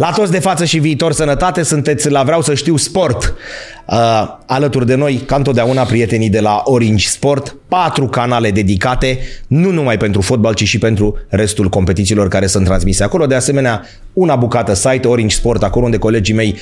La toți de față și viitor sănătate, sunteți la Vreau să știu sport. Uh, alături de noi, ca întotdeauna, prietenii de la Orange Sport, patru canale dedicate, nu numai pentru fotbal, ci și pentru restul competițiilor care sunt transmise acolo. De asemenea, una bucată site, Orange Sport, acolo unde colegii mei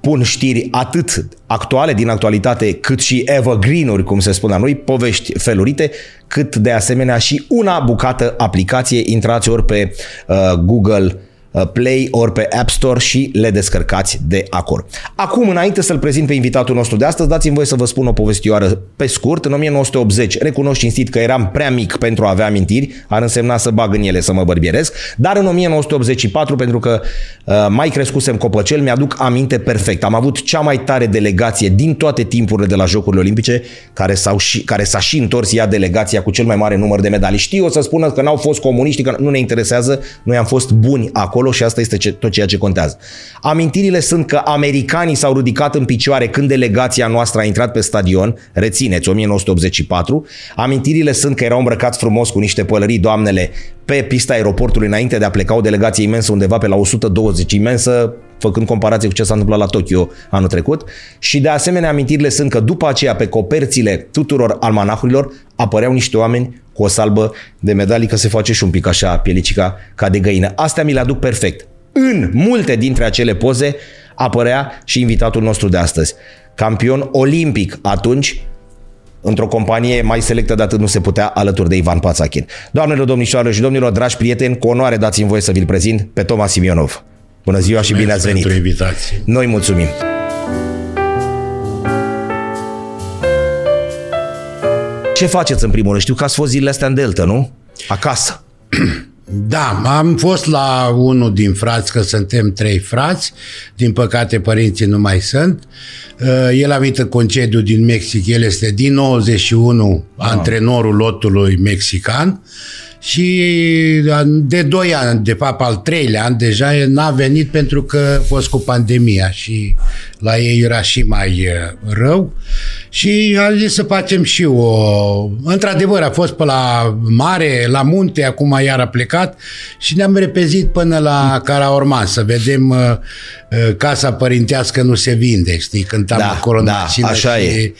pun știri atât actuale din actualitate, cât și evergreen-uri, cum se spune la noi, povești felurite, cât de asemenea și una bucată aplicație. Intrați ori pe uh, Google Uh, Play ori pe App Store și le descărcați de acolo. Acum, înainte să-l prezint pe invitatul nostru de astăzi, dați-mi voie să vă spun o povestioară pe scurt. În 1980, recunosc cinstit că eram prea mic pentru a avea amintiri, ar însemna să bag în ele să mă bărbieresc, dar în 1984, pentru că uh, mai crescusem copăcel, mi-aduc aminte perfect. Am avut cea mai tare delegație din toate timpurile de la Jocurile Olimpice, care, s-au și, care s-a și întors ea delegația cu cel mai mare număr de medalii. Știu o să spună că n-au fost comuniști, că nu ne interesează, noi am fost buni acolo acolo și asta este ce, tot ceea ce contează. Amintirile sunt că americanii s-au ridicat în picioare când delegația noastră a intrat pe stadion, rețineți, 1984. Amintirile sunt că erau îmbrăcați frumos cu niște pălării doamnele pe pista aeroportului înainte de a pleca o delegație imensă undeva pe la 120 imensă, făcând comparație cu ce s-a întâmplat la Tokyo anul trecut. Și de asemenea amintirile sunt că după aceea pe coperțile tuturor almanahurilor apăreau niște oameni cu o salbă de medalii, că se face și un pic așa pielicica ca de găină. Astea mi le aduc perfect. În multe dintre acele poze apărea și invitatul nostru de astăzi. Campion olimpic atunci, într-o companie mai selectă de atât nu se putea alături de Ivan Pațachin. Doamnelor, domnișoarelor și domnilor, dragi prieteni, cu onoare dați-mi voie să vi-l prezint pe Toma Simionov. Bună ziua Mulțumesc și bine ați venit! Pentru invitație. Noi mulțumim! Ce faceți în primul rând? Știu că ați fost zilele astea în Delta, nu? Acasă. Da, am fost la unul din frați, că suntem trei frați, din păcate părinții nu mai sunt. Uh, el a venit în concediu din Mexic, el este din 91 ah. antrenorul lotului mexican și de 2 ani, de fapt al treilea an deja, n-a venit pentru că a fost cu pandemia și la ei era și mai rău și a zis să facem și o... Într-adevăr, a fost pe la mare, la munte, acum iar a plecat și ne-am repezit până la Caraorman să vedem uh, casa părintească nu se vinde, știi, cântam da, acolo da, în așa și, e.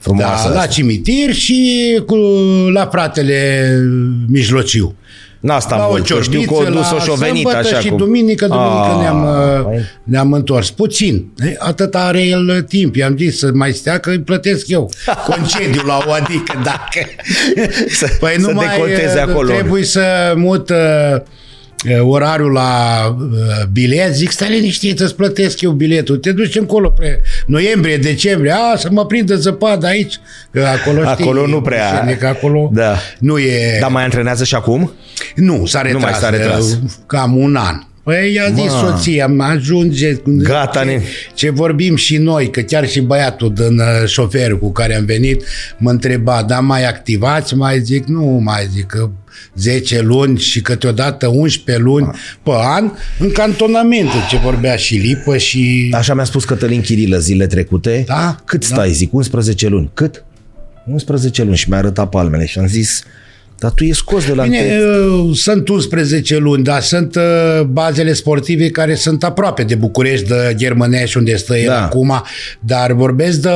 Frumoasă da, la cimitir și cu, la fratele mijlociu. N-a stat la mult, că știu că o dus-o și-o venit așa și cu... duminică, duminică Ah, ne-am, păi. ne-am întors. Puțin. Atât are el timp. I-am zis să mai stea că îi plătesc eu. Concediu la o adică dacă... Să- păi să nu mai decolteze acolo. trebuie să mut uh, orarul la uh, bilet, zic, stai liniștit, îți plătesc eu biletul, te duci încolo pe noiembrie, decembrie, a, să mă prindă zăpadă aici, că acolo știi, Acolo nu prea- Știi, că acolo Da. nu e... Dar mai antrenează și acum? Nu, s-a retras. mai s-a retras. uh, Cam un an. Păi i-a zis Mă. soția, mă ajunge Gata, ce, ne- ce vorbim și noi, că chiar și băiatul din uh, șofer cu care am venit mă întreba, dar mai activați? Mai zic, nu, mai zic că 10 luni și câteodată 11 luni pe an în cantonamente, ce vorbea și Lipă și... Așa mi-a spus Cătălin Chirilă zile trecute. Da, Cât da. stai, zic? 11 luni. Cât? 11 luni și mi-a arătat palmele și am zis, dar tu e scos de la... Bine, Bine, uh, sunt 11 luni, dar sunt uh, bazele sportive care sunt aproape de București, de Germănești, unde stă el Da. acum, dar vorbesc de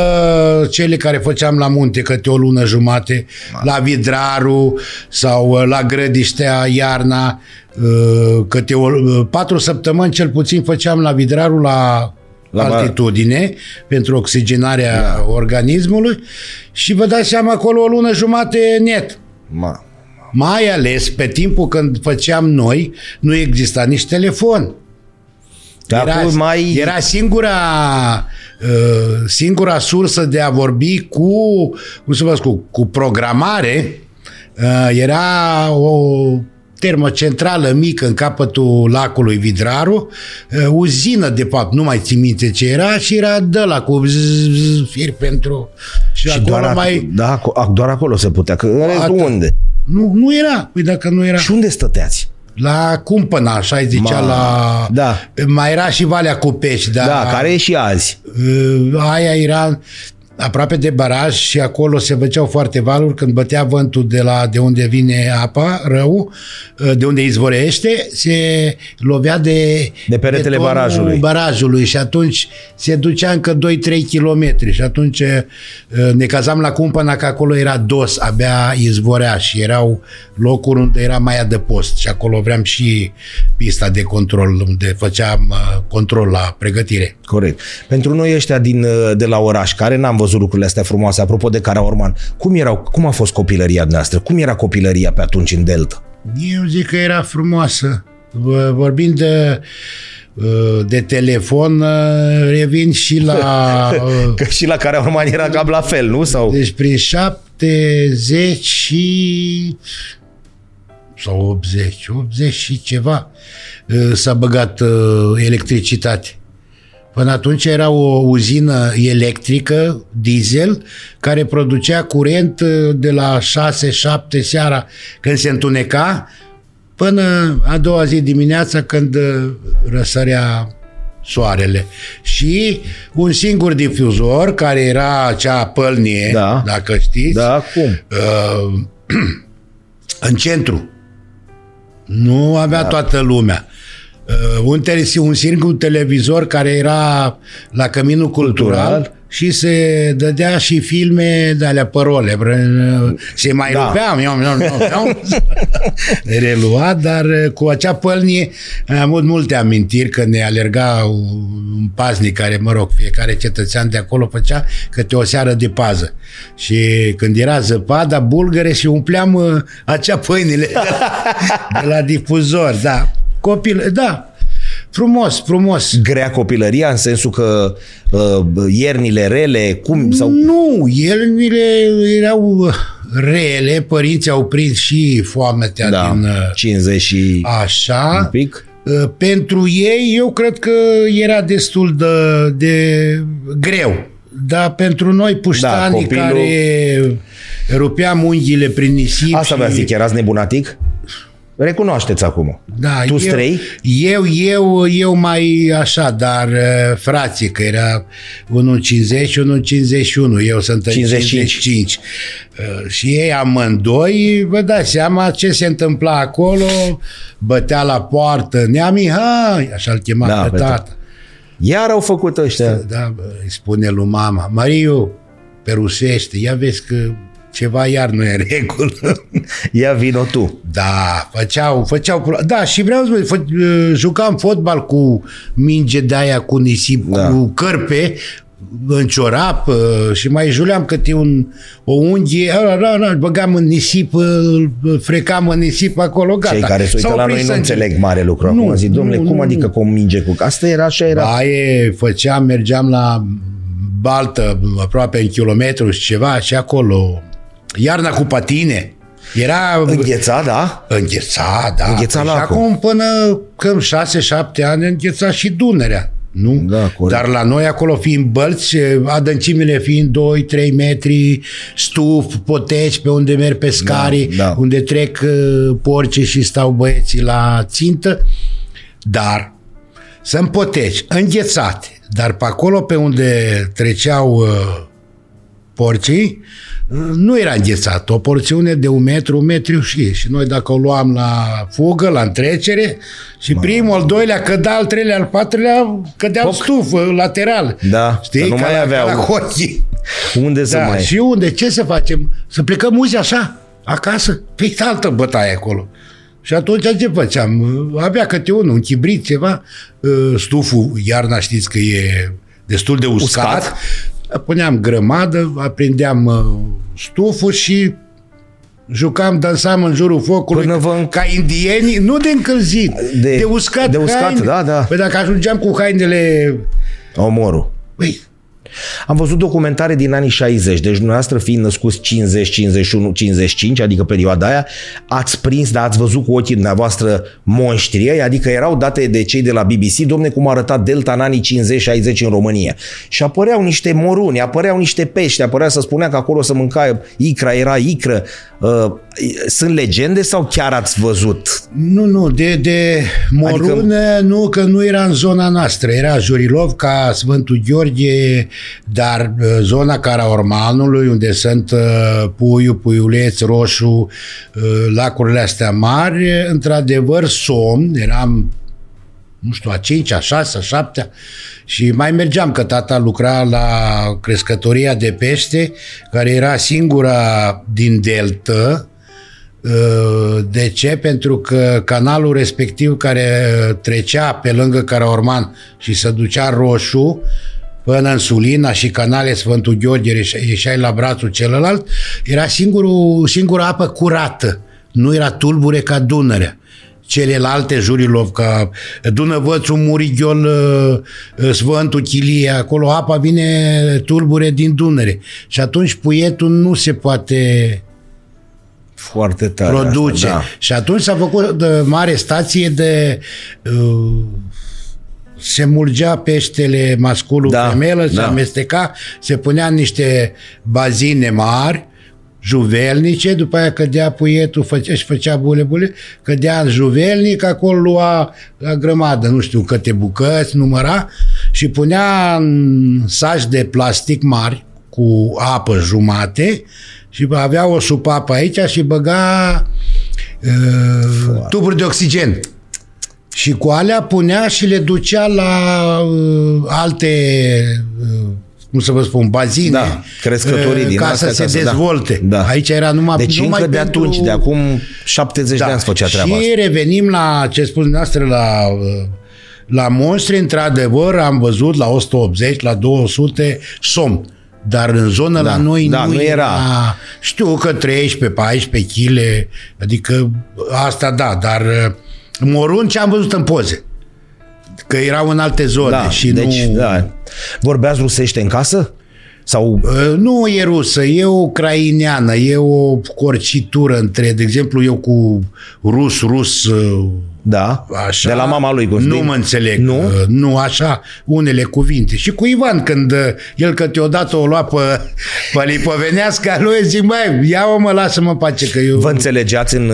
cele care făceam la munte câte o lună jumate, la Vidraru sau uh, la Grădiștea iarna, uh, câte o, uh, patru săptămâni cel puțin făceam la Vidraru la La la ba- altitudine pentru oxigenarea da. organismului și vă dați seama acolo o lună jumate net. Ma. Mai ales pe timpul când făceam noi, nu exista nici telefon. Dar acum mai... era singura, uh, singura sursă de a vorbi cu, cum să vă spun, cu, cu programare. Uh, era o termocentrală mică în capătul lacului Vidraru, uh, uzină de fapt, nu mai țin minte ce era și era de la cu zzz, fir pentru... Și, și acolo doar, mai... mai... da, aco- doar acolo se putea. Că în rest, Atât. unde? Nu, nu era. Păi dacă nu era... Și unde stăteați? La Cumpăna, așa îi zicea Ma, la... da. Mai era și Valea Cupești, dar... Da, care e și azi. uh, Aia era... aproape de baraj și acolo se făceau foarte valuri când bătea vântul de la de unde vine apa, rău, de unde izvorește, se lovea de De peretele betonul barajului. barajului și atunci se ducea încă 2-3 km și atunci uh, ne cazam la Cumpăna că acolo era dos, abia izvorea și erau locuri unde era mai adăpost și acolo vreau și pista de control unde făceam uh, control la pregătire. Corect. Pentru noi ăștia din, uh, de la oraș, care n-am văzut lucrurile astea frumoase, apropo de Caraorman, cum, erau, cum a fost copilăria noastră? Cum era copilăria pe atunci în Delta? Eu zic că era frumoasă. V- Vorbind de, uh, de telefon, uh, revin și la... uh, Că și la Caraorman era cam la fel, nu? Sau... Deci prin 70 și... sau 80, 80 și ceva uh, s-a băgat uh, electricitate. Până atunci era o uzină electrică, diesel, care producea curent uh, de la 6-7 seara când se întuneca până a doua zi dimineața când uh, răsărea soarele. Și un singur difuzor, care era acea pălnie, Da. dacă știți, Da, cum? uh, în centru. Nu avea da. toată lumea. Uh, un, tele, un singur televizor care era la Căminul Cultural, Cultural. și se dădea și filme de alea părole. Vră- Se mai Da. da. rupeam, eu, eu, eu, eu. reluat, dar uh, cu acea pălnie am avut multe amintiri că ne alerga un paznic care, mă rog, fiecare cetățean de acolo făcea câte o seară de pază. Și când era zăpada bulgăre și umpleam uh, acea pâinile de la, de la difuzor, da. Copil, da, frumos, frumos. Grea copilăria în sensul că uh, iernile rele, cum? Sau... Nu, iernile erau uh, rele, părinții au prins și foametea Da, din... uh, 50 și un Așa, pic. Uh, pentru ei eu cred că era destul de, de greu. Dar pentru noi puștanii Da, da, copilul- care rupeam unghiile prin nisip Asta și... vrea să zic, erați nebunatic? Recunoașteți acum. Da, Tu eu, străi? Eu, eu, eu mai așa, dar uh, frații, că era unul 50 unul 51, eu sunt în 55. 55. Uh, și ei amândoi, vă dați seama ce se întâmpla acolo, bătea la poartă, Nea Mihai, așa-l chema Da, da, pe pe tată. Iar au făcut ăștia. Da, bă, îi spune lui mama, Mariu, pe rusește, ia vezi că ceva iar nu e în regulă. Ia vino tu. Da, făceau, făceau, pro- da, și vreau să vă fă, jucam fotbal cu minge de aia cu nisip, Da. da. cu cărpe, în ciorap uh, și mai juleam câte un, o unghie, ăla, ăla, ăla, băgam în nisip, îl frecam în nisip acolo, gata. Cei care se uită S-au la noi prins nu sânge. înțeleg mare lucru. Nu, Acum zic, domnule, nu, cum nu, adică nu. cu o minge cu... Asta era, așa era. Baie, făceam, mergeam la baltă aproape în kilometru și ceva și acolo iarna cu patine. Era Îngheța, da? Îngheța, da. Îngheța și lacul. acum până când 6-7 ani îngheța și Dunărea. Nu? Da, corect. Dar la noi acolo fiind bălți, adâncimile fiind 2-3 metri, stuf, poteci pe unde merg pescarii, Da, da. unde trec uh, porci și stau băieții la țintă, dar sunt poteci înghețate, dar pe acolo pe unde treceau uh, porcii, uh, nu era înghețat. O porțiune de un metru, un metru și și noi dacă o luam la fugă, la întrecere și primul, al doilea cădea, al treilea, al patrulea cădea în stufă, lateral. Da, Știi? că nu Ca mai la- aveau. ca La hockey. Unde să Da, mai... și unde? Ce să facem? Să plecăm uzi așa, acasă? Păi altă bătaie acolo. Și atunci ce făceam? Avea câte unul, un chibrit, ceva. Uh, Stuful, iarna știți că e destul de uscat. Uscat. Puneam grămadă, aprindeam uh, stuful și jucam, dansam în jurul focului Până vă- ca indienii, nu de încălzit, De- de, de uscat. de uscat, haine. da, da. Păi dacă ajungeam cu hainele... Omorul. Păi, Am văzut documentare din anii 60, deci dumneavoastră fiind născuți 50, 51, 55, adică perioada aia, ați prins, dar ați văzut cu ochii dumneavoastră monștri, adică erau date de cei de la BBC, domne, cum arăta Delta în anii 50-60 în România. Și apăreau niște moruni, apăreau niște pești, apărea să spunea că acolo să mânca icra, era icră. Uh, sunt legende sau chiar ați văzut? Nu, nu, de, de morune, adică... nu, că nu era în zona noastră. Era Jurilovca, Sfântul Gheorghe, dar uh, zona Caraormanului, unde sunt uh, Puiu, Puiuleț, Roșu, uh, lacurile astea mari, într-adevăr somn, eram nu știu, a cincea, a șasea, a șaptea și mai mergeam că tata lucra la crescătoria de pește, care era singura din Delta, de ce? Pentru că canalul respectiv care trecea pe lângă Caraorman și se ducea roșu până în Sulina și canale Sfântul Gheorghe ieșai la brațul celălalt, era singurul, singura apă curată. Nu era tulbure ca Dunărea celelalte jurilor, ca Dunăvățul, Murighiol, Sfântul Chilie, acolo apa vine tulbure din Dunăre. Și atunci puietul nu se poate foarte tare produce. Asta, da. Și atunci s-a făcut de mare stație de uh, se mulgea peștele masculul da, femelă, se da. amesteca, se punea niște bazine mari, juvelnice, după aia cădea puietul, făcea, și făcea bule-bule, cădea în juvelnic, acolo lua la grămadă, nu știu câte bucăți, număra și punea în saci de plastic mari cu apă jumate și avea o supapă aici și băga uh, tuburi de oxigen. Și cu alea punea și le ducea la uh, alte uh, cum să vă spun, bazine. Da, crescătorii uh, din ca astea, să se ca dezvolte. Să, da. Aici era numai Deci numai încă de pentru... atunci, de acum 70 da. de ani se făcea treaba Și asta. revenim la ce spus noastră la uh, la monstri, într-adevăr, am văzut la 180, la 200 somn. Dar în zonă da, la noi da, nu, nu era. era. Știu că 13-14 kg, adică asta da, dar uh, morun ce am văzut în poze. Că erau în alte zone da, și deci, nu... Da. Vorbeați rusește în casă? Sau... Uh, nu e rusă, e o ucraineană, e o corcitură între, de exemplu, eu cu rus, rus, uh, da, așa, de la mama lui Cosmin. Nu mă înțeleg. Nu? Uh, nu așa, unele cuvinte. Și cu Ivan, când el câteodată o lua pe, pe lipovenească, lui zic, mai ia-o mă, lasă-mă pace că eu... Vă înțelegeați în,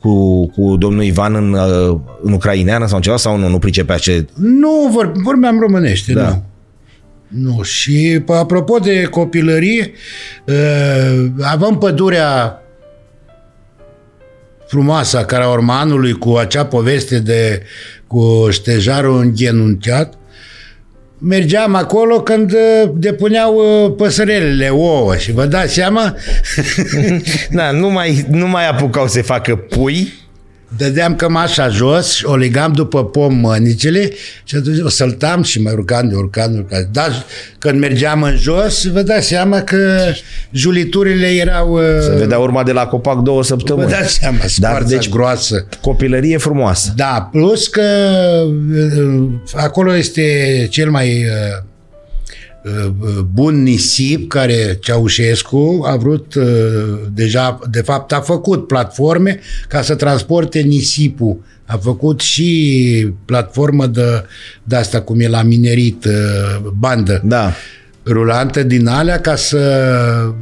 cu, cu domnul Ivan în, în ucraineană sau ceva sau nu, nu pricepea ce... Nu, vor, vorbeam românește, da. nu. Nu, și apropo de copilărie, uh, avem pădurea frumoasă a Caraormanului cu acea poveste de cu ștejarul înghenunchiat, mergeam acolo când uh, depuneau uh, păsărelele ouă și vă dați seama? da, nu mai, nu mai apucau să facă pui, dădeam cămașa jos, o legam după pom mănicele și atunci o săltam și mai urcam de urcam, de urcam. Dar când mergeam în jos, vă dați seama că juliturile erau... Se vedea urma de la copac două săptămâni. Vă dați seama, Dar deci groasă. Copilărie frumoasă. Da, plus că uh, acolo este cel mai uh, bun nisip care Ceaușescu a vrut uh, deja, de fapt a făcut platforme ca să transporte nisipul. A făcut și platformă de, de asta cum e la minerit, uh, bandă da. rulantă din alea ca să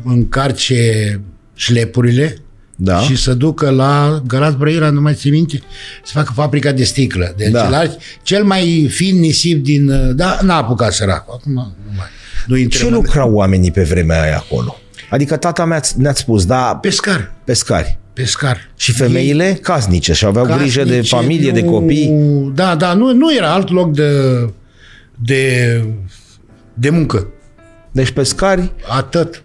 încarce șlepurile da. și să ducă la Galați Brăila, nu mai ți minte, să facă fabrica de sticlă. Deci da. la cel mai fin nisip din... Da, n-a apucat săracul. Acum nu mai... Nu Ce lucrau oamenii pe vremea aia acolo? Adică tata mea ne-a spus, da... Pescar. Pescari. Pescar. Și femeile Ei, casnice și aveau casnice, grijă de familie, nu, de copii. Da, da, nu, nu era alt loc de, de, de muncă. Deci pescari... Atât.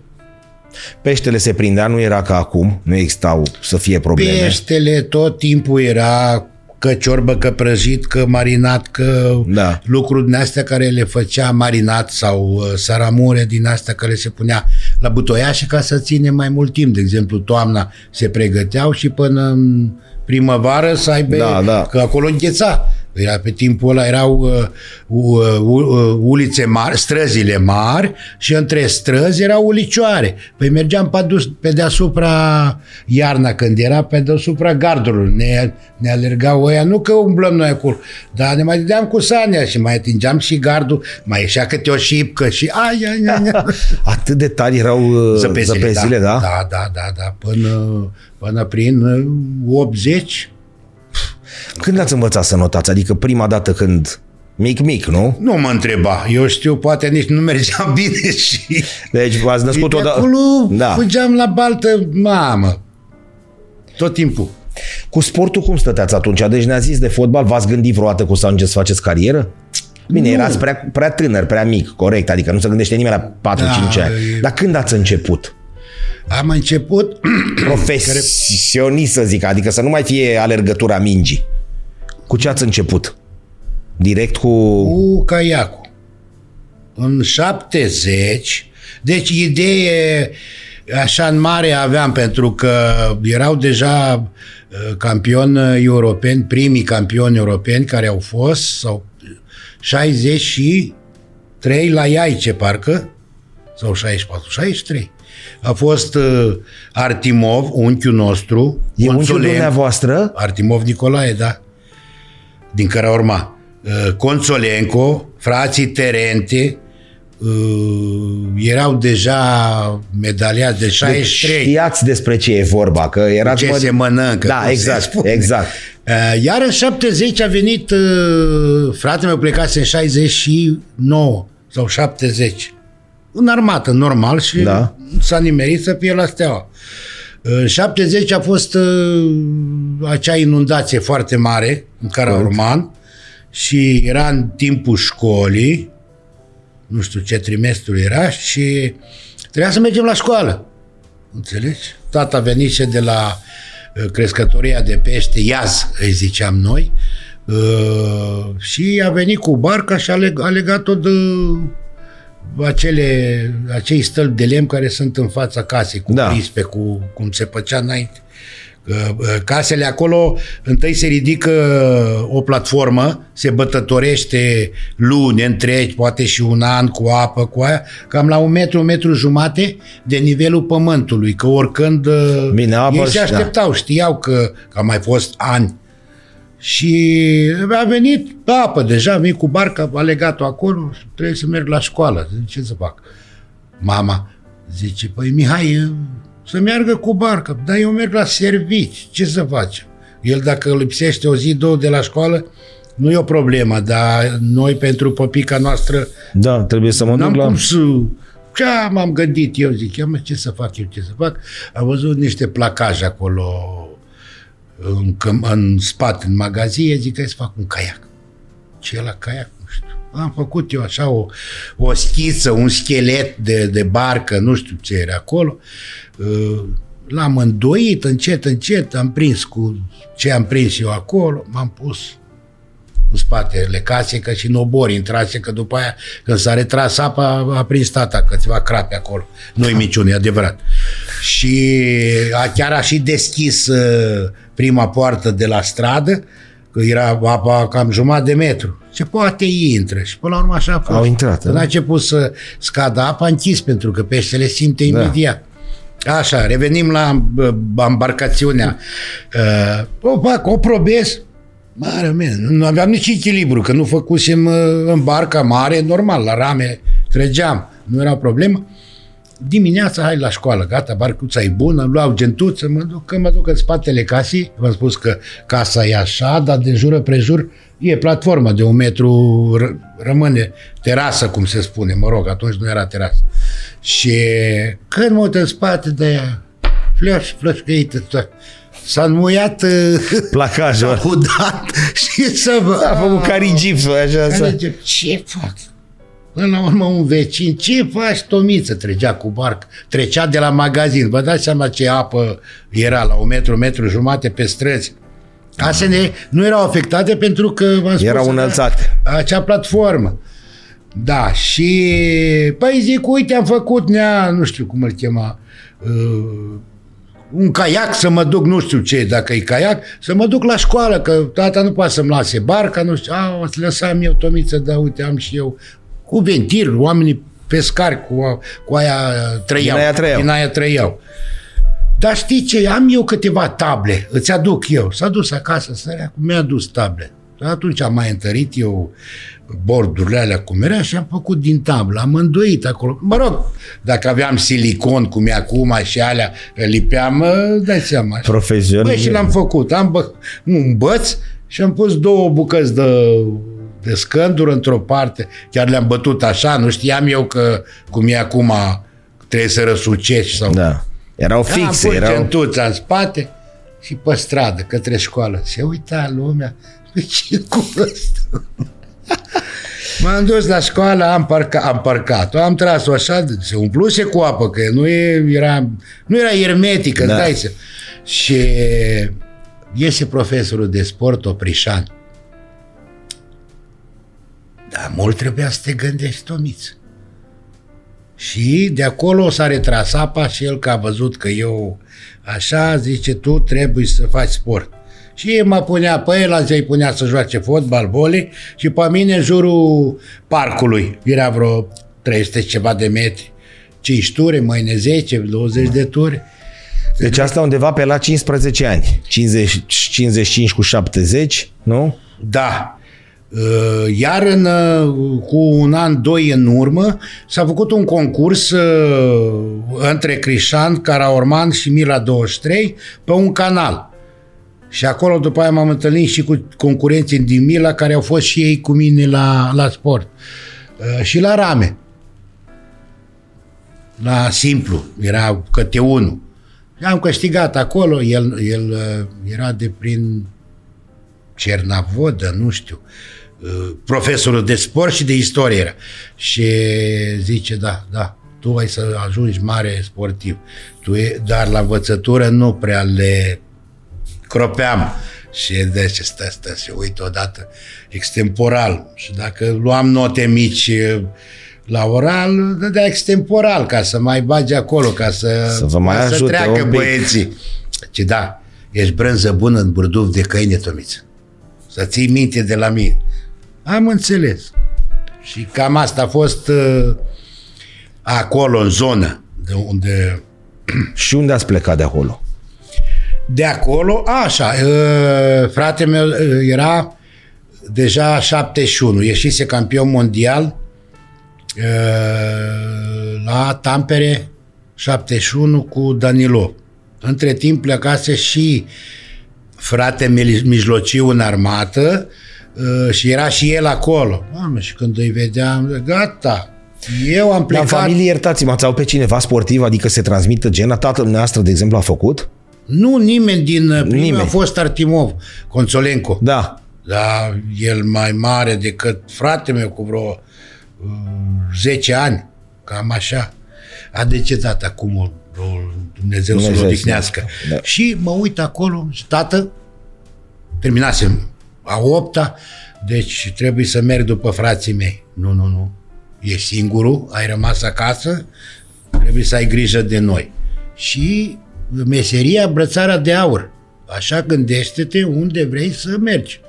Peștele se prindea, nu era ca acum, nu existau să fie probleme. Peștele tot timpul era că ciorbă, că prăjit, că marinat, că da. lucruri din astea care le făcea marinat sau uh, saramure din astea care se punea la butoiașe ca să ține mai mult timp. De exemplu, toamna se pregăteau și până în primăvară să aibă, da, da. că acolo îngheța. Era pe timpul ăla erau uh, uh, uh, ulițe mari, străzile mari și între străzi erau ulicioare. Păi mergeam pe, dus, pe deasupra iarna când era pe deasupra gardului. Ne, ne alergau ăia, nu că umblăm noi acolo, dar ne mai dădeam cu sania și mai atingeam și gardul, mai ieșea câte o șipcă și ai, ai, ai, ai. Atât de tari erau uh, zăpezile, zăpezile da, da? Da, da, da, da, până, până prin 80 când ați învățat să notați? Adică prima dată când Mic-mic, nu? Nu mă întreba. Eu știu, poate nici nu mergea bine și... Deci v-ați născut de odată... acolo Da. fugeam la baltă, mamă. Tot timpul. Cu sportul cum stăteați atunci? Deci ne-a zis de fotbal, v-ați gândit vreodată că o să ajungeți să faceți carieră? Bine, Nu. erați prea, prea tânăr, prea mic, corect, adică nu se gândește nimeni la 4-5 Da, ani. e- Dar când ați început? Am început Profesionist, să zic, adică să nu mai fie alergătura mingii. Cu ce ați început? Direct cu... cu caiacul. În 70, deci idee așa în mare aveam pentru că erau deja uh, campioni europeni, primii campioni europeni care au fost, sau 63 la Iaice, parcă, sau 64, 63. A fost uh, Artimov, unchiul nostru, E unchiul Consolen- dumneavoastră? Artimov Nicolae, da. Din care urma. Uh, Consolenco, frații Terente, uh, erau deja medaliați de 63. Deci știați despre ce e vorba, că erați... ce mă- se mănâncă. Da, cum se exact, spune. exact. Uh, Iar în 70 a venit, uh, fratele meu plecase în 69 sau 70. În armată, normal, și Da. s-a nimerit să fie la steaua. În 70 a fost uh, acea inundație foarte mare în Caraurman și era în timpul școlii, nu știu ce trimestru era și trebuia să mergem la școală. Înțelegi? Tata venise de la uh, crescătoria de pește, Iaz, îi ziceam noi, uh, și a venit cu barca și a, leg- a legat-o de acele, acei stălpi de lemn care sunt în fața casei, cu Da. da. prispe, cu cum se păcea înainte. Că, uh, Casele acolo, întâi se ridică o platformă, se bătătorește luni întregi, poate și un an cu apă, cu aia, cam la un metru, un metru jumate de nivelul pământului, că oricând uh, Bine, apă ei și- se așteptau, știau că, că a mai fost ani. Și a venit apă deja, a venit cu barca, a legat-o acolo și trebuie să merg la școală. Zic, ce să fac? Mama zice, păi Mihai, să meargă cu barca, dar eu merg la servici, ce să facem? El dacă lipsește o zi, două de la școală, nu e o problemă, dar noi pentru păpica noastră Da, trebuie să mă N-am duc la... cum să... Ce m-am gândit eu, zic, eu, mă, ce să fac eu, ce să fac? Am văzut niște placaje acolo în, căm- în spate, în magazie, zic, hai să fac un caiac. Ce e la caiac? Nu știu. Am făcut eu așa o, o schiță, un schelet de, de barcă, nu știu ce era acolo. Uh, L-am îndoit încet, încet, am prins cu ce am prins eu acolo, m-am pus în spatele casei, că și în obor intrase, că după aia, când s-a retras apa, a prins tata câțiva crape acolo. Nu-i minciună, e adevărat. Și a, chiar a și deschis uh, prima poartă de la stradă, că era apa cam jumătate de metru. Ce poate intră. Și până la urmă așa a fost. Au intrat, Când da? a început să scadă apa, a închis, pentru că peștele simte imediat. Așa, revenim la bă, embarcațiunea. Uh, o fac, o probez. Mare mine, nu aveam nici echilibru, că nu făcusem uh, în barca mare, normal, la rame trăgeam, nu era problemă. Dimineața, hai la școală, gata, barcuța e bună, îmi luau gentuță, mă duc, că mă duc în spatele casei, v-am spus că casa e așa, dar de jur împrejur e platformă de un metru, r- rămâne terasă, cum se spune, mă rog, atunci nu era terasă. Și când mă uit în spate de ea, flash, flășcăită, tot. S-a înmuiat uh, Placajul. s-a udat și să vă... A făcut carigipsul, așa. Să... Înțelege? Ce fac? Până la urmă un vecin, ce faci, Tomiță? Trecea cu barcă, trecea de la magazin. Vă dați seama ce apă era la un metru, metru jumate pe străzi. Casele nu erau afectate pentru că, v-am spus, Erau era înălțate. Acea platformă. Da, și păi zic, uite, am făcut nea, nu știu cum îl chema, uh, un caiac să mă duc, nu știu ce, dacă e caiac, să mă duc la școală, că tata nu poate să-mi lase barca, nu știu, a, o să lăsam eu, Tomiță, da, uite, am și eu, cu ventil, oamenii pescari, cu, cu aia trăiau. Din aia trăiau. Din aia trăiau. Dar știi ce? Am eu câteva table, îți aduc eu. S-a dus acasă, săreacul, mi-a adus table. Atunci am mai întărit eu bordurile alea cum era și am făcut din tablă, am îndoit acolo. Mă rog, dacă aveam silicon cum e acum și alea, lipeam, mă, dai seama. Profesionist. Băi, și l-am făcut. Am bă, un băț și am pus două bucăți de de scânduri într-o parte, chiar le-am bătut așa, nu știam eu că cum e acum trebuie să răsucești sau... Da. Erau Da, am fixe, pus erau... centuța în spate și pe stradă, către școală. Se uita lumea, pe ce cu ăsta? M-am dus la școală, am, parca, am parcat-o, am tras-o așa, se umpluse cu apă, că nu e, era, nu era hermetică, Da. da. dai să... Și iese profesorul de sport, Oprișan. Dar mult trebuia să te gândești, Tomiță. Și de acolo s-a retras apa și el că a văzut că eu așa, zice, tu trebuie să faci sport. Și mă punea pe el, alții îi punea să joace fotbal, vole și pe mine în jurul parcului. Era vreo 300 și ceva de metri. 5 ture, mâine 10, 20 de ture. Deci asta undeva pe la 15 ani. 50, 55 cu 70, nu? Da. Uh, Iar în, uh, cu un an, doi în urmă, s-a făcut un concurs uh, între Crișan, Caraorman și Mila 23 pe un canal. Și acolo după aia m-am întâlnit și cu concurenții din Mila care au fost și ei cu mine la, la sport. Uh, Și la rame. La simplu. Era câte unul. Am câștigat acolo. El, el uh, era de prin Cernavodă, nu știu, uh, profesorul de sport și de istorie era. Și zice, da, da, tu ai să ajungi mare sportiv. Tu e, dar la învățătură nu prea le cropeam. Și deci stă, stă, se uită odată extemporal. Și dacă luam note mici uh, la oral, dădea extemporal ca să mai bage acolo, ca să, Să vă mai ca să ajute treacă un pic. băieții. Ce da, ești brânză bună în burduf de câine, Tomiță. Să ții minte de la mine. Am înțeles. Și cam asta a fost uh, acolo, în zonă, de unde... Și unde ați plecat de acolo? De acolo, așa, uh, fratele meu uh, era deja 71, ieșise campion mondial uh, la Tampere 71 cu Danilo. Între timp plecase și frate mil- mijlociu în armată uh, și era și el acolo. Mamă, și când îi vedeam, gata, eu am La plecat... familie, iertați-mă, ați avut pe cineva sportiv, adică se transmită gena? Tatăl dumneavoastră, de exemplu, a făcut? Nu, nimeni din... Primul Nimeni. a fost Artimov, Consolenco. Da. Da, el mai mare decât frate meu cu vreo uh, 10 ani, cam așa. A decedat acum, o, o, Dumnezeu, să-l Dumnezeu odihnească. să- da. Și mă uit acolo, și tată, terminasem a opta, deci trebuie să merg după frații mei. Nu, nu, nu. Ești singurul, ai rămas acasă, trebuie să ai grijă de noi. Și meseria brățara de aur. Așa gândește-te unde vrei să mergi.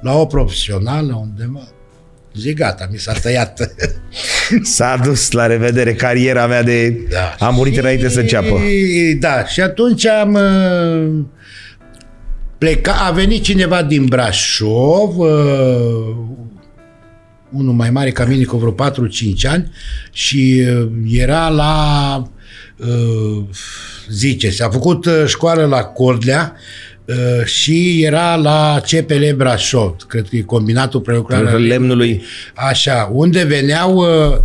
La o profesională, undeva. Zic, gata, mi s-a tăiat. S-a dus la revedere cariera mea de... Da. A murit înainte să înceapă. Da, și atunci am uh, plecat, a venit cineva din Brașov, uh, unul mai mare ca mine cu vreo 4-5 ani și uh, era la uh, zice, s-a făcut uh, școală la Cordlea uh, și era la CPL Brașov, cred că e combinatul prelucrare al Lemnului. Așa, unde veneau uh,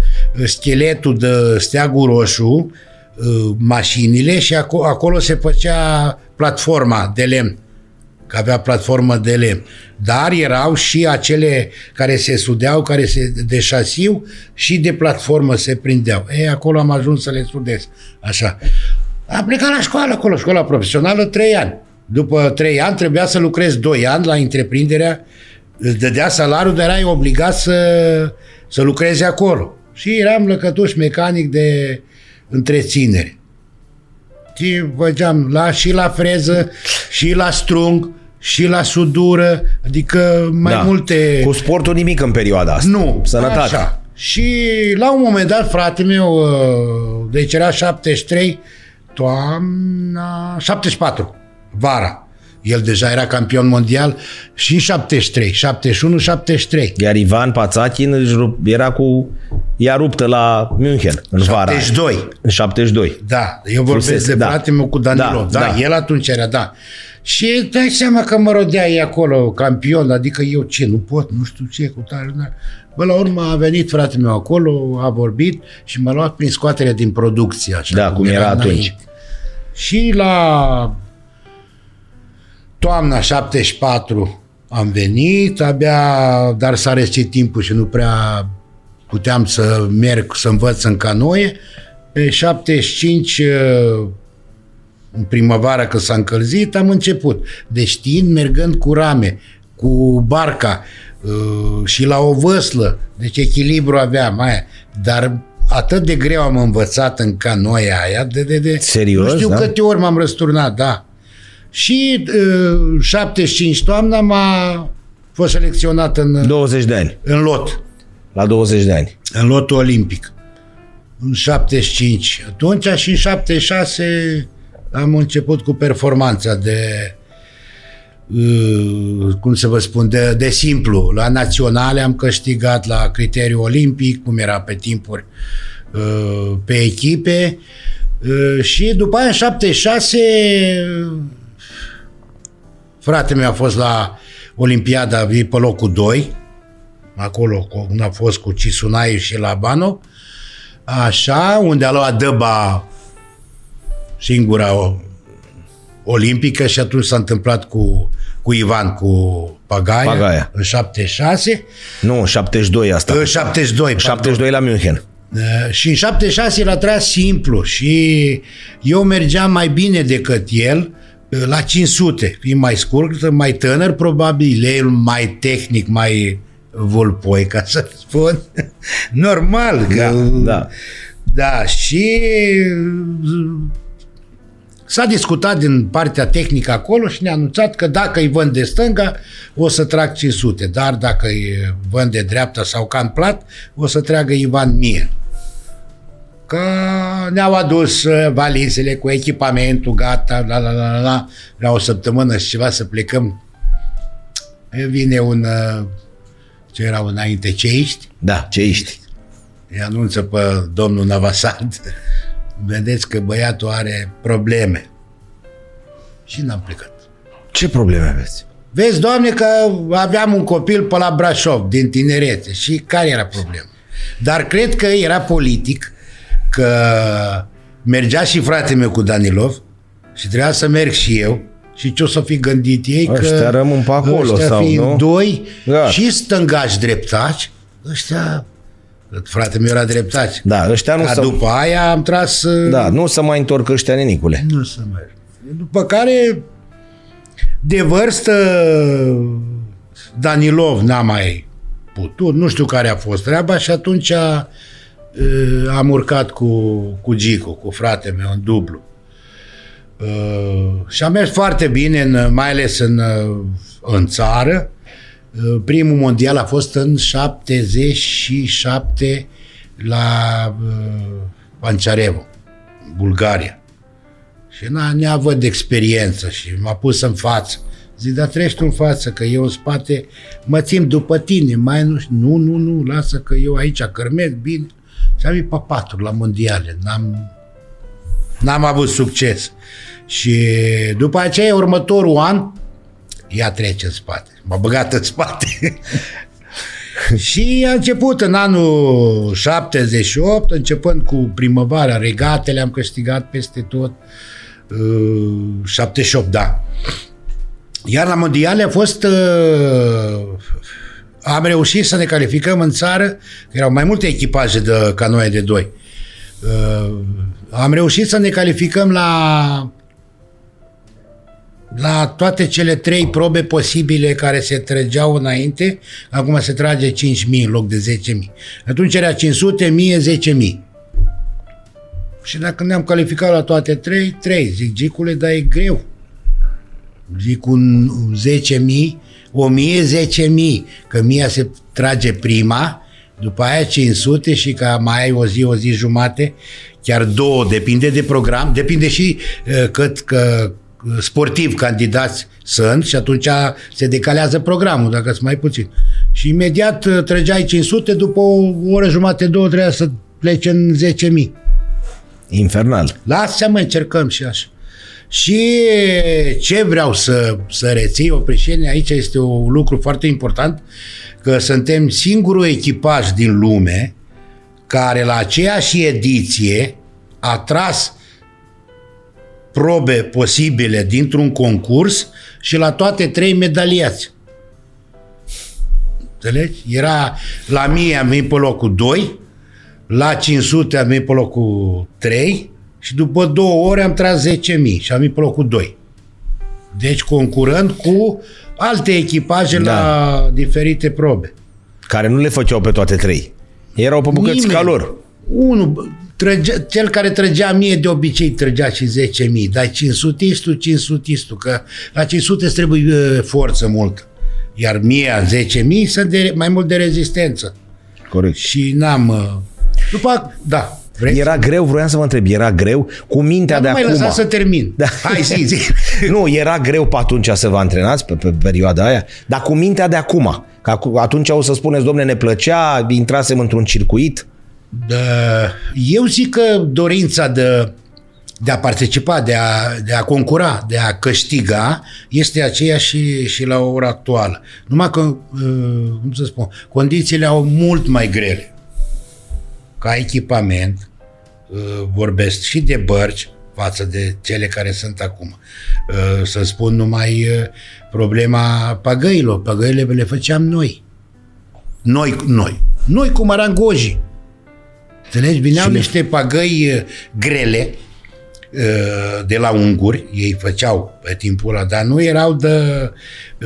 scheletul de steagul roșu, uh, mașinile și acolo, acolo se făcea platforma de lemn, că avea platformă de lemn. Dar erau și acele care se sudeau, care se de șasiu și de platformă se prindeau. E, acolo am ajuns să le sudez. Așa. Am plecat la școală acolo, școala profesională, trei ani. După trei ani trebuia să lucrez doi ani la întreprinderea, îți dădea salariul, dar erai obligat să, să lucrezi acolo. Și eram lăcătuș mecanic de întreținere. Și făceam la, și la freză, și la strung, și la sudură, adică mai da. multe... Cu sportul nimic în perioada asta. Nu, Sănătate. Așa. Și la un moment dat, frate meu, uh, deci era 73, toamna, 74, vara. El deja era campion mondial și în 73, 71, 73. Iar Ivan Pațachin își rup- era cu... Ea ruptă la München în vara. aia. 72. În 72. Da, eu vorbesc Fusese, de da. fratele meu cu Danilo. Da, Da, da, da. el atunci era, da. Și dai seama că mă rodea ei acolo, campion, adică eu ce, nu pot, nu știu ce, cu tare. Nu. Bă, la urmă a venit fratele meu acolo, a vorbit și m-a luat prin scoaterea din producție. Așa, Da, cum era atunci. înainte. Și la toamna 74 am venit, abia, dar s-a răcit timpul și nu prea puteam să merg, să învăț în canoe. Pe 75 uh, în primăvară când s-a încălzit, am început. Deci știind, mergând cu rame, cu barca uh, și la o văslă, deci echilibru aveam aia, dar atât de greu am învățat în canoia aia, de, de, de Serios, nu știu da? câte ori m-am răsturnat, da. Și uh, 75 toamna m-a fost selecționat în, 20 de ani. în lot, La 20 de ani. în lotul olimpic. În 75. Atunci și în 76 am început cu performanța de uh, cum să vă spun, de, de simplu. La naționale am câștigat la criteriu olimpic, cum era pe timpuri, uh, pe echipe uh, și după aia în 76 fratele meu a fost la Olimpiada, a venit pe locul 2 acolo cu- a fost cu Cisunaiu și Labano, așa, unde a luat dăba singura o, olimpică și atunci s-a întâmplat cu, cu Ivan, cu Pagaia, Pagaia. în 76, Nu, 72 asta. în 72, pardon. 72 la München. Uh, Și în 76 el a tras simplu și eu mergeam mai bine decât el uh, la 500, fiind mai scurt, mai tânăr, probabil el mai tehnic, mai vulpoi, ca să spun. Normal, că... Da. Da, și uh, s-a discutat din partea tehnică acolo și ne-a anunțat că dacă îi vând de stânga, o să trag 500, dar dacă îi vând de dreapta sau can plat, o să tragă Ivan mie. Că ne-au adus uh, valizele cu echipamentul, gata, la la la la, la, la o săptămână și ceva să plecăm. E, Vine un, uh, ce erau înainte, ceiști, Da, ce ești? îi anunță pe domnul Navasad, vedeți că băiatul are probleme. Și n-am plecat. Ce probleme aveți? Vezi, doamne, că aveam un copil pe la Brașov, din tinerețe. Și care era problema? Dar cred că era politic, că mergea și frate meu cu Danilov și trebuia să merg și eu. Și ce o să fi gândit ei? că Ăștia rămân pe acolo, ăștia sau fiind nu? doi Da. și stângaci dreptaci, ăștia Frate meu era dreptaci. Da, ăștia nu Ca să... după aia am tras... uh, Da, nu să mai întorc ăștia nenicule. Nu să merg. După care, de vârstă, Danilov n-a mai putut, nu știu care a fost treaba și atunci a, uh, am urcat cu, cu Gico, cu frate meu, în dublu. Uh, și a mers foarte bine, în, mai ales în, uh, în țară. Uh, Primul mondial a fost în 77 la uh, Panciarevo, Bulgaria. Și n-a, ne-a văd experiență și m-a pus în față. Zic, dar treci tu în față, că eu în spate mă țin după tine, mai nu știu. Nu, nu, nu, lasă că eu aici cărmesc bine. Și am venit pe patru la mondiale. N-am, n-am avut succes. Și după aceea, următorul an, ea trece în spate. M-a băgat în spate. și a început în anul 78, începând cu primăvara, regatele am câștigat peste tot. Uh, 78, da. Iar la mondiale a fost... Uh, am reușit să ne calificăm în țară, că erau mai multe echipaje de canoe de doi. Uh, am reușit să ne calificăm la la toate cele trei probe posibile care se trăgeau înainte, acum se trage 5.000 în loc de 10.000. Atunci era 500, 1000, 10.000. Și dacă ne-am calificat la toate trei, trei. Zic, Gicule, dar e greu. Zic, un 10.000, 1000, 10.000, că mia se trage prima, după aia 500 și că mai ai o zi, o zi jumate, chiar două, depinde de program, depinde și uh, cât că sportiv candidați sunt și atunci se decalează programul, dacă sunt mai puțin. Și imediat uh, trăgeai 500, după o oră jumate, două, trebuia să pleci în 10.000. Infernal. Lasă mă, încercăm și așa. Și ce vreau să, să reții, Opreșeni, aici este un lucru foarte important, că suntem singurul echipaj din lume care la aceeași ediție a tras probe posibile dintr-un concurs și la toate trei medaliați. Înțelegi? Era la mie am venit pe locul 2, la 500 am venit pe locul 3 și după două ore am tras 10.000 și am venit pe locul 2. Deci concurând cu alte echipaje da. la diferite probe. Care nu le făceau pe toate trei. Erau pe bucăți ca lor. Unul, trăgea, cel care trăgea mie de obicei trăgea și 10.000, dar 500 500 că la 500 îți trebuie uh, forță mult. Iar mie 10.000 sunt de, mai mult de rezistență. Corect. Și n-am... Uh, după, da, Vreți? Era greu, vroiam să vă întreb, era greu cu mintea Dar de nu acum. mai să termin. Da. Hai, zi, zi. nu, era greu pe atunci să vă antrenați, pe, pe perioada aia, dar cu mintea de acum. Că atunci o să spuneți, domne, ne plăcea, intrasem într-un circuit. Da, eu zic că dorința de, de a participa, de a, de a concura, de a câștiga, este aceeași și, și la ora actuală. Numai că, uh, cum să spun, condițiile au mult mai grele. Ca echipament, uh, vorbesc și de bărci, față de cele care sunt acum. Uh, să spun numai problema pagăilor. Pagăile le făceam noi. Noi, noi. Noi cu marangojii Înțelegi? Vineau și niște pagăi grele de la unguri, ei făceau pe timpul ăla, dar nu erau de...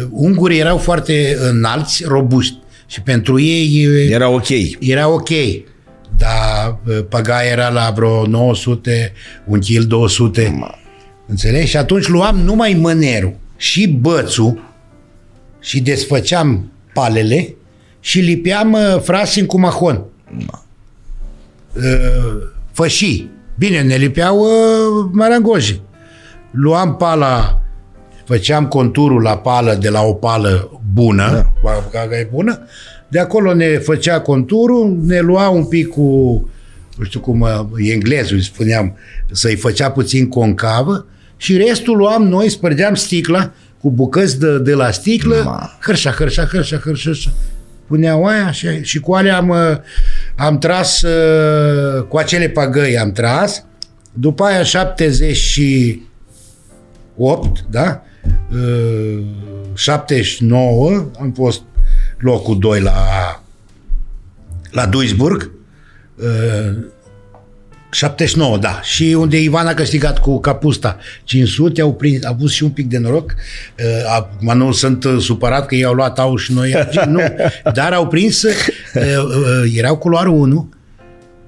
Ungurii erau foarte înalți, robuști și pentru ei... Era ok. Era ok. Dar păga era la vreo 900, un kil 200. Ma. Înțelegi? Și atunci luam numai mânerul și bățul și desfăceam palele și lipeam frasin cu mahon. Ma uh, fășii. Bine, ne lipeau uh, marangoji. Luam pala, făceam conturul la pală de la o pală bună, da. care e bună, de acolo ne făcea conturul, ne lua un pic cu, nu știu cum e englezul, spuneam, să-i făcea puțin concavă și restul luam noi, spărgeam sticla cu bucăți de, de la sticlă, Ma. hârșa, hârșa, hârșa, hârșa, puneau aia și, și cu alea am, uh, am tras, uh, cu acele pagăi am tras, după aia 78, da? 79 uh, am fost locul 2 la, la Duisburg. 79, da. Și unde Ivan a câștigat cu Capusta 500, au prins, a avut și un pic de noroc. Uh, acum nu sunt uh, supărat că i-au luat au și noi nu. Dar au prins, uh, erau culoarul 1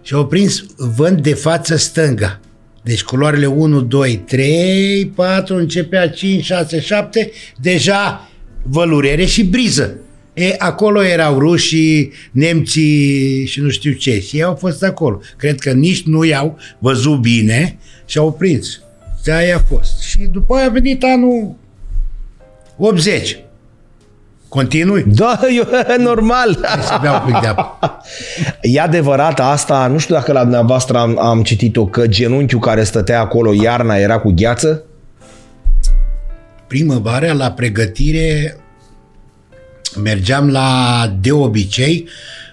și au prins vânt de față stânga. Deci culoarele 1, 2, 3, 4, începea 5, 6, 7, deja vălurere și briză. E, acolo erau rușii, nemții și nu știu ce. Și ei au fost acolo. Cred că nici nu i-au văzut bine și au prins. De aia a fost. Și după aia a venit anul 80. Continui? Da, eu, normal. Să bea un pic de apă. E adevărat asta, nu știu dacă la dumneavoastră am, am citit-o, că genunchiul care stătea acolo iarna era cu gheață? Primăvara, la pregătire, mergeam la de obicei,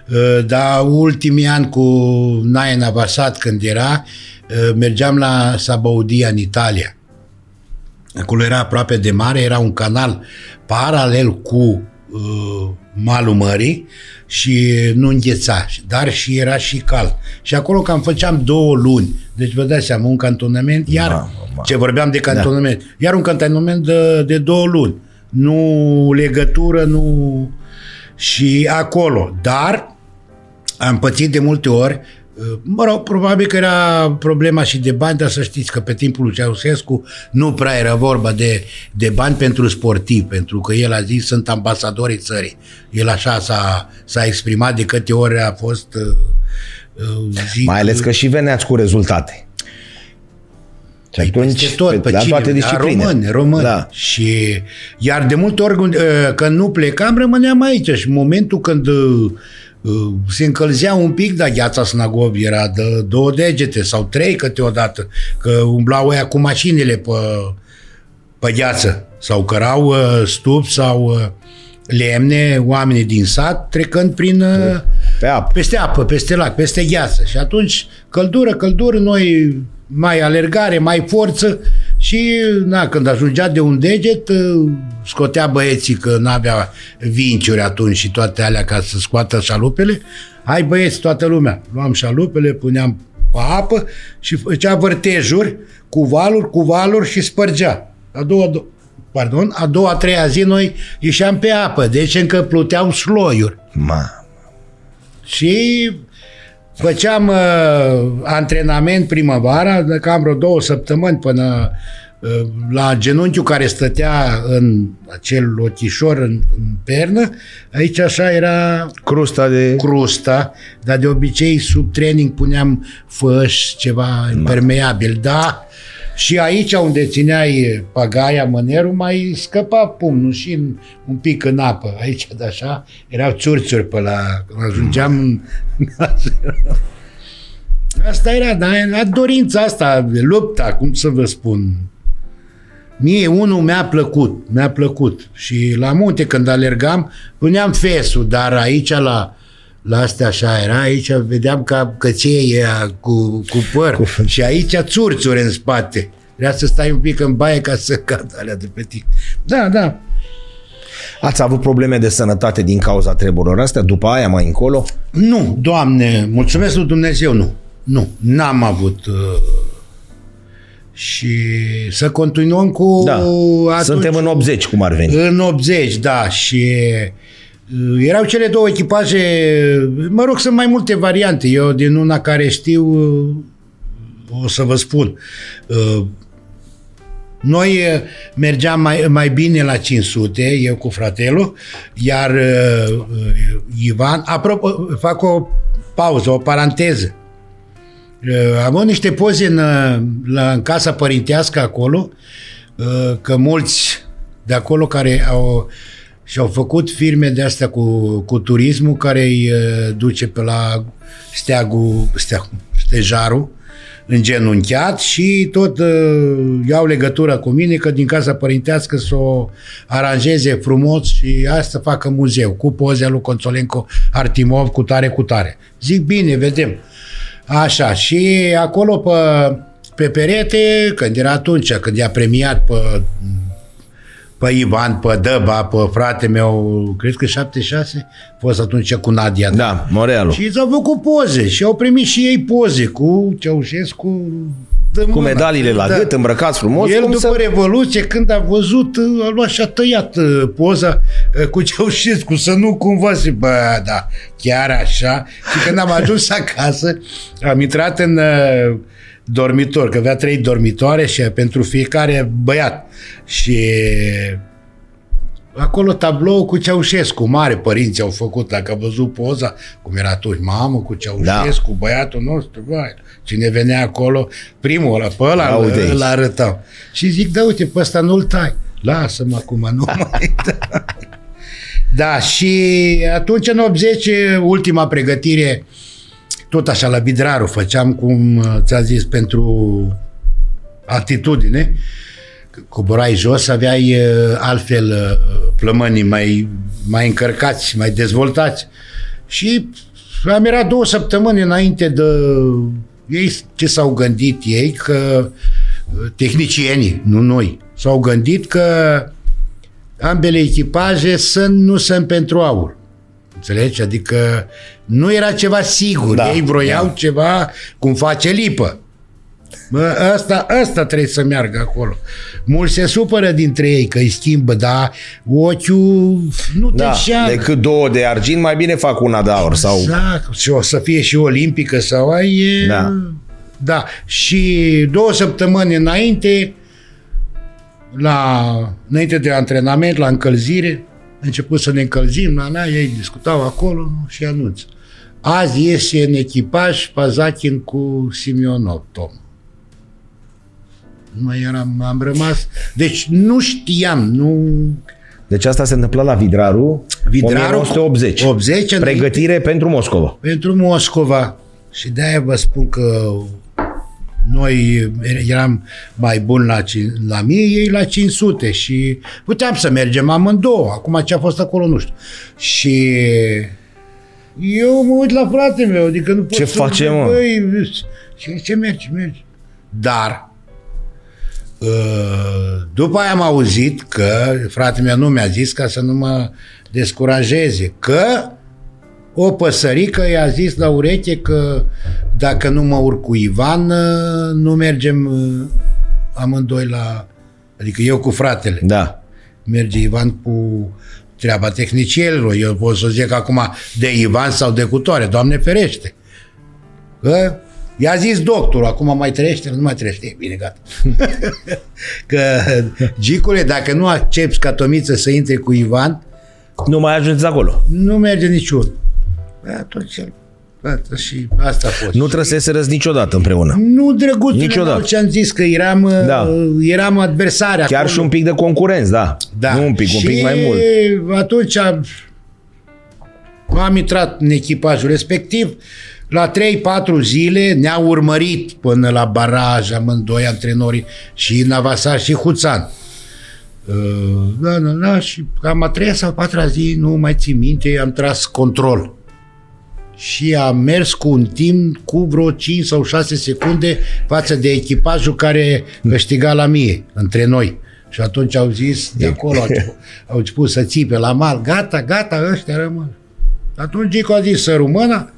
uh, dar ultimii ani cu Naia Navasat când era, uh, mergeam la Sabaudia în Italia. Acolo era aproape de mare, era un canal paralel cu uh, malul mării și nu îngheța, dar și era și cald. Și acolo cam făceam două luni. Deci vă dați seama, un cantonament, iar ma, ma. ce vorbeam de cantonament, da. iar un cantonament de, de două luni nu legătură, nu... Și acolo. Dar am pățit de multe ori Mă rog, probabil că era problema și de bani, dar să știți că pe timpul lui Ceausescu nu prea era vorba de, de bani pentru sportivi, pentru că el a zis sunt ambasadorii țării. El așa s-a, s-a exprimat de câte ori a fost uh, uh, zic, Mai ales că și veneați cu rezultate. Și păi atunci, peste tot, pe, la cine? toate discipline. Români, români. Da. Și, iar de multe ori uh, când nu plecam, rămâneam aici și în momentul când uh, uh, se încălzea un pic, dar gheața Snagov era de două degete sau trei câteodată, că umblau ăia cu mașinile pe, pe gheață sau cărau uh, stup sau uh, lemne, oamenii din sat, trecând prin... Uh, Pe apă. Peste apă, peste lac, peste gheață. Și atunci, căldură, căldură, noi mai alergare, mai forță și, na, când ajungea de un deget, uh, scotea băieții că n-avea vinciuri atunci și toate alea ca să scoată șalupele. Hai băieți, toată lumea. Luam șalupele, puneam pe apă și făcea vârtejuri cu valuri, cu valuri și spărgea. A doua, do- pardon, a doua, a treia zi noi ieșeam pe apă, deci încă pluteau sloiuri. Ma. Și făceam uh, antrenament primăvara, de cam vreo două săptămâni până uh, la genunchiul care stătea în acel ochișor în, în pernă, aici așa era Crusta de... crusta, dar de obicei sub training puneam făș, ceva impermeabil, da? Și aici unde țineai pagaia, mânerul, mai scăpa pumnul și în, un pic în apă. Aici, de așa, erau țurțuri pe la... Când ajungeam în... Asta era, da, la dorința asta, lupta, cum să vă spun. Mie unul mi-a plăcut, mi-a plăcut. Și la munte când alergam, puneam fesul, dar aici la, la astea așa era, aici vedeam ca cățeie cu, cu păr Cu- și aici țurțuri în spate. Trebuia să stai un pic în baie ca să cadă alea de pe tine. Da, da. Ați avut probleme de sănătate din cauza treburilor astea? După aia, mai încolo? Nu, Doamne, mulțumesc lui Dumnezeu, nu. Nu, n-am avut... Uh, și să continuăm cu... Da. atunci- Suntem în 80, cum ar veni. În 80, da, și uh, erau cele două echipaje, mă rog, sunt mai multe variante. Eu din una care știu, uh, o să vă spun. Uh, Noi uh, mergeam mai, mai bine la 500, eu cu fratelul, iar uh, uh, Ivan, apropo, fac o pauză, o paranteză. Uh, Am niște poze în, uh, la, în casa părintească acolo, uh, că mulți de acolo care au și-au făcut firme de astea cu, cu turismul care îi uh, duce pe la steagul, steagul stejarul îngenunchiat și tot uh, iau legătură cu mine că din casa părintească să o aranjeze frumos și asta facă muzeu cu poze lui Consolenco Artimov cu tare cu tare. Zic bine, vedem. Așa, și acolo pe, pe perete, când era atunci, când i-a premiat pe, pe Ivan, pe Dăba, pe frate meu, cred că 76, a fost atunci cu Nadia. Da, Morealu. Și s-au făcut poze și au primit și ei poze cu Ceaușescu de Cu mână. medaliile la Da. gât, îmbrăcați frumos. El cum după să... Revoluție, când a văzut, a luat și a tăiat uh, poza uh, cu Ceaușescu, să nu cumva să bă, da, chiar așa. Și când am ajuns acasă, am intrat în uh, dormitor, că avea trei dormitoare și pentru fiecare băiat. Și Acolo tablou cu Ceaușescu, mare părinți au făcut, dacă a văzut poza, cum era atunci, mamă cu Ceaușescu, da. băiatul nostru, vai, cine venea acolo, primul ăla, pe ăla Ia uite îl, aici. îl arătau. Și zic, da uite, pe ăsta nu-l tai. Lasă-mă acum, nu mai da. Da, și atunci în 80, ultima pregătire, tot așa la Vidraru, făceam cum uh, ți-a zis pentru atitudine, coborai jos, aveai uh, altfel uh, plămânii mai, mai încărcați, mai dezvoltați. Și am era două săptămâni înainte de ei, ce s-au gândit ei, că uh, tehnicienii, nu noi, s-au gândit că ambele echipaje sunt, nu sunt pentru aur. Înțelegi? Adică nu era ceva sigur. Da, Da, ei vroiau da. da. ceva cum face lipă. Bă, asta, asta trebuie să meargă acolo. Mulți se supără dintre ei că îi schimbă, dar ochiul nu te Da, înșeamnă. decât două de argint, mai bine fac una de aur. Sau... Exact. Și o să fie și olimpică sau ai... e- Da. Da. Și două săptămâni înainte, la, înainte de antrenament, la încălzire, a început să ne încălzim, la la ei discutau acolo nu, și anunț. Azi iese în echipaj Pazachin cu Simionov, Tom. Noi eram, am rămas... Deci nu știam, nu... Deci asta se întâmpla la Vidraru, Vidraru 1980. 80, înainte- Pregătire pentru Moscova. pentru Moscova. Și de-aia vă spun că noi eram mai buni la, la mie, ei la 500 și puteam să mergem amândouă. Acum ce a fost acolo, nu știu. Și eu mă uit la frate meu, adică nu pot Ce să facem, mă? Băi, ce, ce mergi, mergi. Dar, uh, după aia am auzit că fratele meu nu mi-a zis ca să nu mă descurajeze, că o păsărică i-a zis la ureche că dacă nu mă urc cu Ivan, uh, nu mergem uh, amândoi la... Adică eu cu fratele. Da. Merge Ivan cu treaba tehnicienilor. Eu pot să zic acum de Ivan sau de cutoare. Doamne ferește. Că I-a zis doctorul, acum mai trăiește, nu mai trăiește. E bine, gata. că, Gicule, dacă nu accepti ca Tomiță să intre cu Ivan, Nu mai ajungeți acolo. nu merge niciun. Atunci, gata, și asta a fost. Nu trăseserăți niciodată împreună. Nu, drăguț, Niciodată. ce am zis, că eram, Da. uh, eram adversari Chiar acolo. și un pic de concurenți, da. Da. Nu un pic, un și pic mai mult. atunci am, am intrat în echipajul respectiv. La 3-4 zile ne-au urmărit până la baraj amândoi antrenorii și Navasar și Huțan. Uh, Da, da, da, și cam a treia sau a patra zi, nu mai țin minte, am tras control. Și am mers cu un timp cu vreo 5 sau 6 secunde față de echipajul care câștiga la mie, între noi. Și atunci au zis, de acolo au început, au început să țipe la mal, gata, gata, ăștia rămân. Atunci Gico a zis să rămână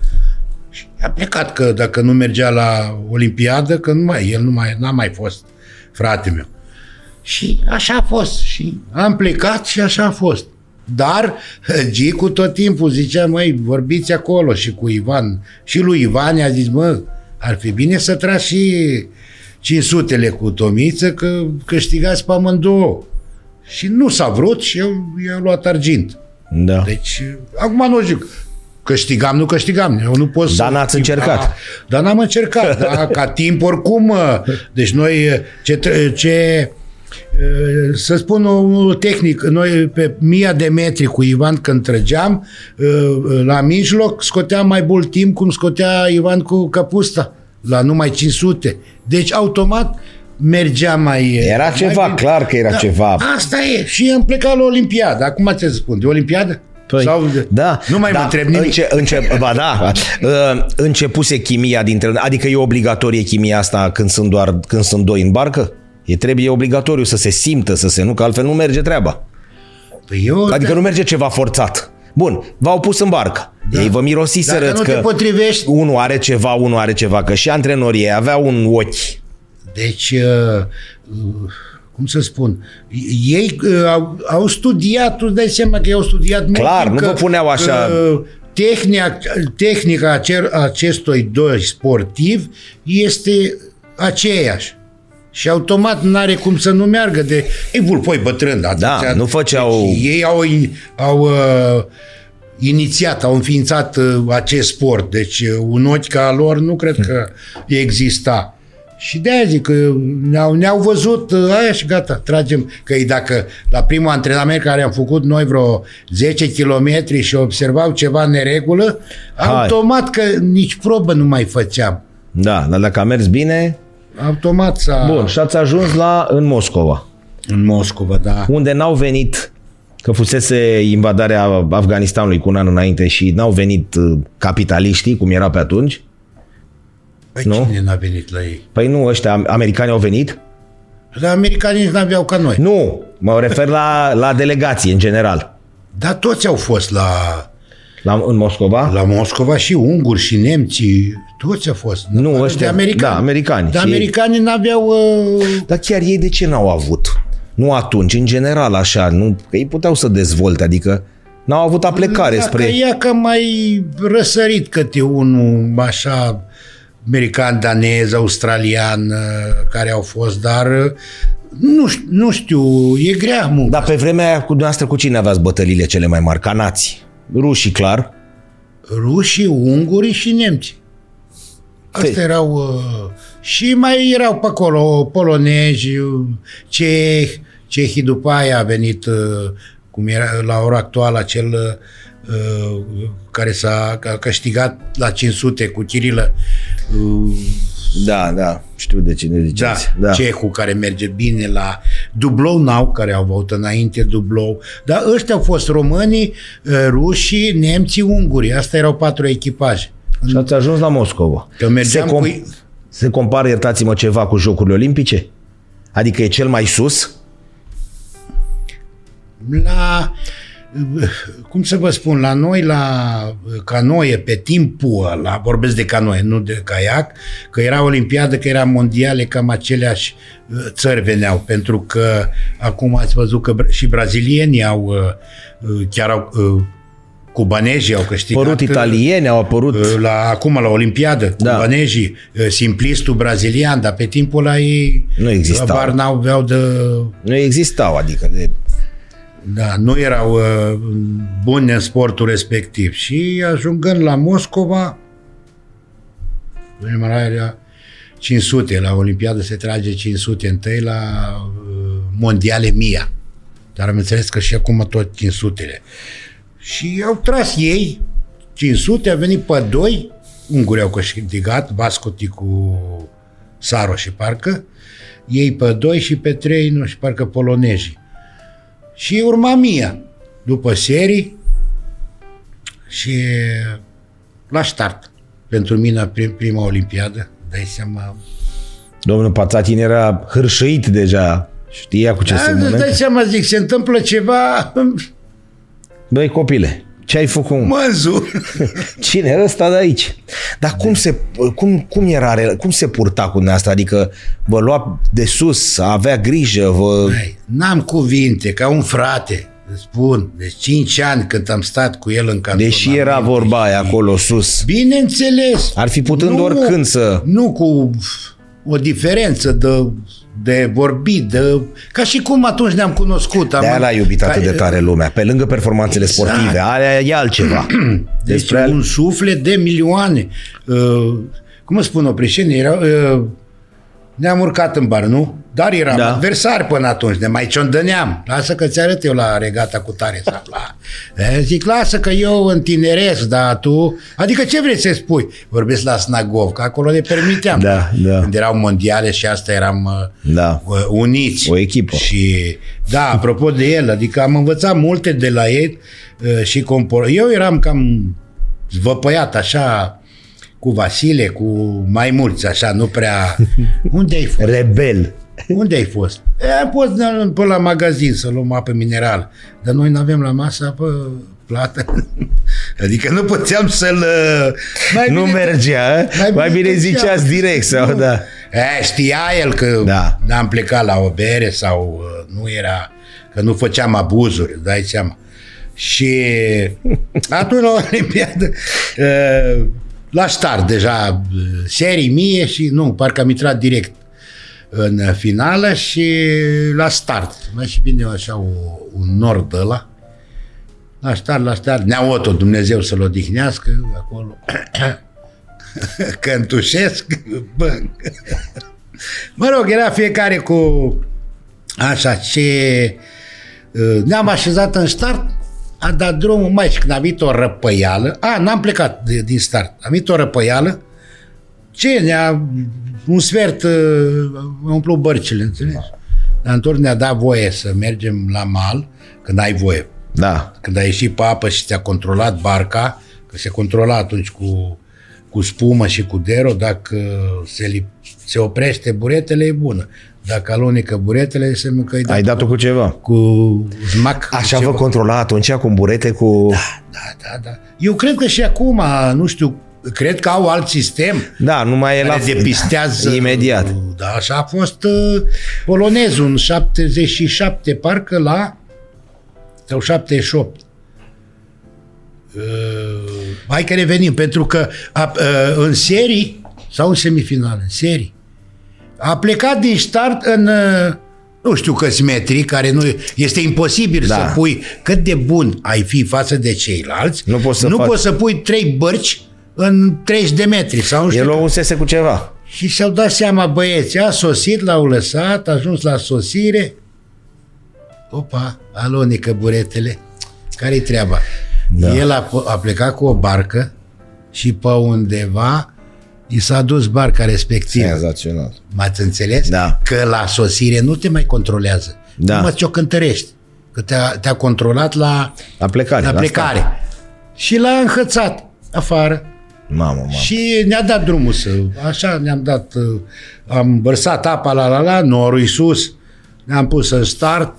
și a plecat că dacă nu mergea la Olimpiadă, că nu mai, el nu mai, n-a mai fost frate meu. Și așa a fost. Și am plecat și așa a fost. Dar Gicu tot timpul zicea, măi, vorbiți acolo și cu Ivan. Și lui Ivan i-a zis, mă, ar fi bine să tragi și 500-le cu Tomiță, că câștigați pe amândouă. Și nu s-a vrut și eu i-am luat argint. Da. Deci, acum nu zic, câștigam, nu câștigam, eu nu pot să... Dar n-ați încercat. Da, dar n-am încercat, da, ca timp oricum. mă. Deci noi, ce, tre- ce să spun o tehnic, noi pe mia de metri cu Ivan când trăgeam, la mijloc scoteam mai mult timp cum scotea Ivan cu capusta, la numai 500. Deci automat mergea mai... Era ceva, mai bine. clar că era Da, ceva. Asta e. Și am plecat la Olimpiadă. Acum ce să spun? De Olimpiadă? Păi, Sau de... da, Nu mai da, mă întreb nimic. Înce, înce, ba da, uh, începuse chimia dintre... Adică e obligatorie chimia asta când sunt, doar, când sunt doi în barcă? E trebuie obligatoriu să se simtă, să se nu, că altfel nu merge treaba. Păi eu, Adică nu merge ceva forțat. Bun, v-au pus în barcă. Da. Ei vă mirosiseră Dacă nu că te potrivești- unul are ceva, unul are ceva, că și antrenorii ei aveau un ochi. Deci, uh, uh, cum să spun, ei uh, au, au studiat, tu îți dai seama că ei au studiat mult Clar, timp nu că, vă puneau așa- că Tehnica, tehnica acer, acestui doi sportivi este aceeași. Și automat nu are cum să nu meargă de... Ei, vulpoi bătrân. Da, atâția- nu făceau- Deci ei au, au uh, inițiat, au înființat uh, acest sport. Deci uh, un ochi ca al lor nu cred că exista. Și de aia zic că ne-au, ne-au văzut uh, aia și gata, tragem. Că e dacă la primul antrenament care am făcut noi vreo 10 km și observau ceva neregulă, Hai. automat că nici probă nu mai făceam. Da, dar dacă a mers bine... Automat s-a... Bun, și ați ajuns la în Moscova, În Moscova, da. unde n-au venit că fusese invadarea Afganistanului cu un an înainte și n-au venit uh, capitaliștii, cum era pe atunci. Păi Nu? cine n-a venit la ei? Păi nu, ăștia americani au venit? Dar americanii nici n-aveau ca noi. Nu, mă refer la, la delegație în general. Dar toți au fost la, La, în Moscova? la Moscova și unguri și nemții, toți au fost. Nu, Afară ăștia- de americani. da, americani. Dar Și- americanii n-aveau... Uh, Dar chiar ei de ce n-au avut? Nu atunci, în general așa, nu, că ei puteau să dezvolte, adică n-au avut aplecare dacă spre... ea că mai răsărit câte unul așa american, danez, australian uh, care au fost, dar uh, nu, ș- nu știu, e grea muncă. Dar pe vremea aia cu dumneavoastră cu cine aveați bătăliile cele mai mari? Ca nații. Rușii, clar. rușii, ungurii și nemții. Astea Păi- erau... Uh, și mai erau pe acolo polonezi, uh, cehi, cehii după aia a venit, uh, cum era la ora actuală, acel uh, care s-a a câștigat la 500 cu Chirilă, uh, Da, da, știu de cine Da, ziceți. da. cehul care merge bine la Dublou n-au, care au avut înainte Dublou. Dar ăștia au fost românii, uh, rușii, nemții, ungurii. Asta erau patru echipaje. Și ați ajuns la Moscova. Că mergeam se, cu- se compară, iertați-mă, ceva cu Jocurile Olimpice? Adică e cel mai sus? La, cum să vă spun, la noi, la canoe, pe timpul ăla, vorbesc de canoe, nu de caiac, că era olimpiadă, că era mondiale, cam aceleași uh, țări veneau, pentru că acum ați văzut că bra- și brazilienii au, uh, uh, chiar au, uh, cubanezii au câștigat. Părut italieni, au apărut... uh, La, acum la Olimpiadă, Da. da. cubanezii, uh, simplistul brazilian, dar pe timpul ăla ei Nu existau. Var n-aveau de Nu existau, adică de... da, nu erau uh, buni în sportul respectiv. Și ajungând la Moscova, prima era 500, la Olimpiadă se trage 500 întâi, la uh, mondiale 1000. Dar am înțeles că și acum tot 500 Și au tras ei 500, a venit pe 2, ungurii au câștigat, Vascoti cu Saro și parcă, ei pe 2 și pe 3, nu și parcă polonezii. Și urma Mia, după serii și la start. Pentru mine prim, prima olimpiadă, dai seama. Domnul Pațatin era hârșăit deja. Știa cu ce Da, se îți dai mănâncă. seama, zic, se întâmplă ceva, Băi, copile, ce ai făcut? măzu. Cine e ăsta de aici? Dar cum se, cum, cum era, rela- cum se purta cu dumneavoastră? Adică vă lua de sus, avea grijă, vă... Hai, N-am cuvinte, ca un frate, îți spun. Deci 5 ani când am stat cu el în cantonament. Deși era vorba aia acolo sus. Bineînțeles. Ar fi putând oricând să- Nu cu o diferență de, de vorbit, de, ca și cum atunci ne-am cunoscut. Am, De-aia l-a iubit atât ca- de tare lumea. Pe lângă performanțele Exact. sportive, aia e altceva. Deci Despre un suflet de milioane. Uh, cum îți spun, oprișeni, era, uh, ne-am urcat în bar, nu? Dar eram Da. da. adversari până atunci, ne mai ciondăneam. Lasă că ți arăt eu la regata cu tare sapla. E, zic, lasă că eu întineresc, dar tu... Adică ce vrei să spui? Vorbesc la Snagov, că acolo le permiteam. Da, da. Când erau mondiale și asta eram uh, Da. uh, uniți. O echipă. Și da, apropo de el, adică am învățat multe de la ei uh, și compor... Eu eram cam zvăpăiat așa cu Vasile, cu mai mulți, așa, nu prea... Unde ai fost? Rebel. Unde ai fost? E, am fost în- până la magazin să luăm apă mineral. Dar noi nu avem la masă apă plată. Adică nu puteam să-l... uh, Mai Nu bine- mergea, eh? mai, mai bine mergea. ziceați direct sau Nu. da. E, știa el că Da. da. n-am plecat la o bere sau uh, nu era, că nu făceam abuzuri, îți dai seama. Și atunci la Olimpiadă, uh, la start deja, uh, serii mie și nu, parcă am intrat direct în finală și la start. Mai și bine așa o, un nord ăla. La start, la start. Neaoto, Dumnezeu să-l odihnească acolo. Cântușesc, bă. Mă rog, era fiecare cu așa ce... uh, Ne-am așezat în start, a dat drumul, mai și când a venit o răpăială, a, n-am plecat de, din start, a venit o răpăială, ce ne-a, un sfert, uh, a umplut bărcile, înțelegi? Dar întors ne-a dat voie să mergem la mal, când ai voie. Da. Când ai ieșit pe apă și ți-a controlat barca, că se controla atunci cu, cu spumă și cu dero, dacă se, li, se oprește buretele, e bună. Dacă alunecă buretele, înseamnă că îi Ai dat dat-o cu ceva. cu smac. cu Așa ceva. vă controla atunci cu burete, cu... Da, da, da. Eu cred că și acum, nu știu, cred că au alt sistem Da, nu mai e la... care depistează. Imediat. Da, așa a fost uh, polonezul în 77, parcă la sau 78. Uh, hai că revenim, pentru că a, uh, în serii sau în semifinală, în serii, a plecat din start în uh, nu știu câți metri, care nu este imposibil Da. să pui cât de bun ai fi față de ceilalți. Nu poți să nu faci. poți să pui trei bărci în 30 de metri sau nu știu El o unsese cu ceva. și și-au dat seama băieții, a sosit, l-au lăsat, a ajuns la sosire. Opa, alunică buretele. Care-i treaba? Da. Da. El a, a plecat cu o barcă și pe undeva i s-a dus barca respectivă. Senzațional. M-ați înțeles? Da. Că la sosire nu te mai controlează. Da. Nu mă ți-o cântărești. Că te-a, te-a controlat la, La plecare. la plecare. Și l-a înhățat afară. Mamă, mamă. Și ne-a dat drumul să... Așa ne-am dat... uh, Am vărsat apa la la la, norul sus, ne-am pus în start,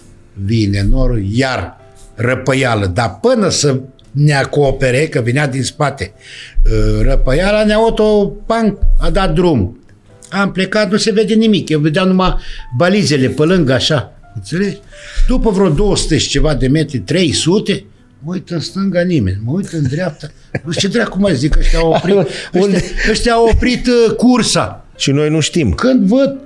vine norul, iar răpăială. Dar până să ne acopere, că vinea din spate, uh, răpăiala ne-a auto, pang, a dat drum. Am plecat, nu se vede nimic. Eu vedeam numai balizele pe lângă, așa. Înțelegi? După vreo 200 și ceva de metri, 300, mă uit în stânga nimeni, mă uit în dreapta. Nu știu ce dracu mai zic, ăștia au oprit, Unde? ăștia, ăștia au oprit uh, cursa. Și noi nu știm. Când văd, uh,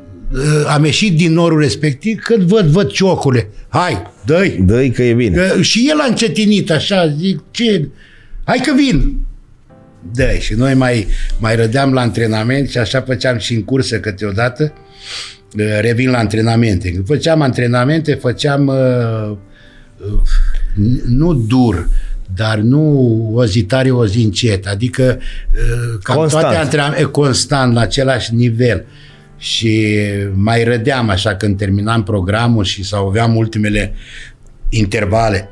am ieșit din norul respectiv, când văd, văd ciocule. Hai, dă-i. dă că e bine. Că și el a încetinit așa, zic, ce? Hai că vin. Da, și noi mai, mai rădeam la antrenament și așa făceam și în cursă câteodată. Uh, Revin la antrenamente. Când făceam antrenamente, făceam uh, uh, n- nu dur, dar nu o zi tare, o zi încet. Adică uh, cam Constant. toate antrenamente constant, la același nivel. Și mai rădeam așa când terminam programul și sau aveam ultimele intervale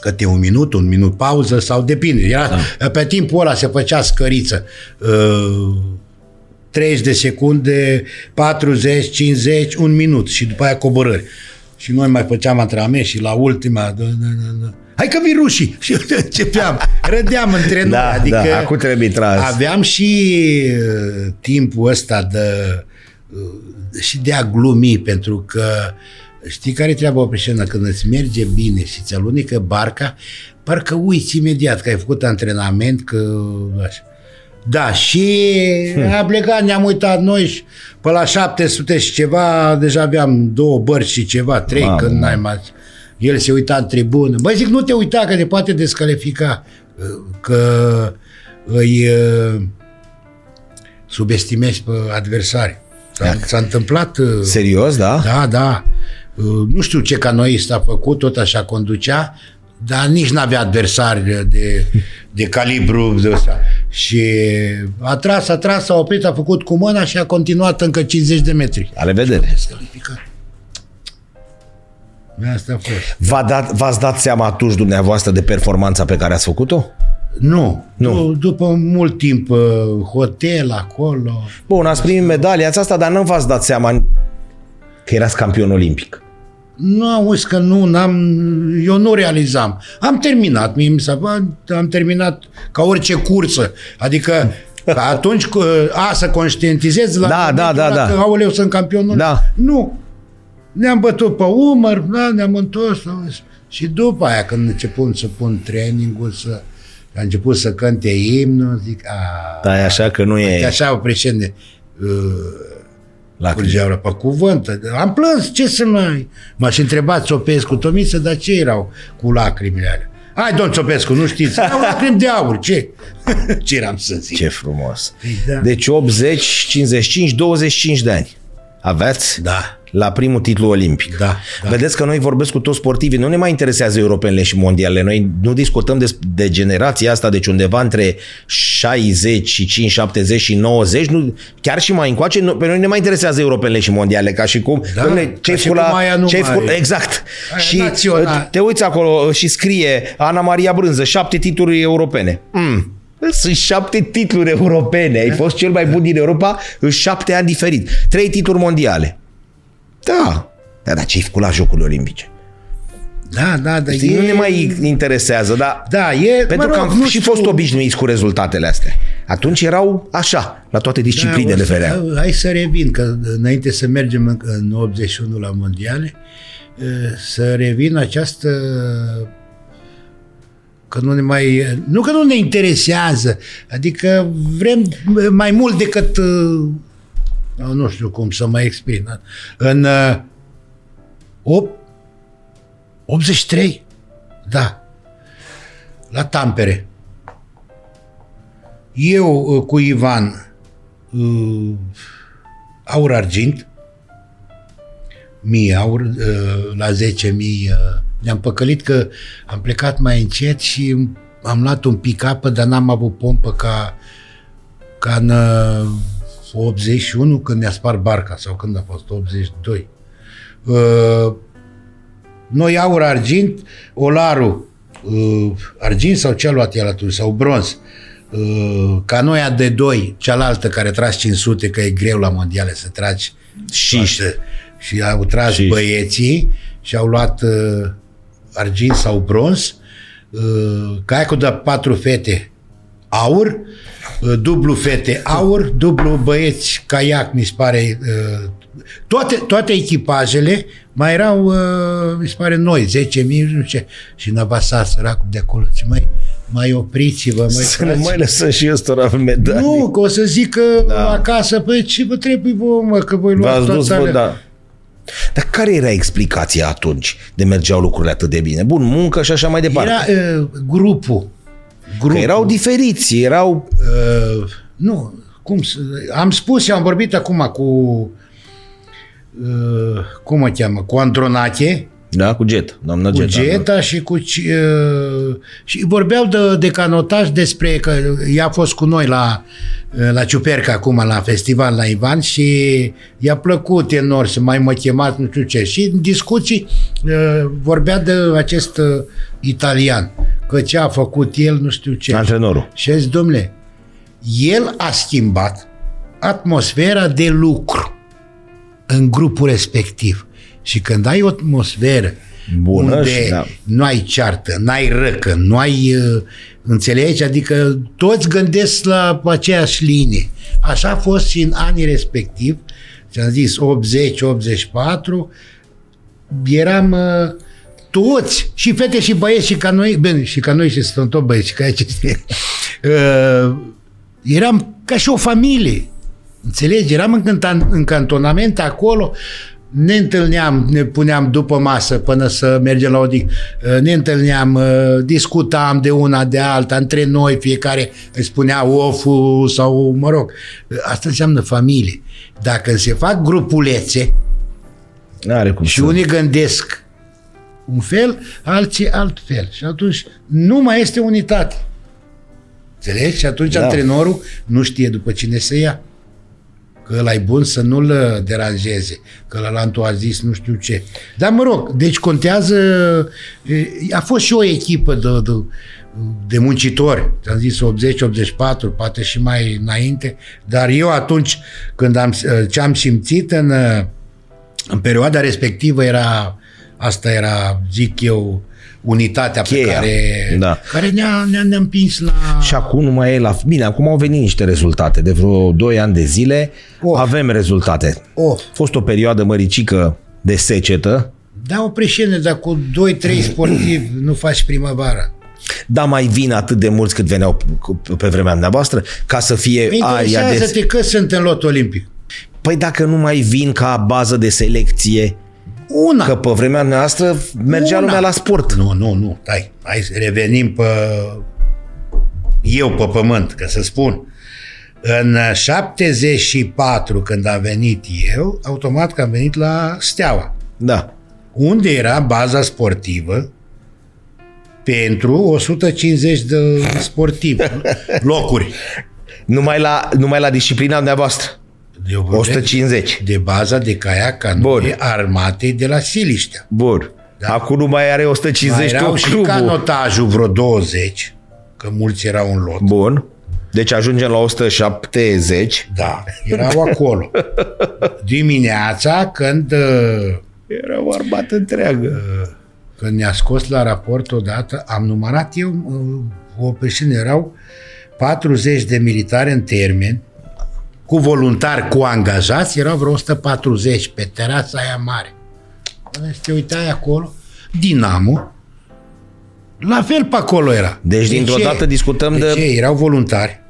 câte un minut, un minut pauză sau depinde. Era, da. Pe timpul ăla se făcea scăriță. Uh, 30 de secunde, 40, 50, un minut și după aia coborâri. Și noi mai făceam antrenament și la ultima... Da, da, da, da. Hai că vin rușii! Și începeam, rădeam între noi. Da, adică da, acum trebuie tras. Aveam și uh, timpul ăsta de, uh, și de a glumi, pentru că știi care e treaba pe scenă? Când îți merge bine și ți alunecă barca, parcă uiți imediat că ai făcut antrenament, că așa. Da, și a plecat, ne-am uitat noi și pe la 700 și ceva, deja aveam două bărci și ceva, trei, Mamă, când n-ai mai... El se uita în tribună. Băi, zic, nu te uita că te poate descalifica, că îi uh, subestimezi pe adversari. S-a, s-a întâmplat... uh, Serios, da? da, da. Uh, Nu știu ce canoist a făcut, tot așa conducea, dar nici n-avea adversari de, de calibru de ăsta. Și a tras, a tras, a oprit, a făcut cu mâna și a continuat încă 50 de metri. La revedere. Descalificat. Asta a fost. V-a dat, v-ați dat seama atunci dumneavoastră de performanța pe care ați făcut-o? Nu. Nu. nu. După mult timp, uh, hotel acolo. Bun, ați primit medalia asta, dar nu v-ați dat seama că erați campion olimpic. Nu auzi că nu, n-am, eu nu realizam. Am terminat, mie mi s-a am terminat ca orice cursă. Adică că atunci că, a, să conștientizez la Da, momentul da, da, ăla da. că, aoleu, sunt campionul. Da. Nu. Ne-am bătut pe umăr, da, ne-am întors. auzi. Și după aia, când început să pun trainingul, să a început să cânte imnul, zic, a, Da, e așa că nu că e... așa o președinte. Uh, La Curgeau pe cuvânt. Am plâns, ce să mai... M-aș întreba Țopescu, Tomiță, dar ce erau cu lacrimile alea? Hai, domn Țopescu, nu știți? Erau lacrimi de aur, ce? ce eram să zic? Ce frumos. da. Deci 80, 55, 25 de ani. Aveați? Da. La primul titlu olimpic. Da, da. Vedeți că noi vorbesc cu toți sportivii, nu ne mai interesează europenele și mondiale. Noi nu discutăm de, de generația asta, deci undeva între 65, 70 și 90, nu, chiar și mai încoace, nu, pe noi ne mai interesează europenele și mondiale, ca și cum, Da, dom'le, ca ce-ai și făcut cum la... aia nu ce-ai mai făcut, e. exact. Aia și național. uh, te uiți acolo și scrie Ana Maria Brânză, șapte titluri europene. Mm. Sunt șapte titluri europene. Ai fost cel mai bun din Europa în șapte ani diferit. Trei titluri mondiale. Da. Da, dar ce-ai făcut la Jocurile Olimpice? Da, da, da. Știi, e... nu ne mai interesează, dar Da, e... pentru mă că rog, am nu și știu. fost obișnuiți cu rezultatele astea. Atunci erau așa, la toate disciplinele Da, o să- ferea. Hai să revin, că înainte să mergem în, în 81 la mondiale, eh, să revin această că nu ne mai, nu că nu ne interesează, adică vrem mai mult decât eh, nu știu cum să mă exprim. da? În eh, 8, 83, da, la Tampere. Eu uh, cu Ivan uh, aur argint, mie aur, uh, la 10 mii uh, ne-am păcălit că am plecat mai încet și am luat un pick-up, dar n-am avut pompă ca ca în uh, 81 când ne-a spart barca sau când a fost 82. Uh, noi aur, argint, Olaru, uh, argint sau ce a luat el atunci, sau bronz. Uh, canoia de 2, cealaltă care tras 500, că e greu la mondiale să tragi. Șiș toate. și au tras Și- băieții și au luat uh, argint sau bronz. Uh, caiacul de patru fete aur, uh, dublu fete aur, dublu băieți caiac, mi se pare. uh, Toate, toate echipajele mai erau, uh, mi se pare, noi, 10.000, nu știu ce. Și Navasar, săracul de acolo, ce mai, mai opriți-vă, mai să nu mai lăsăm și ăstora medalii. nu, că o să zică da. acasă, păi ce vă trebuie vă, mă, că voi luați V-ați dus, toate bă, alea. da. Dar care era explicația atunci de mergeau lucrurile atât de bine? Bun, muncă și așa mai departe. Era uh, grupul. Că grupul. erau diferiți, erau... Uh, nu, cum să, am spus și am vorbit acum cu uh, cum o cheamă, cu Andronache, Da, cu Jet, doamna cu Jet. da. Geta și cu ci- uh, și vorbeau de, de canotaj despre că ea a fost cu noi la uh, la Ciuperca acum la festival la Ivan și i-a plăcut enorm să mai mă chemați nu știu ce și în discuții uh, vorbea de acest uh, italian că ce a făcut el nu știu ce Antrenorul. și a zis, domnule, el a schimbat atmosfera de lucru în grupul respectiv. Și când ai o atmosferă Bună unde și da. nu ai ceartă, n-ai răcă, nu ai uh, înțelegi, adică toți gândesc la aceeași linie. Așa a fost și în anii respectiv, ți-am zis 80-84, eram uh, toți, și fete și băieți, și ca noi, bine, și ca noi și sunt tot băieți, și ca acestea. Uh, eram ca și o familie. Înțelegi? Eram în, cantan, în cantonament acolo, ne întâlneam, ne puneam după masă până să mergem la odihnă, Uh, ne întâlneam, uh, discutam de una de alta, între noi, fiecare își spunea oful sau, mă rog, uh, asta înseamnă familie. Dacă se fac grupulețe, N-are cum și să... unii gândesc un fel, alții alt fel. Și atunci nu mai este unitate. Înțelegi? Și atunci Da. da. antrenorul nu știe după cine să ia. Că ăla e bun să nu-l deranjeze. Că ăla a zis nu știu ce. Dar mă rog, deci contează... e, A fost și o echipă de, de, de muncitori. Ți-am zis 80-84, poate și mai înainte. Dar eu atunci, când am, ce am simțit în, în perioada respectivă era, asta era, zic eu, unitatea Cheia, pe care, da. care ne-a, ne-a, ne-a împins la... Și acum nu mai e la... Bine, acum au venit niște rezultate. De vreo 2 ani de zile Of. avem rezultate. Oh, A fost o perioadă măricică de secetă, da, o preșene, dar cu 2-3 sportivi nu faci primăvara. dar mai vin atât de mulți cât veneau p- pe vremea dumneavoastră ca să fie aia de... Interesează-te că sunt în lot olimpic. Păi dacă nu mai vin ca bază de selecție, Una. că pe vremea noastră mergea Una. lumea la sport. Nu, nu, nu, stai. Hai să revenim pe eu pe pământ, că să spun. În 74, când am venit eu, automat că am venit la Steaua, Da. unde era baza sportivă pentru 150 de sportivi, locuri. Numai la, numai la disciplina dumneavoastră. Eu vorbesc 150. De baza de caiac Bun. canoe armatei de la Siliștea. Bun. Da. Acum nu mai are 150 Mai erau tot și clubul. canotajul vreo 20, că mulți erau în lot. Bun. Deci ajungem la 170. Da, erau acolo. Dimineața, când, uh, Era o armată întreagă. când ne-a scos la raport odată, am numărat eu uh, o persoană, erau 40 de militari în termen, cu voluntari, cu angajați, erau vreo 140 pe terasa aia mare. Până să te uitai acolo, Dinamo, la fel pe acolo era. Deci, dintr-o ce? dată discutăm de- ce? Erau voluntari,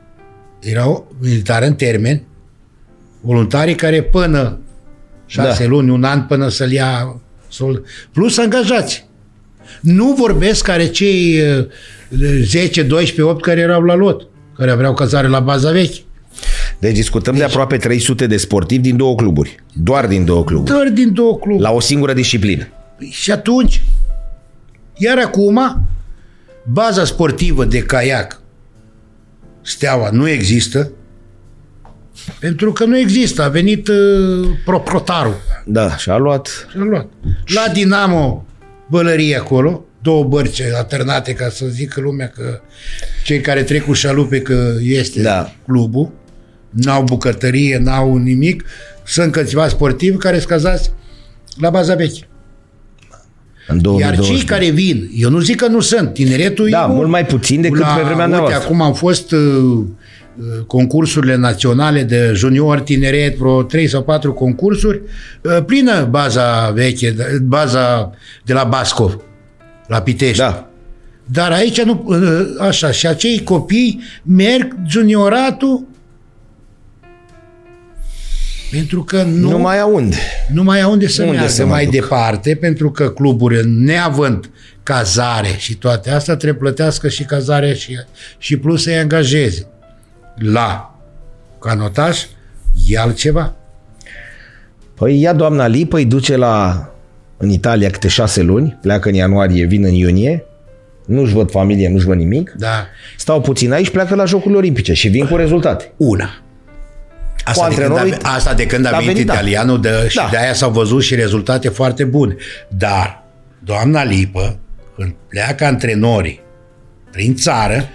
erau militari în termen, voluntarii care până șase Da. luni, un an până să-l ia sol, plus angajați. Nu vorbesc care cei uh, 10, 12, 8 care erau la lot, care aveau cazare la baza veche. Deci discutăm de aproape 300 de sportivi din două cluburi. Doar din două cluburi. Doar din două cluburi. La o singură disciplină. Și atunci, iar acum, baza sportivă de caiac Steaua nu există, Pentru că nu există. A venit uh, proprietarul Da, și a luat... și a luat. La Dinamo, bălărie acolo, două bărci alternate ca să zică lumea că cei care trec cu șalupe că este Da. clubul, n-au bucătărie, n-au nimic, sunt câțiva sportivi care sunt cazați la baza veche. În Iar 2020. cei care vin, eu nu zic că nu sunt, tineretul Da, e mult mai puțin decât pe vremea uite, noastră. acum au fost uh, uh, concursurile naționale de junior, tineret, vreo 3 sau 4 concursuri, uh, plină baza veche, de- baza de la Bascov, la Pitești. Da. Dar aici nu, uh, așa, și acei copii merg junioratul pentru că nu, Nu mai au unde. nu mai au unde să Unde meargă să mai mai duc? departe, pentru că cluburile, neavând cazare și toate astea, trebuie plătească și cazare și, și plus să-i angajeze. La canotaj e altceva. Păi ia doamna Lipă, îi duce la în Italia câte șase luni, pleacă în ianuarie, vin în iunie, nu-și văd familie, nu-și văd nimic, Da, stau puțin aici, pleacă la Jocurile Olimpice și vin cu rezultate. una. Asta de, când a, antrenorul- asta de când a a venit venit, da. italianul de, și Da. de aia s-au văzut și rezultate foarte bune. Dar doamna Lipă, când pleacă antrenorii prin țară,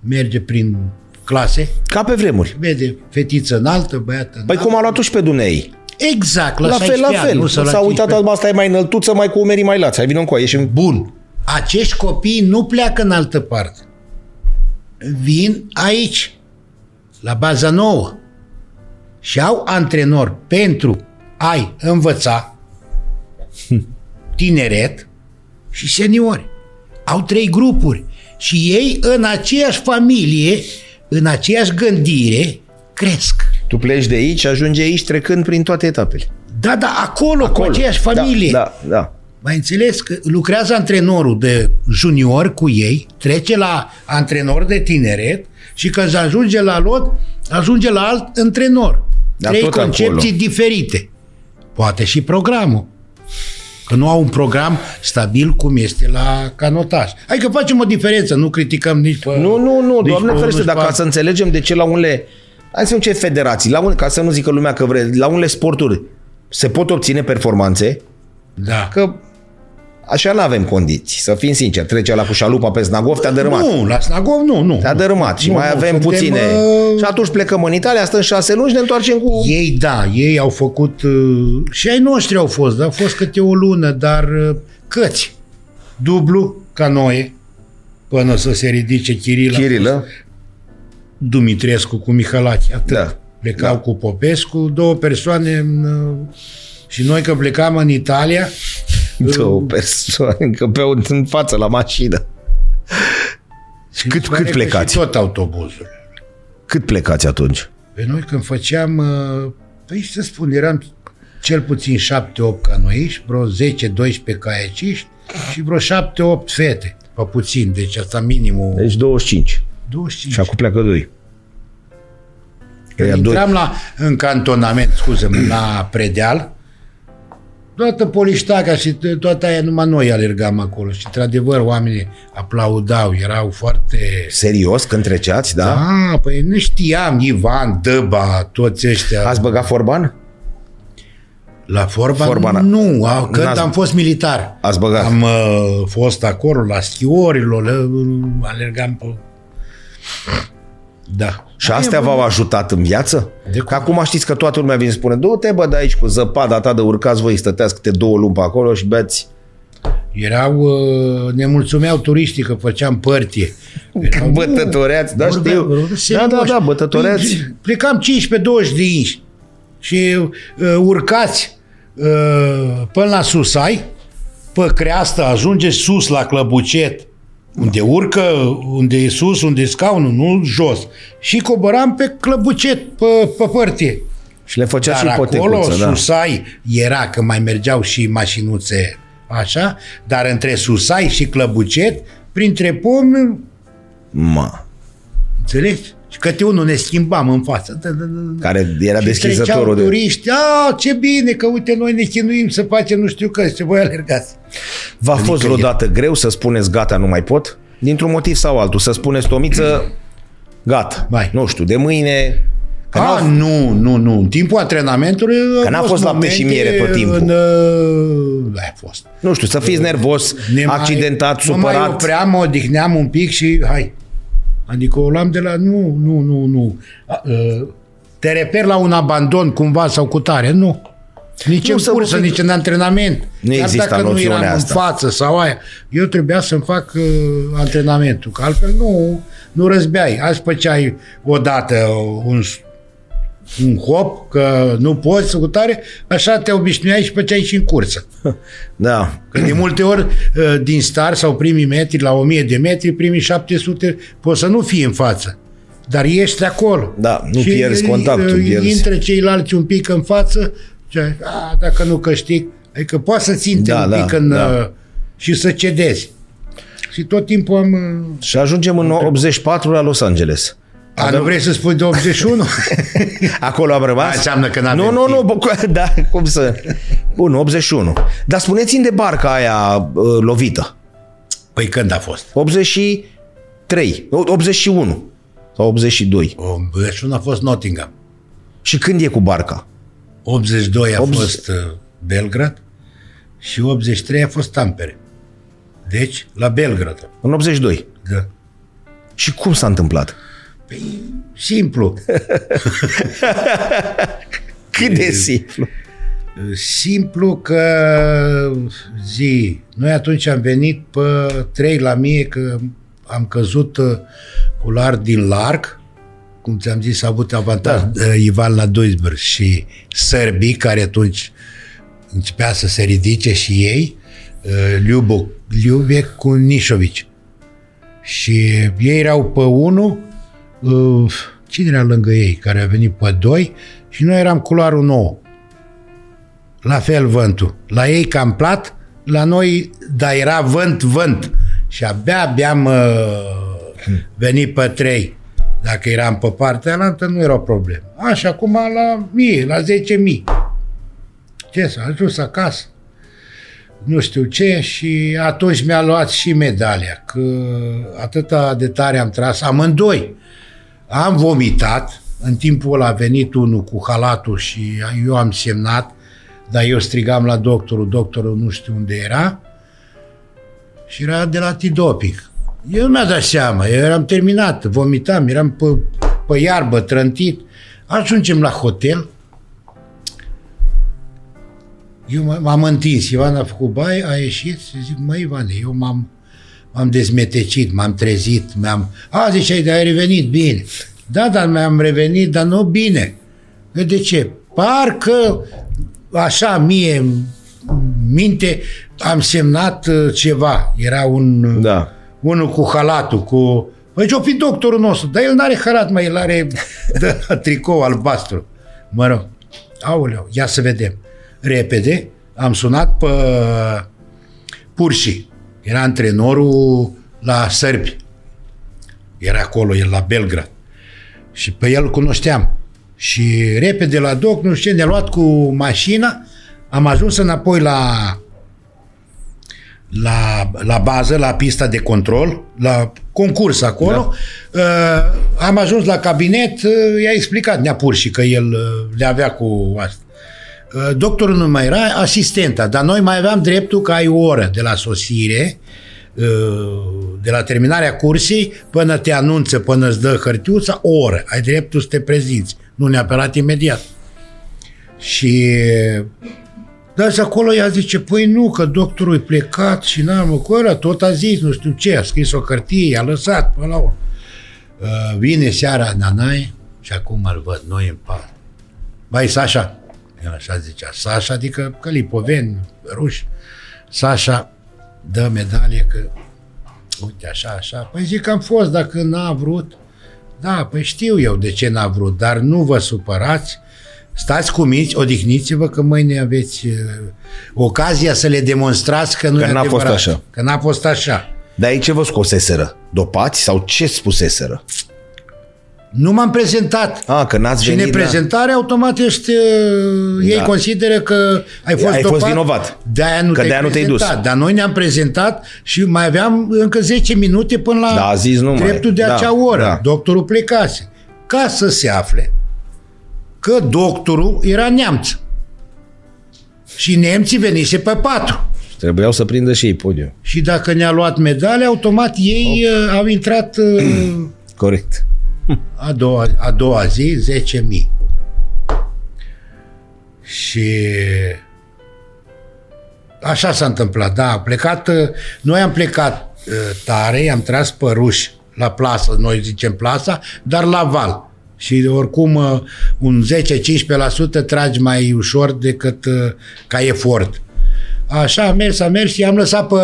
merge prin clase, Ca pe vremuri. vede fetiță înaltă, băiată Păi înaltă. cum a luat-o și pe dumnei. Exact, la, La fel, 16 la ani, fel. nu sau la S-a uitat, 15. asta e mai înăltuță, mai cu umerii mai lați. Hai, vină încoa, ieșim. Bun. Acești copii nu pleacă în altă parte. Vin aici, la baza nouă. Și au antrenori pentru a-i învăța tineret și seniori. Au trei grupuri. Și ei în aceeași familie, în aceeași gândire, cresc. Tu pleci de aici, ajungi aici trecând prin toate etapele. Da, da, acolo, acolo. cu aceeași familie. Da, da, da. Mai înțeles că lucrează antrenorul de junior cu ei, trece la antrenor de tineret și când se ajunge la lot, ajunge la alt antrenor. Dar Trei tot concepții acolo. diferite. Poate și programul. Că nu au un program stabil cum este la canotaj. Hai că facem o diferență, nu criticăm nici pe... Nu, nu, nu, nici doamne pe ferește, unul dar și ca pe să înțelegem de ce la unele, hai să ce federații, la un, ca să nu zică lumea că vre, la unele sporturi se pot obține performanțe, Da. că așa nu avem condiții, să fim sinceri, trece la cu șalupa pe Snagov, te-a dărâmat. Nu, la Snagov nu, nu. Te-a dărâmat și Nu, mai nu, avem suntem, puține. uh, Și atunci plecăm în Italia, stăm șase luni și ne întoarcem cu... Ei, da, ei au făcut, uh, și ai noștri au fost, dar au fost câte o lună, dar uh, câți? Dublu, ca noi, până să se ridice Chirila. Chirilă. Dumitrescu cu Mihalache, atât. Da. Plecau Da. cu Popescu, două persoane uh, și noi că plecam în Italia, Două persoane, că pe un, în față la mașină. Și cât, pare cât că plecați? Și tot autobuzul. Cât plecați atunci? Pe noi când făceam, uh, păi să spun, eram cel puțin 7-8 canoiști, vreo 10-12 caiaciști și vreo 7-8 fete, pe puțin, deci asta minimul Deci 25. 25. Și acum pleacă doi. Când Ăia doi. intram la, în cantonament, scuze-mă, la Predeal, toată poliștaca și to- toată aia, numai noi alergam acolo și, într-adevăr, oamenii aplaudau, erau foarte... Serios, când treceați, da? Ah, păi nu știam, Ivan, Dăba, toți ăștia. Ați băgat forban? La Forban? Forban. Nu, a, când N-ați- am fost militar. Ați băgat. Am uh, fost acolo la schiorilor, le- alergam pe... Da. Și astea v-au ajutat în viață? De Că acum știți că toată lumea vine și spune du-te bă de aici cu zăpada ta de urcați voi, stăteați câte două luni pe acolo și beți. Erau, uh, ne mulțumeau turiștii că făceam părtie. Erau, Bătătoreați, da vorbeam- știu. vorbeam Da, serios. da, da, bătătoreați. Păi, Plecam 15-20 de inși și uh, urcați uh, până la Susai, pe creastă, ajungeți sus la Clăbucet, unde urcă, unde e sus, unde e scaunul, nu jos. Și coboram pe Clăbucet, pe, pe părtie. Și le făcea și Dar acolo, ipotecuță, da. Susai, era că mai mergeau și mașinuțe așa, dar între Susai și Clăbucet, printre pomi, Mă, înțelegi? Și câte unul ne schimbam în față. Da, da, da, da. care era Și treceau deschizătorul de... turiști, a, ce bine că uite noi ne chinuim să facem nu știu că, ce voi alergați. V-a fost Adică vreodată greu să spuneți gata, nu mai pot? Dintr-un motiv sau altul, să spuneți Tomiță, Gata. Mai. Nu știu, de mâine... Că A, n-au- nu, nu, nu. În timpul antrenamentului Că n-a au fost lapte și momente miere tot timpul. În, uh, da, a fost. Nu știu, să fiți nervos, Ne mai- accidentat, Mă mai supărat. opream, mă odihneam un pic și hai. Adică o luam de la... Nu, nu, nu, nu. A, uh, Te reper la un abandon cumva sau cu tare. Nu. Nici Nu, în să cursă, vă- nici în antrenament. Nu Chiar există dacă nu noțiunea eram asta. în față sau aia. Eu trebuia să-mi fac uh, antrenamentul. Că altfel nu, nu răzbeai. Azi făceai odată un, un hop, că nu poți să cu tare, așa te obișnuiai și făceai și în cursă. Da. Că de multe ori uh, din start sau primii metri, la 1000 de metri, primii 700, poți să nu fii în față. Dar ești acolo. Da, nu pierzi contactul, uh, pierzi. Intră ceilalți un pic în față, și, a, dacă nu câștig, adică poți să ținte Da, un da, pic în, da. uh, și să cedezi. Și tot timpul am... uh, Și ajungem în 84 la Los Angeles. A, nu vrei să spui de 81? Acolo am rămas? Aia înseamnă că n-avem Nu, nu, nu, timp. bă, da, cum să... Bun, 81. Dar spuneți-mi de barca aia uh, lovită. păi când a fost? 83, 81 sau 82. 81 a fost Nottingham. Și când e cu barca? 82 a 80. fost uh, Belgrad și 83 a fost Tampere. Deci, la Belgrad. În 82. Da. Și cum s-a întâmplat? Păi, simplu. Cât de simplu. Simplu că zi, noi atunci am venit pe 3 la mie că am căzut uh, cu lar din larg, cum ți-am zis, a avut avantaj da. Ivan la Duisburg și sărbii care atunci începea să se ridice și ei, uh, Liubo, Liubek cu Nișovici. Și ei erau pe 1, cine era lângă ei, care a venit pe 2 și noi eram culoarul 9. La fel vântul. La ei cam plat, la noi, dar era vânt, vânt. Și abia, abia am uh, venit pe 3. Dacă eram pe partea alaltă, nu era o problemă. Așa, acum la mie, la 10.000. Ce, s-a ajuns acasă nu știu ce și atunci mi-a luat și medalia, că atâta de tare am tras, amândoi. Am vomitat, în timpul ăla a venit unul cu halatul și eu am semnat, dar eu strigam la doctorul, doctorul nu știu unde era și era de la antidoping. Eu nu mi-a dat seama, eu eram terminat, vomitam, eram pe, pe iarbă, trântit. Ajungem la hotel, eu m- m-am întins, Ivan a făcut baie, a ieșit și zic, măi Ivane, eu m-am, m-am dezmetecit, m-am trezit, mi-am... A, ziceai, de ai revenit, bine. Da, dar mi-am revenit, dar nu bine. Că De ce? Parcă așa mie în minte am semnat uh, ceva. Era un, uh, Da. unul cu halatul, cu... Păi ce-o fi doctorul nostru? Dar el n-are halat, mai el are de, tricou albastru. Mă rog, aoleu, ia să vedem. Repede am sunat pe Pursi. Era antrenorul la sărbi. Era acolo, el la Belgrad. Și pe el îl cunoșteam. Și repede la doc, nu știu ce, ne-a luat cu mașina, am ajuns înapoi la la, la bază, la pista de control, la concurs acolo. Da. Uh, am ajuns la cabinet, uh, i-a explicat, ne-a pur și că el uh, le avea cu asta. Uh, doctorul nu mai era asistenta, dar noi mai aveam dreptul că ai o oră de la sosire, uh, de la terminarea cursii, până te anunță, până îți dă hârtiuța, o oră. Ai dreptul să te prezinți, nu neapărat imediat. Și dar și acolo ea zice, păi nu, că doctorul e plecat și n-am cu ăla, tot a zis, nu știu ce, a scris o hârtie, i-a lăsat până la urmă. Uh, vine seara Nanai și acum îl văd noi în pat. Bai, Sasha, el așa zicea, Sasha, adică călipoveni, ruși, Sasha dă medalie că, uite, așa, așa. Păi zic că am fost, dacă n-a vrut, da, păi știu eu de ce n-a vrut, dar nu vă supărați, Stați cu minți, odihniți-vă că mâine aveți uh, ocazia să le demonstrați că nu Că e n-a fost adevărat. așa. Că n-a fost așa. Dar aici vă scoseseră? Dopați sau ce spuseseră? Nu m-am prezentat. A, că n-ați și venit, neprezentare, automat ești, uh, ei Da. consideră că ai fost Ai fost dopat, vinovat. De-aia nu Că te-ai de-aia nu te-ai dus. prezentat. Dar noi ne-am prezentat și mai aveam încă 10 minute până la Da, a zis nu mai. dreptul de Da, acea oră. da. Doctorul plecase. Ca să se afle că doctorul era neamț. Și nemții venise pe patru. Trebuiau să prindă și ei podium. Și dacă ne-a luat medale, automat ei uh, au intrat uh, Corect. A doua, a doua zi 10.000. Și așa s-a întâmplat, da, a plecat, uh, noi am plecat uh, tare, am tras pe ruși la plasă, noi zicem plasa, dar la val. Și oricum uh, un 10-15% tragi mai ușor decât uh, ca efort. Așa a mers, a mers și am lăsat pe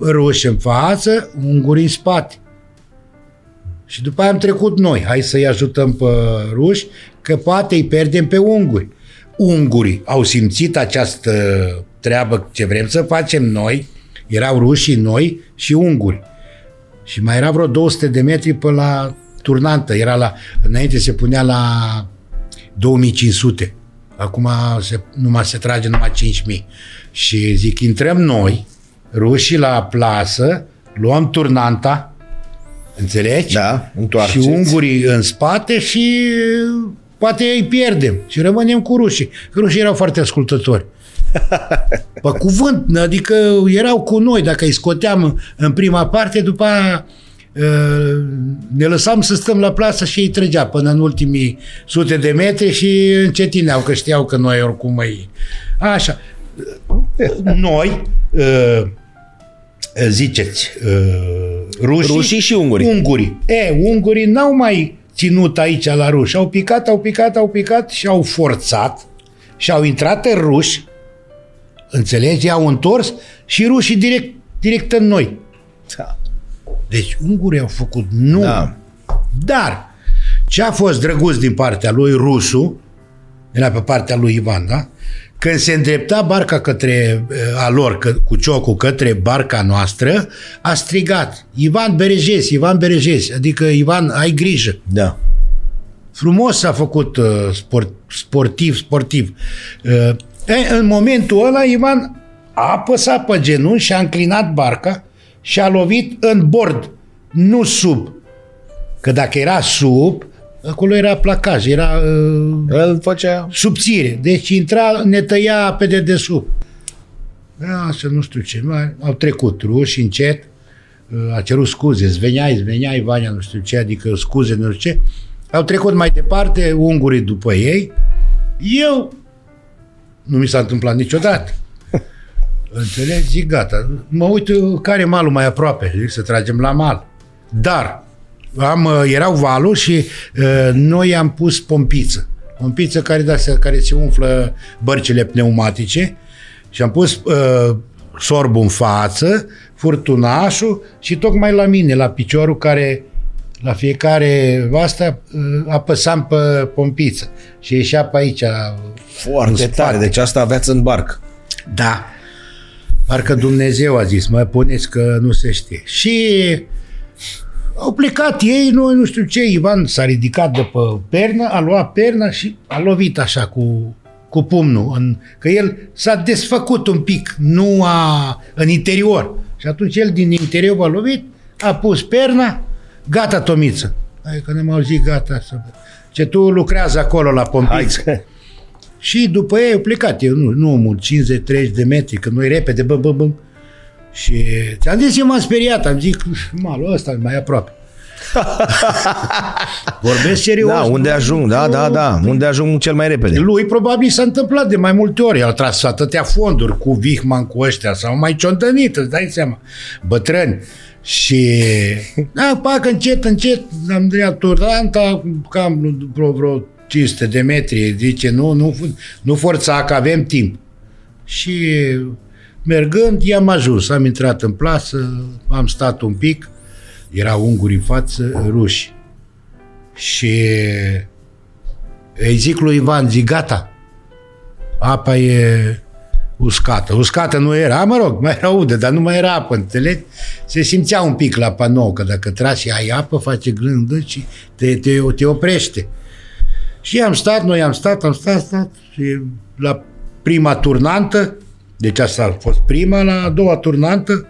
ruși în față, unguri în spate. Și după aia am trecut noi. Hai să-i ajutăm pe ruși, că poate îi pierdem pe unguri. Ungurii au simțit această treabă ce vrem să facem noi. Erau rușii noi și unguri. Și mai era vreo 200 de metri pe la turnantă. Era la, înainte se punea la 2500. Acum se, numai se trage numai 5000. Și zic, intrăm noi, rușii la plasă, luăm turnanta, înțelegi? Da, întoarceți. Și ungurii în spate și poate îi pierdem și rămânem cu rușii. Că rușii erau foarte ascultători. Pe cuvânt, adică erau cu noi, dacă îi scoteam în prima parte, după aia uh, ne lăsam să stăm la plasă și ei trăgea până în ultimii sute de metri și încetineau, că știau că noi oricum îi... Așa. Noi, uh, ziceți, uh, rușii, Rușii și ungurii. Ungurii. E, ungurii n-au mai ținut aici la ruși. Au picat, au picat, au picat și au forțat și au intrat în ruși, înțelegi, au întors și rușii direct, direct în noi. Da. Deci ungurii au făcut nu. Da. Dar ce a fost drăguț din partea lui rusul, era pe partea lui Ivan, da? Când se îndrepta barca către uh, a lor, că, cu ciocul către barca noastră, a strigat Ivan Berejes, Ivan Berejes, adică Ivan, ai grijă. Da. Frumos s-a făcut uh, sport, sportiv, sportiv. Uh, e, în momentul ăla, Ivan a apăsat pe genunchi și a înclinat barca și a lovit în bord, nu sub. Că dacă era sub, acolo era placaj, era uh, El făcea... subțire. Deci intra, ne tăia pe dedesubt. Așa, nu știu ce. mai- Au trecut ruși încet. uh, A cerut scuze. Zveniai, zveniai, Vania, nu știu ce, adică scuze, nu știu ce. Au trecut mai departe, ungurii după ei. Eu nu mi s-a întâmplat niciodată. Înțelegi? Zic, gata. Mă uit uh, care e malul mai aproape. Zic să tragem la mal. Dar am, uh, erau valuri și uh, noi am pus pompiță. Pompiță care, da, se- care se umflă bărcile pneumatice și am pus uh, sorbul în față, furtunașul și tocmai la mine, la piciorul care la fiecare asta uh, apăsam pe pompiță și ieșea pe aici. Foarte în tare. spate. Deci asta aveați în barc. Da. Parcă Dumnezeu a zis, mai puneți că nu se știe. Și au plecat ei, noi nu știu ce, Ivan s-a ridicat de pe pernă, a luat perna și a lovit așa cu, cu pumnul, în, că el s-a desfăcut un pic, nu a, în interior. Și atunci el din interior a lovit, a pus perna, gata Tomiță. Hai că ne-am auzit, gata. Să... Ce tu lucrează acolo la Hai pompiță. că... Și după ei au plecat, eu nu, nu mult, 50-30 de metri, că noi repede, bă, bă, bă. Și ți-am zis, eu m-am speriat, am zis, malul ăsta e mai aproape. Vorbesc serios. Da, unde nu? ajung, da, da, da. Unde ajung cel mai repede. Lui probabil s-a întâmplat de mai multe ori. El a tras atâtea fonduri cu Vihman, cu ăștia, sau mai ciondănit, îți dai seama. Bătrâni. Și da, pac, încet, încet, am dat Turanta, cam vreo, vreo 500 de metri. Zice, nu, nu, nu forța, că avem timp. Și mergând, i-am ajuns. Am intrat în plasă, am stat un pic, erau unguri în față, ruși. Și îi zic lui Ivan, zic, gata, apa e, uscată. Uscată nu era, mă rog, mai era udă, dar nu mai era apă, înțelegi? Se simțea un pic la panou, că dacă tragi și ai apă, face glândă și te, te, te oprește. Și am stat, noi am stat, am stat, stat și la prima turnantă, deci asta a fost prima, la a doua turnantă,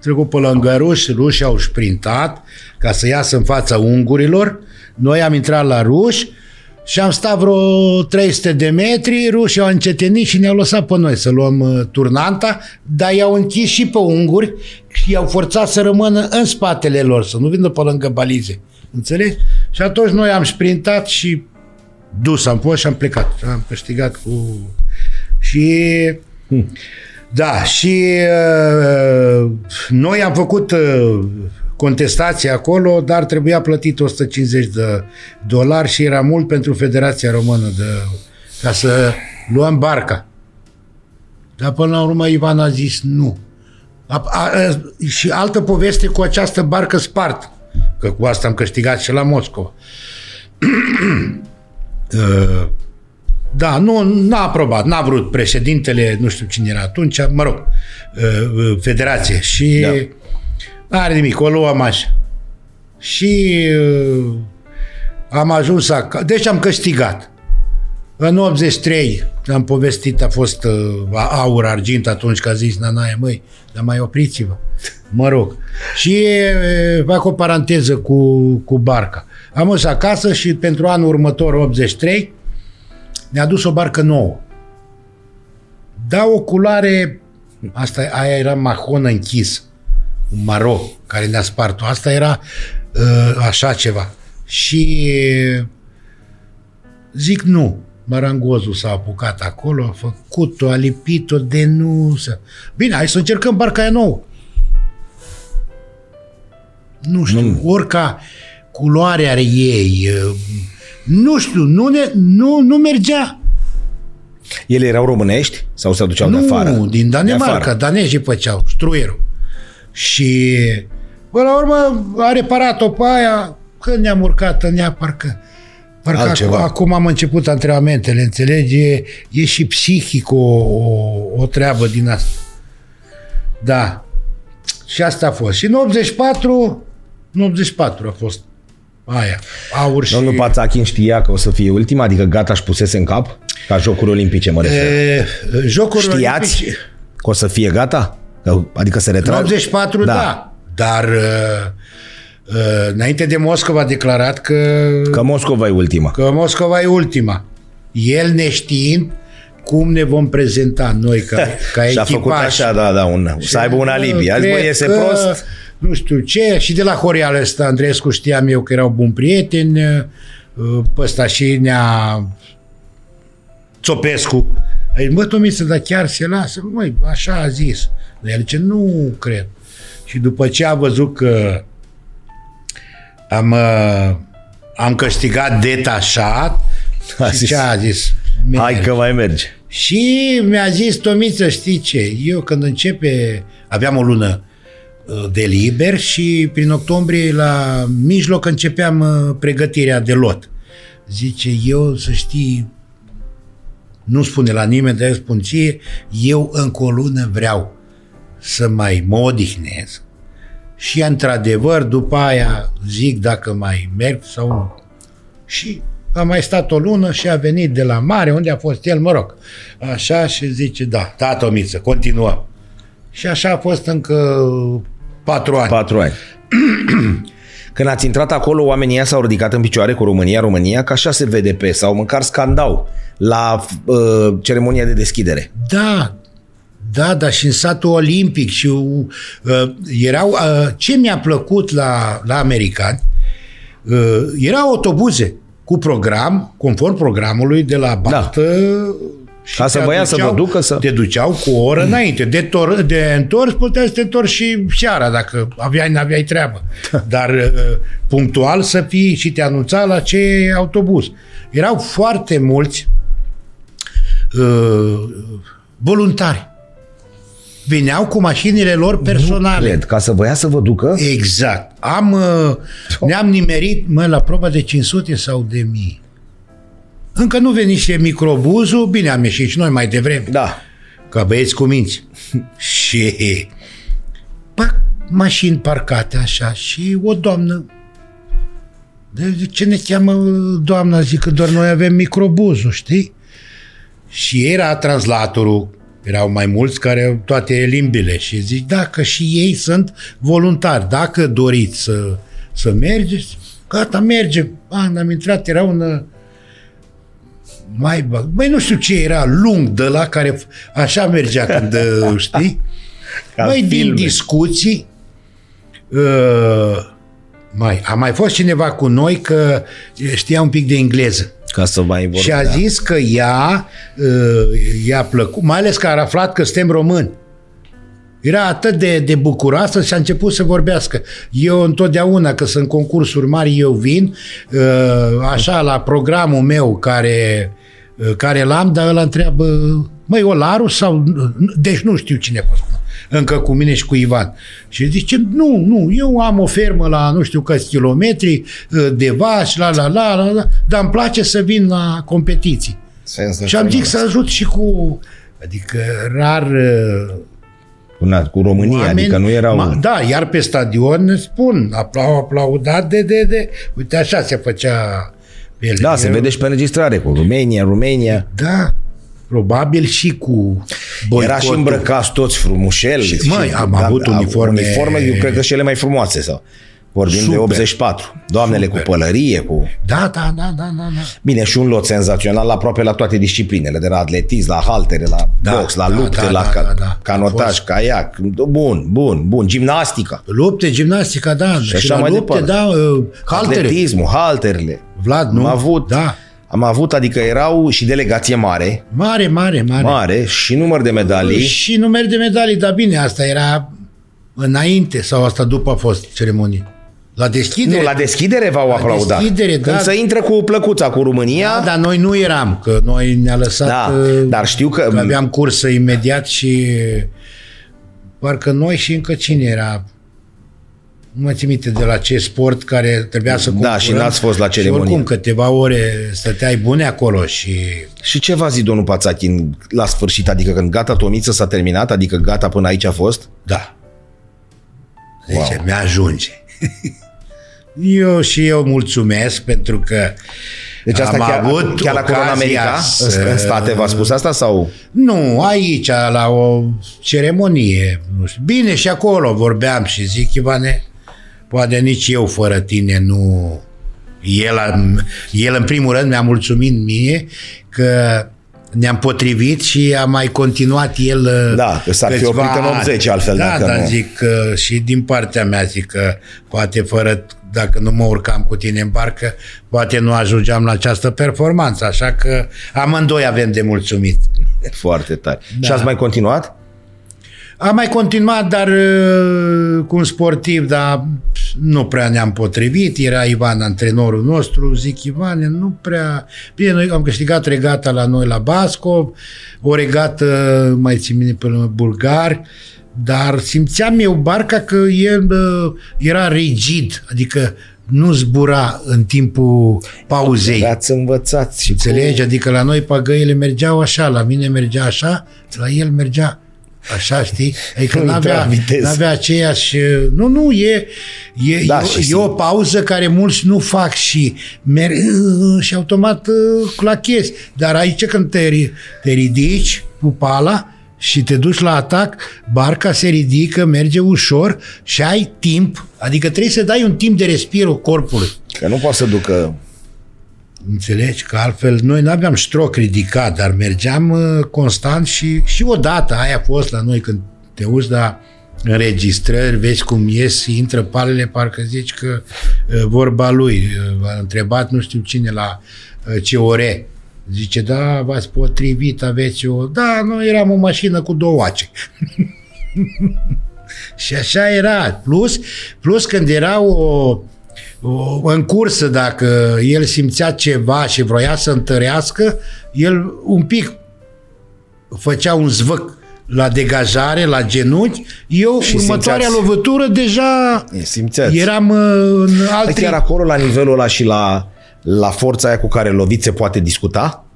trecut pe lângă ruși, rușii au sprintat ca să iasă în fața ungurilor, noi am intrat la ruși și am stat vreo 300 de metri, rușii au încetenit și ne-au lăsat pe noi să luăm uh, turnanta, dar i-au închis și pe unguri și i-au forțat să rămână în spatele lor, să nu vină pe lângă balize. Înțelegi? Și atunci noi am sprintat și dus am fost și am plecat. Am câștigat cu... Și... Hmm. Da, și uh, noi am făcut uh, contestație acolo, dar trebuia plătit 150 de dolari și era mult pentru Federația Română de, ca să luăm barca. Dar până la urmă Ivan a zis nu. A, a, a, și altă poveste cu această barcă spart, că cu asta am câștigat și la Moscova. uh, da, nu n-a aprobat, n-a vrut președintele, nu știu cine era atunci, mă rog, uh, uh, federație. Și da are nimic, o luăm așa. Și uh, am ajuns acasă. Deci am câștigat. În 83 am povestit, a fost uh, aur, argint atunci că a zis Nanaia, măi, dar mai opriți-vă. Mă rog. Și uh, fac o paranteză cu, cu barca. Am dus acasă și pentru anul următor, 83, ne-a dus o barcă nouă. Da, o culoare, asta aia era mahon închis un maro care ne-a spart-o. Asta era uh, așa ceva. Și zic nu. Marangozul s-a apucat acolo, a făcut-o, a lipit-o de nu să... Bine, hai să încercăm barca aia nouă. Nu știu, nu. orica culoare are ei, uh, nu știu, nu, ne, nu, nu mergea. Ele erau românești sau se aduceau nu, de afară? Nu, din Danemarca, danezii făceau, struierul. Și până la urmă a reparat-o pe aia când ne-am urcat în ea, parcă Parcă Altceva. acum am început antrenamentele, înțelegi? E, e și psihic o, o, o treabă din asta. Da. Și asta a fost. Și în 84, în 84 a fost aia, aur și... Domnul Pațachin știa că o să fie ultima? Adică gata își pusese în cap? Ca jocuri olimpice, mă refer. E, jocuri Știați olimpice. că o să fie gata? Adică se retrage? În 84, da. da. Dar uh, uh, înainte de Moscova a declarat că... Că Moscova e ultima. Că Moscova e ultima. El neștiind cum ne vom prezenta noi ca, ca Și a făcut așa, da, da, un, să aibă un alibi. Azi, bă, iese că, prost. Nu știu ce. Și de la Horial ăsta, Andreescu știam eu că erau buni prieteni. Uh, pe ăsta și ne-a Țopescu. Ai, bă, Tomiță, dar chiar se lasă? Măi, așa a zis. Dar el zice, nu cred. Și după ce a văzut că am, uh, am câștigat detașat, a zis, ce a zis? Merge. Hai că mai merge. Și mi-a zis, Tomiță, știi ce? Eu când începe, aveam o lună uh, de liber și prin octombrie la mijloc începeam uh, pregătirea de lot. Zice, eu să știi, nu spune la nimeni, dar eu spun ție, eu încă o lună vreau să mai mă odihnez și într-adevăr după aia zic dacă mai merg sau nu. Și a mai stat o lună și a venit de la mare, unde a fost el, mă rog. Așa și zice, da, tată miță, continuă. Și așa a fost încă patru ani. Patru ani. Când ați intrat acolo, oamenii s-au ridicat în picioare cu România, România, că așa se vede pe, sau măcar scandau la uh, ceremonia de deschidere. Da, da, dar și în satul olimpic și uh, erau, uh, ce mi-a plăcut la, la americani, uh, erau autobuze cu program, conform programului de la Baltă, da. Și Ca să vă ia să vă ducă să... Te duceau cu o oră mm. înainte. De, tor, de întors puteai să te întorci și seara dacă aveai, n-aveai treabă. Dar uh, punctual să fii și te anunța la ce autobuz. Erau foarte mulți uh, voluntari Veneau cu mașinile lor personale. Nu cred, ca să vă ia să vă ducă? Exact. Am, uh, ne-am nimerit, mă, la proba de 500 sau de mii. Încă nu venise microbuzul, bine am ieșit și noi mai devreme. Da. ca băieți cu minți. și pac, mașini parcate așa și o doamnă de ce ne cheamă doamna? Zic că doar noi avem microbuzul, știi? Și era translatorul, erau mai mulți care toate limbile și zic, dacă și ei sunt voluntari, dacă doriți să, să mergeți, gata, mergem. am intrat, era un mai, mai nu știu ce era, lung de la care așa mergea când, știi? Mai din discuții, uh, mai, a mai fost cineva cu noi că știa un pic de engleză. Ca să mai vorbea. Și a zis că ea i-a plăcut, mai ales că a aflat că suntem români. Era atât de, de bucuroasă și a început să vorbească. Eu întotdeauna, că sunt concursuri mari, eu vin, așa, la programul meu care, care l-am, dar ăla întreabă, măi, Olaru sau... Deci nu știu cine a fost încă cu mine și cu Ivan. Și zice, nu, nu, eu am o fermă la nu știu câți kilometri ă, de vaci, la, la, la, la, la dar îmi place să vin la competiții. Și am zis să ajut și cu, adică rar ă, cu, cu România, oameni, adică nu erau... Ma, da, iar pe stadion spun, aplau, aplaudat de, de, de, uite așa se făcea pe ele. Da, se vede și pe înregistrare cu România, România. Da, probabil și cu boicotul. Era și îmbrăcați toți frumușel. Și, măi, am da, avut uniforme... Uniforme, eu cred că cele mai frumoase. Sau. Vorbim Super. de 84. Doamnele Super. cu pălărie, cu... Da, da, da, da, da, da. Bine, și un lot senzațional aproape la toate disciplinele, de la atletism, la haltere, la da, box, la da, lupte, da, la da, da, da. canotaj, caiac. Bun, bun, bun. Gimnastică. Lupte, gimnastică, da. Și, și la mai lupte, departe. da, uh, haltere. Atletismul, halterele. Vlad, nu? Am avut, da. Am avut, adică erau și delegație mare. Mare, mare, mare. Mare și număr de medalii. Și număr de medalii, dar bine, asta era înainte sau asta după a fost ceremonie. La deschidere? Nu, la deschidere v-au la aplaudat. Deschidere, Când da. să intre cu plăcuța cu România. Da, dar noi nu eram, că noi ne-a lăsat... Da, uh, dar știu că... că aveam cursă imediat și parcă noi și încă cine era nu mă țin minte de la ce sport care trebuia să concurăm. Da, și n-ați fost la ceremonie. Și oricum, câteva ore stăteai bune acolo și... Și ce v-a zis domnul Pațachin la sfârșit? Adică când gata Tomiță s-a terminat? Adică gata până aici a fost? Da. Deci wow. mi-ajunge. Eu și eu mulțumesc pentru că deci asta am chiar, avut chiar acolo în America, să... în state, v-a spus asta sau? Nu, aici, la o ceremonie. Nu știu. Bine, și acolo vorbeam și zic, Ivane, Poate nici eu fără tine nu... El, el în primul rând mi-a mulțumit mie că ne-am potrivit și a mai continuat el Da, că s-ar fi oprit în 80 altfel da, dacă dar nu. zic că și din partea mea zic că poate fără, dacă nu mă urcam cu tine în barcă, poate nu ajungeam la această performanță, așa că amândoi avem de mulțumit. Foarte tare. Da. Și ați mai continuat? Am mai continuat, dar uh, cu un sportiv, dar nu prea ne-am potrivit. Era Ivan, antrenorul nostru. Zic, Ivan, nu prea... Bine, noi am câștigat regata la noi la Basco, o regată, mai țin mine, pe bulgari, dar simțeam eu barca că el uh, era rigid, adică nu zbura în timpul pauzei. Ați învățat. Și Înțelegi? Cu... Adică la noi pagăile mergeau așa, la mine mergea așa, la el mergea Așa, știi? Adică nu avea n-avea aceeași... Nu, nu, e, e, da, e, e o pauză care mulți nu fac și merg și automat uh, clachezi. Dar aici când te, te ridici cu pala și te duci la atac, barca se ridică, merge ușor și ai timp, adică trebuie să dai un timp de respiro corpului. Că nu poate să ducă Înțelegi? Că altfel noi nu aveam stroc ridicat, dar mergeam uh, constant și, și odată aia a fost la noi când te uiți la înregistrări, vezi cum ies, intră palele, parcă zici că uh, vorba lui. Uh, a întrebat nu știu cine la ce ore. Zice, da, v-ați potrivit, aveți o... Da, noi eram o mașină cu două ace. și așa era. Plus, plus când era o în cursă, dacă el simțea ceva și vroia să întărească, el un pic făcea un zvâc la degajare, la genunchi, eu și următoarea simțeați. lovătură deja simțeați. eram uh, în alt Chiar acolo, la nivelul ăla și la, la forța aia cu care loviți, se poate discuta?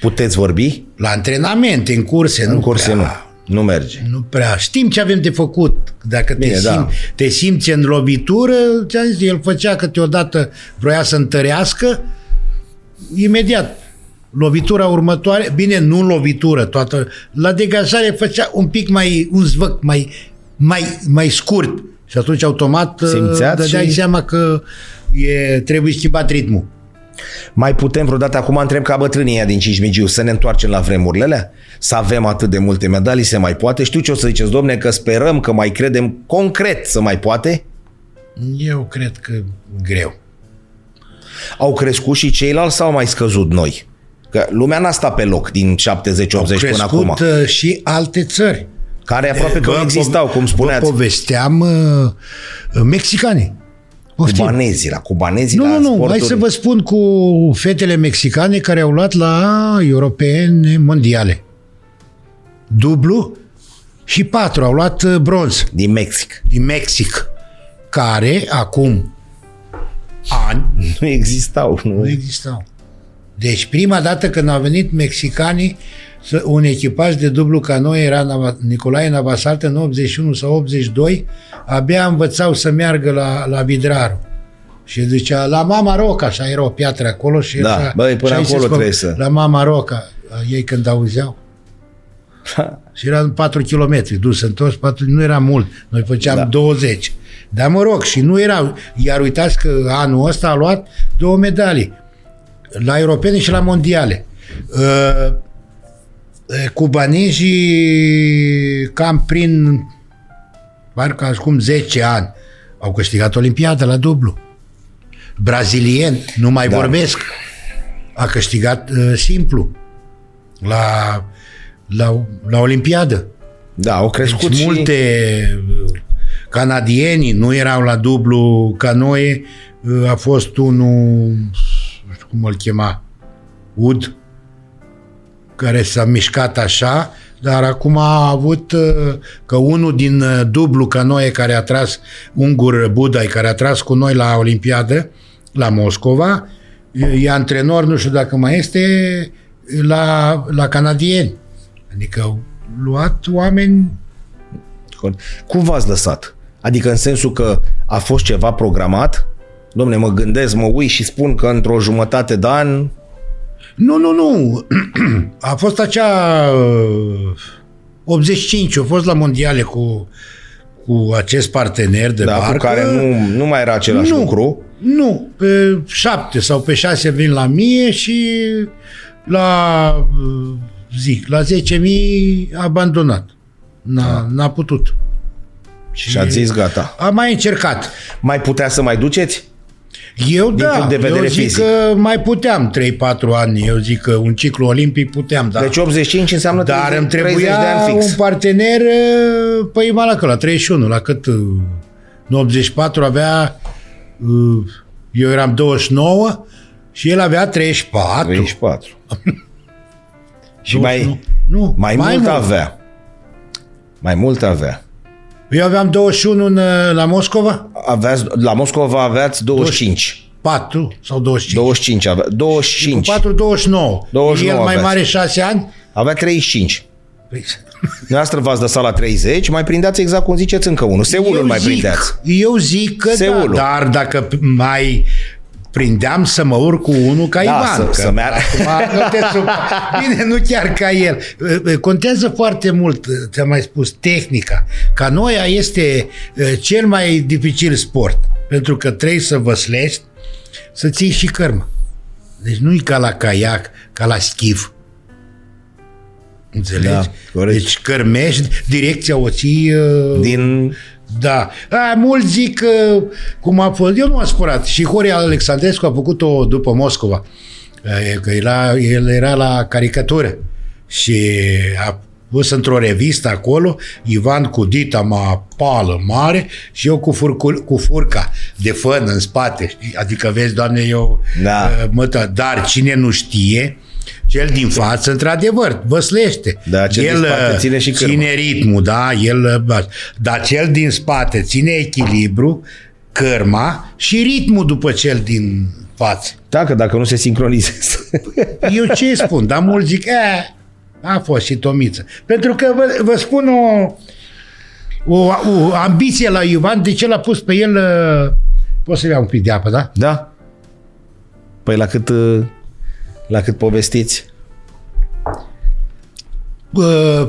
Puteți vorbi? La antrenamente, în curse, În nu curse prea. nu. Nu merge. Nu prea. Știm ce avem de făcut. Dacă Bine, te, da. simți, te simți în lovitură, ți-am zis, el făcea câteodată, vroia să întărească, imediat. Lovitura următoare, bine, nu lovitură, toată, la degajare făcea un pic mai, un zvăc mai, mai, mai scurt. Și atunci automat Simțeați dădeai și- seama că e, trebuie schimbat ritmul. Mai putem vreodată, acum întreb ca bătrânii ăia din Cismigiu, să ne întoarcem la vremurile alea? Să avem atât de multe medalii, se mai poate? Știu ce o să ziceți, domne, că sperăm, că mai credem concret să mai poate? Eu cred că greu. Au crescut și ceilalți sau au mai scăzut noi? Că lumea n-a stat pe loc din 70-80 până crescut acum. uh, și alte țări. Care aproape că Vă nu existau, pove- cum spuneați. Vă povesteam uh, mexicanii. Poftim. Cubanezii, la cubanezii, Nu, la nu, nu, sporturi. hai să vă spun cu fetele mexicane care au luat la europene mondiale. Dublu și patru au luat uh, bronz Din Mexic. din Mexic, care acum ani Nu existau. Nu. nu existau. Deci prima dată când au venit mexicanii, să- un echipaj de dublu ca noi era Nava- Nicolae Navasalt în 81 sau 82, abia învățau să meargă la, la Vidraru. Și zicea, la Mama Roca, așa era o piatră acolo și Da, așa, băi, până și aici se acolo spune, trebuie să- La Mama Roca, ei când auzeau. Și era 4 km, dus întors, 4, nu era mult. Noi făceam Da. da. 20. Dar mă rog, și nu erau. Iar uitați că anul ăsta a luat două medalii. La europene și la mondiale. Uh, uh, cubanezii cam prin parcă acum 10 ani au câștigat Olimpiada la dublu. Brazilieni, nu mai Da. da. vorbesc, a câștigat uh, simplu la, la, la Olimpiadă. Da, au crescut Deci și... multe uh, canadieni nu erau la dublu ca noi. Uh, A fost unul, nu știu cum îl chema, Ud, care s-a mișcat așa, dar acum a avut uh, că unul din uh, dublu ca noi care a tras Ungur Budai, care a tras cu noi la Olimpiadă, la Moscova, e antrenor, nu știu dacă mai este, la, la canadieni. Adică au luat oameni Cum v-ați lăsat? Adică în sensul că a fost ceva programat? Domne, mă gândesc, mă uit și spun că într-o jumătate de an Nu, nu, nu. A fost acea uh, 85, a fost la mondiale cu, cu acest partener de da, barcă. cu care nu, nu mai era același nu, lucru. Nu, pe șapte sau pe șase vin la mie și la, uh, zic, la 10.000 abandonat. N-a, n-a putut. Și ați zis gata. A mai încercat. Mai putea să mai duceți? Eu Din da, punct de vedere eu zic fizic. că mai puteam 3-4 ani, eu zic că un ciclu olimpic puteam, da. Deci 85 înseamnă Dar 30, îmi 30 trebuia de ani fix. un partener uh, păi la că la 31, la cât uh, în 84 avea uh, eu eram 29 și el avea 34. 34. și 29. mai, nu, mai, mai mult avea. Mai mult avea. Eu aveam 21 în, uh, la Moscova, Aveați, la Moscova aveați 25. 4 sau 25. 25 avea. 25. Cu 4, 29. 29 El mai aveați. mare 6 ani. Avea 35. Păi, Noastră v-ați lăsat la 30, mai prindeați exact cum ziceți încă unul. Seulul eu mai zic, prindeați. Eu zic că Seulul. da, dar dacă mai prindeam să mă urc cu unul ca Da, Ivan. să- că să meargă. acum nu te supăra. Bine, nu chiar ca el. Contează foarte mult, ți-am mai spus, tehnica. Canoia este eh, cel mai dificil sport, pentru că trebuie să văslești, să ții și cărmă. Deci nu e ca la caiac, ca la schif. Înțelegi? Da, corect. deci cărmești, direcția o ții uh, Din... da. A, mulți zic că, cum a fost, eu nu am spărat. Și Horia Alexandrescu a făcut-o după Moscova. E, Că era, el era la caricatură. Și a pus într-o revistă acolo, Ivan cu dita ma pală mare și eu cu, furcul, cu furca de fân în spate. știi? Adică vezi, doamne, eu Da. uh, mă, da, dar cine nu știe, cel din față, într-adevăr, văslește. Da, cel din El spate uh, ține și cârma. ține ritmul, da, el, bă, dar cel din spate ține echilibru, cărma și ritmul după cel din față. Da, că dacă nu se sincronizează. Eu ce spun? Dar mulți zic, e, a fost și Tomiță. Pentru că vă, vă spun o, o, o ambiție la Ivan, de ce l-a pus pe el... uh, Poți să-i iau un pic de apă, da? Da? Păi la cât, uh, la cât povestiți? Uh,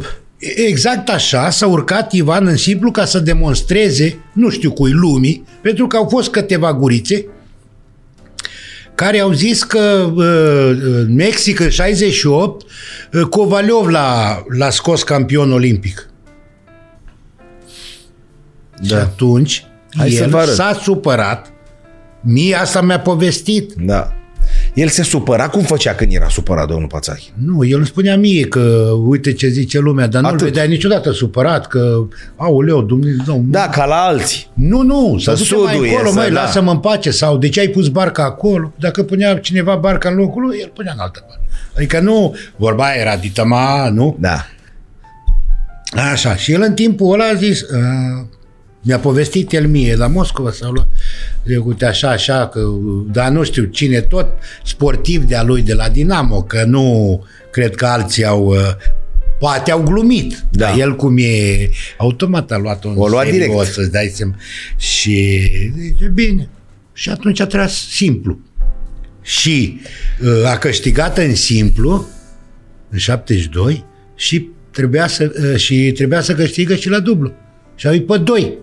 Exact așa s-a urcat Ivan în simplu ca să demonstreze, nu știu cui, lumii, pentru că au fost câteva gurițe care au zis că uh, în Mexic în 68 uh, Kovaliov l-a, l-a scos campion olimpic. Da. Și atunci Hai să el vă arăt. s-a supărat. Mie asta mi-a povestit. Da. El se supăra? Cum făcea când era supărat, domnul Pațachi? Nu, el îmi spunea mie că uite ce zice lumea, dar nu-l Atât. vedea niciodată supărat, că aoleu, Dumnezeu, Da, ca la alții. Nu, nu, să Că duce mai sudul încolo, e, să- măi, da. lasă-mă în pace. Sau de ce ai pus barca acolo? Dacă punea cineva barca în locul lui, el punea în altă parte. Adică nu, vorba aia era dităma, nu? Da. Așa, și el în timpul ăla a zis, uh, mi-a povestit el mie la Moscova sau la zic, uite așa, așa, că, dar nu știu cine, tot sportiv de-a lui de la Dinamo, că nu cred că alții au, uh, poate au glumit, Da. dar el cum e, automat a luat-o în O lua serios, direct. să-ți dai seama. Și zice, bine, și atunci a tras simplu. Și uh, a câștigat în simplu, în 72, și trebuia să, uh, și trebuia să câștigă și la dublu. Și au pe doi.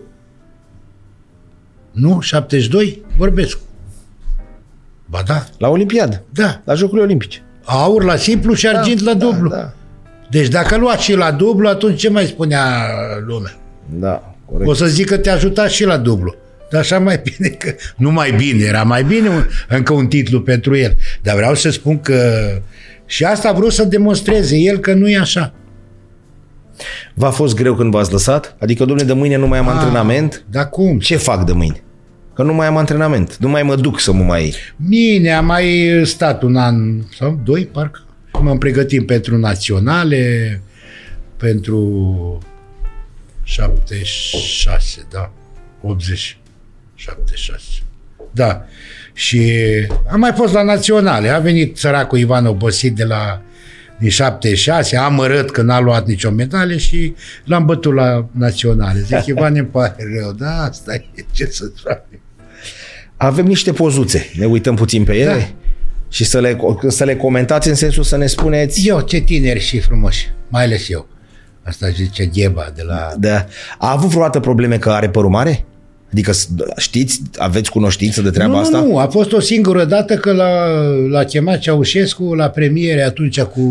Nu? 72? Vorbesc. Ba da, La Olimpiadă. da. La Jocurile Olimpice. Aur la simplu și argint la dublu. Da, da. Deci dacă lua și la dublu, atunci ce mai spunea lumea? Da, corect. O să zic că te ajuta și la dublu. Dar așa mai bine că... Nu mai bine, era mai bine un, încă un titlu pentru el. Dar vreau să spun că... Și asta a vrut să demonstreze el că nu e așa. V-a fost greu când v-ați lăsat? Adică, domnule, de mâine nu mai am antrenament? Dar cum? Ce fac de mâine? Că nu mai am antrenament. Nu mai mă duc să mă mai... Bine, am mai stat un an sau doi, parcă. M-am pregătit pentru naționale, pentru 76, da, 80, 76. Da. Și am mai fost la naționale. A venit săracul Ivan obosit de la din 76, am amărât că n-a luat nicio medalie și l-am bătut la naționale. Zic, Ivan, îmi pare rău, da, asta e, ce să-ți fac. Avem niște pozuțe. Ne uităm puțin pe ele? Da. Și să le, să le comentați în sensul să ne spuneți... Eu, ce tineri și frumoși, mai ales eu. Asta zice Gheba de la... Da. A avut vreodată probleme că are părul mare? Adică s- știți, aveți cunoștință de treaba nu, asta? nu, nu, a fost o singură dată că l-a, l-a chemat Ceaușescu la premiere atunci cu,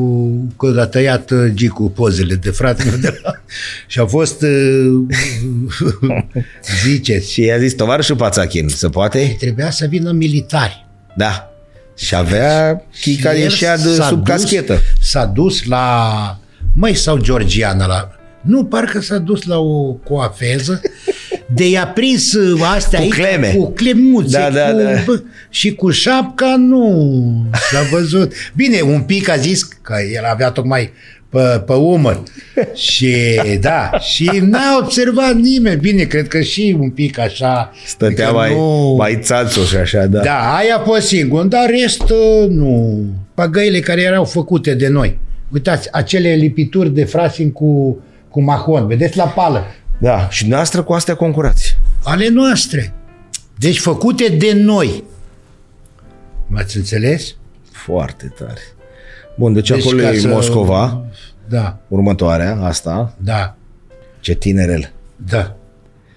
când a tăiat uh, Gicu pozele de frate de la, și a fost uh, ziceți, Și i-a zis, tovarășul Pațachin, se poate? trebuia să vină militari. Da. Și avea chica Și el ieșea de s-a sub dus- caschetă. S-a dus la, măi, sau Georgiana, la, nu, parcă s-a dus la o coafeză de i-a prins uh, astea Cu aici, cleme. cu clemuțe, Da, da, cu, da. bă, și cu șapca nu s-a văzut. Bine, un pic a zis că el avea tocmai pe, pe umăr. Și da, și n-a observat nimeni. Bine, cred că și un pic așa. Stătea adică mai, nu- mai țațo și așa, da. da, aia a fost singur, dar rest uh, nu. Pagăile care erau făcute de noi. Uitați, acele lipituri de frasin cu, cu mahon, vedeți la pală, Da, și noastră cu astea concurați. ale noastre. Deci făcute de noi. M-ați înțeles? Foarte tare. Bun, deci, Deci acolo ca e să- Moscova, Da, următoarea, asta. da, Ce tinerel. da.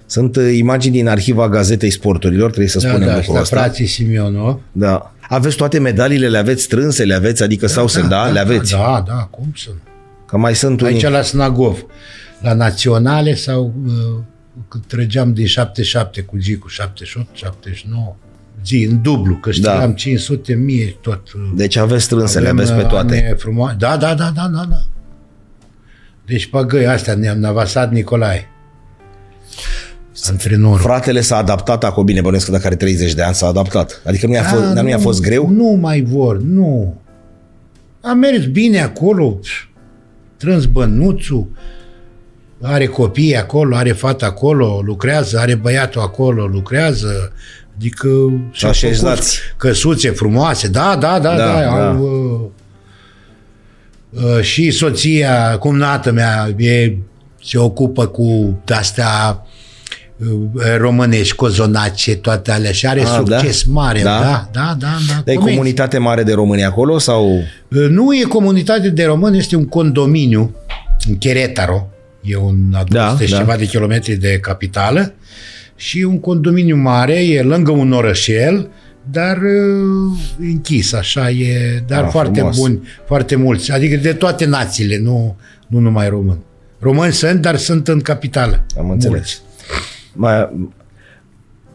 Sunt uh, imagini din arhiva Gazetei Sporturilor, trebuie să Da, spunem da, lucrul la ăsta. frații Simionov. Da. Aveți toate medaliile, le aveți strânse, le aveți, adică sau sunt, da, le aveți. Da, da, cum să nu? Că mai sunt unii. Aici la Snagov, la naționale sau uh, când trăgeam din 77 cu Gicu, 78, 79, zi, în dublu, că știam Da. 500, mie, tot. uh, Deci aveți strânse, le avem, aveți pe uh, toate. ane Frumoase. Da, da, da, da, da, da. Deci păgăi astea ne-am navasat Nicolae. Antrenorul. Fratele s-a adaptat acolo, bine, bănuiesc că dacă are 30 de ani s-a adaptat. Adică nu i-a, fost, dar nu i-a fost greu? Nu mai vor, nu. A mers bine acolo, trâns bănuțul, are copii acolo, are fata acolo, lucrează, are băiatul acolo, lucrează, Adică Și așezați. căsuțe frumoase. Da, da, da, Da, da. da. Au, uh, uh, și soția, cumnată mea, e, se ocupă cu astea uh, românești, cozonace, toate alea și are Ah, succes da? mare. Da? Da, da, da. da, Dar e Comenzi. comunitate mare de români acolo sau... Uh, Nu e comunitate de români, este un condominiu în Cheretaro. E un a Da, 200 și da. ceva de kilometri de capitală și un condominiu mare, e lângă un orășel, dar uh, închis, așa e, dar Ah, foarte frumos. buni, foarte mulți, adică de toate națiile, nu, nu numai români. Români sunt, dar sunt în capitală. Am înțeles. Mai,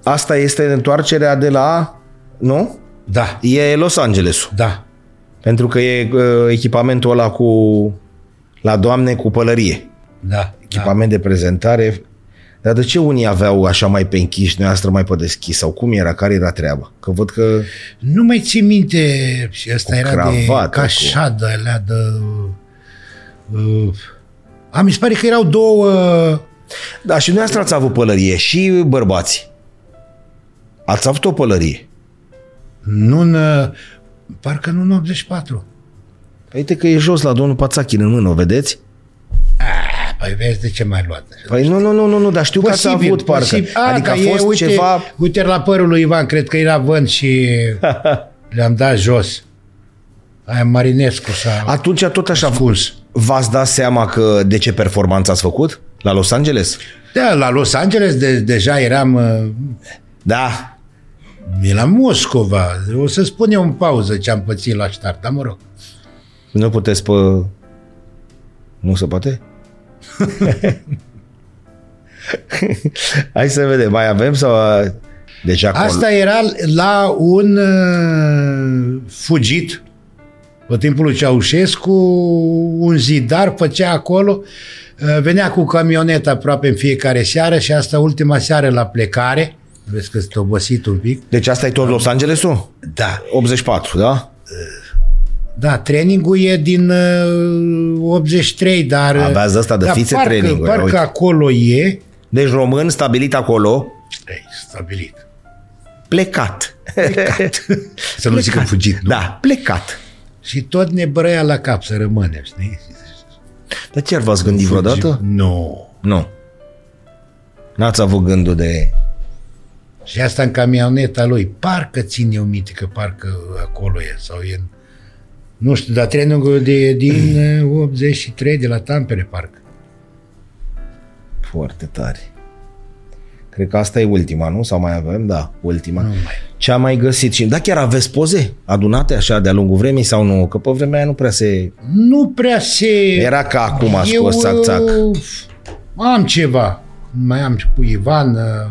asta este întoarcerea de la... Nu? Da, E Los Angeles. da. Pentru că e uh, echipamentul ăla cu... La doamne cu pălărie. Da, da. Echipament de prezentare. Dar de ce unii aveau așa mai pe închiși, noastră mai pe deschis? Sau cum era? Care era treaba? Că văd că... Nu mai țin minte și asta Cu era cravată, de cașadă, alea de... Uh, a, mi se pare că erau două... Da, și dumneavoastră ați avut pălărie și bărbați. Ați avut o pălărie. Nu în... uh, Parcă nu în 84. Uite că e jos la domnul Pațachin în mână, o vedeți? Ah, păi vezi de ce mai luat. Păi nu, nu, nu, nu, nu dar știu că ați avut parcă. posibil. A, adică da, a fost e, uite, ceva... Uite la părul lui Ivan, cred că era vânt și le-am dat jos. Aia Marinescu s-a Atunci tot așa ascuns. v-ați dat seama că de ce performanță ați făcut la Los Angeles? Da, la Los Angeles de, deja eram... uh, Da. E la Moscova. O să spun eu în pauză ce am pățit la start, dar mă rog. Nu puteți pe... Nu se poate? Hai să vedem, mai avem sau... Deci acolo... Asta era la un uh, fugit pe timpul lui Ceaușescu, un zidar făcea acolo, uh, venea cu camioneta aproape în fiecare seară și asta ultima seară la plecare. Vezi că sunt obosit un pic. Deci asta e tot Los Angelesul? Da, 84, da? da, trainingul e din uh, 83, dar... uh, Aveați de ăsta de da, fițe parcă, traininguri, Parcă uite. acolo e. Deci român stabilit acolo, Ei, stabilit. plecat. Să nu zic că fugit, nu? Da, plecat. Și tot ne brăia la cap să rămânem, știi? Dar chiar v-ați gândit vreodată? Nu. Nu. N-ați avut gândul de... Și asta în camioneta lui. Parcă țin eu minte că parcă acolo e sau e în... Nu știu, dar trenul de, din uh, 83 de la Tampere, parcă. Foarte tare. Cred că asta e ultima, nu? Sau mai avem? Da, ultima. Nu mai. Ce am mai găsit? Și... Da, chiar aveți poze adunate așa de-a lungul vremii sau nu? Că pe vremea aia nu prea se... Nu prea se... Era ca acum a Eu, scos țac-țac. uh, Am ceva. Mai am și cu Ivan, uh,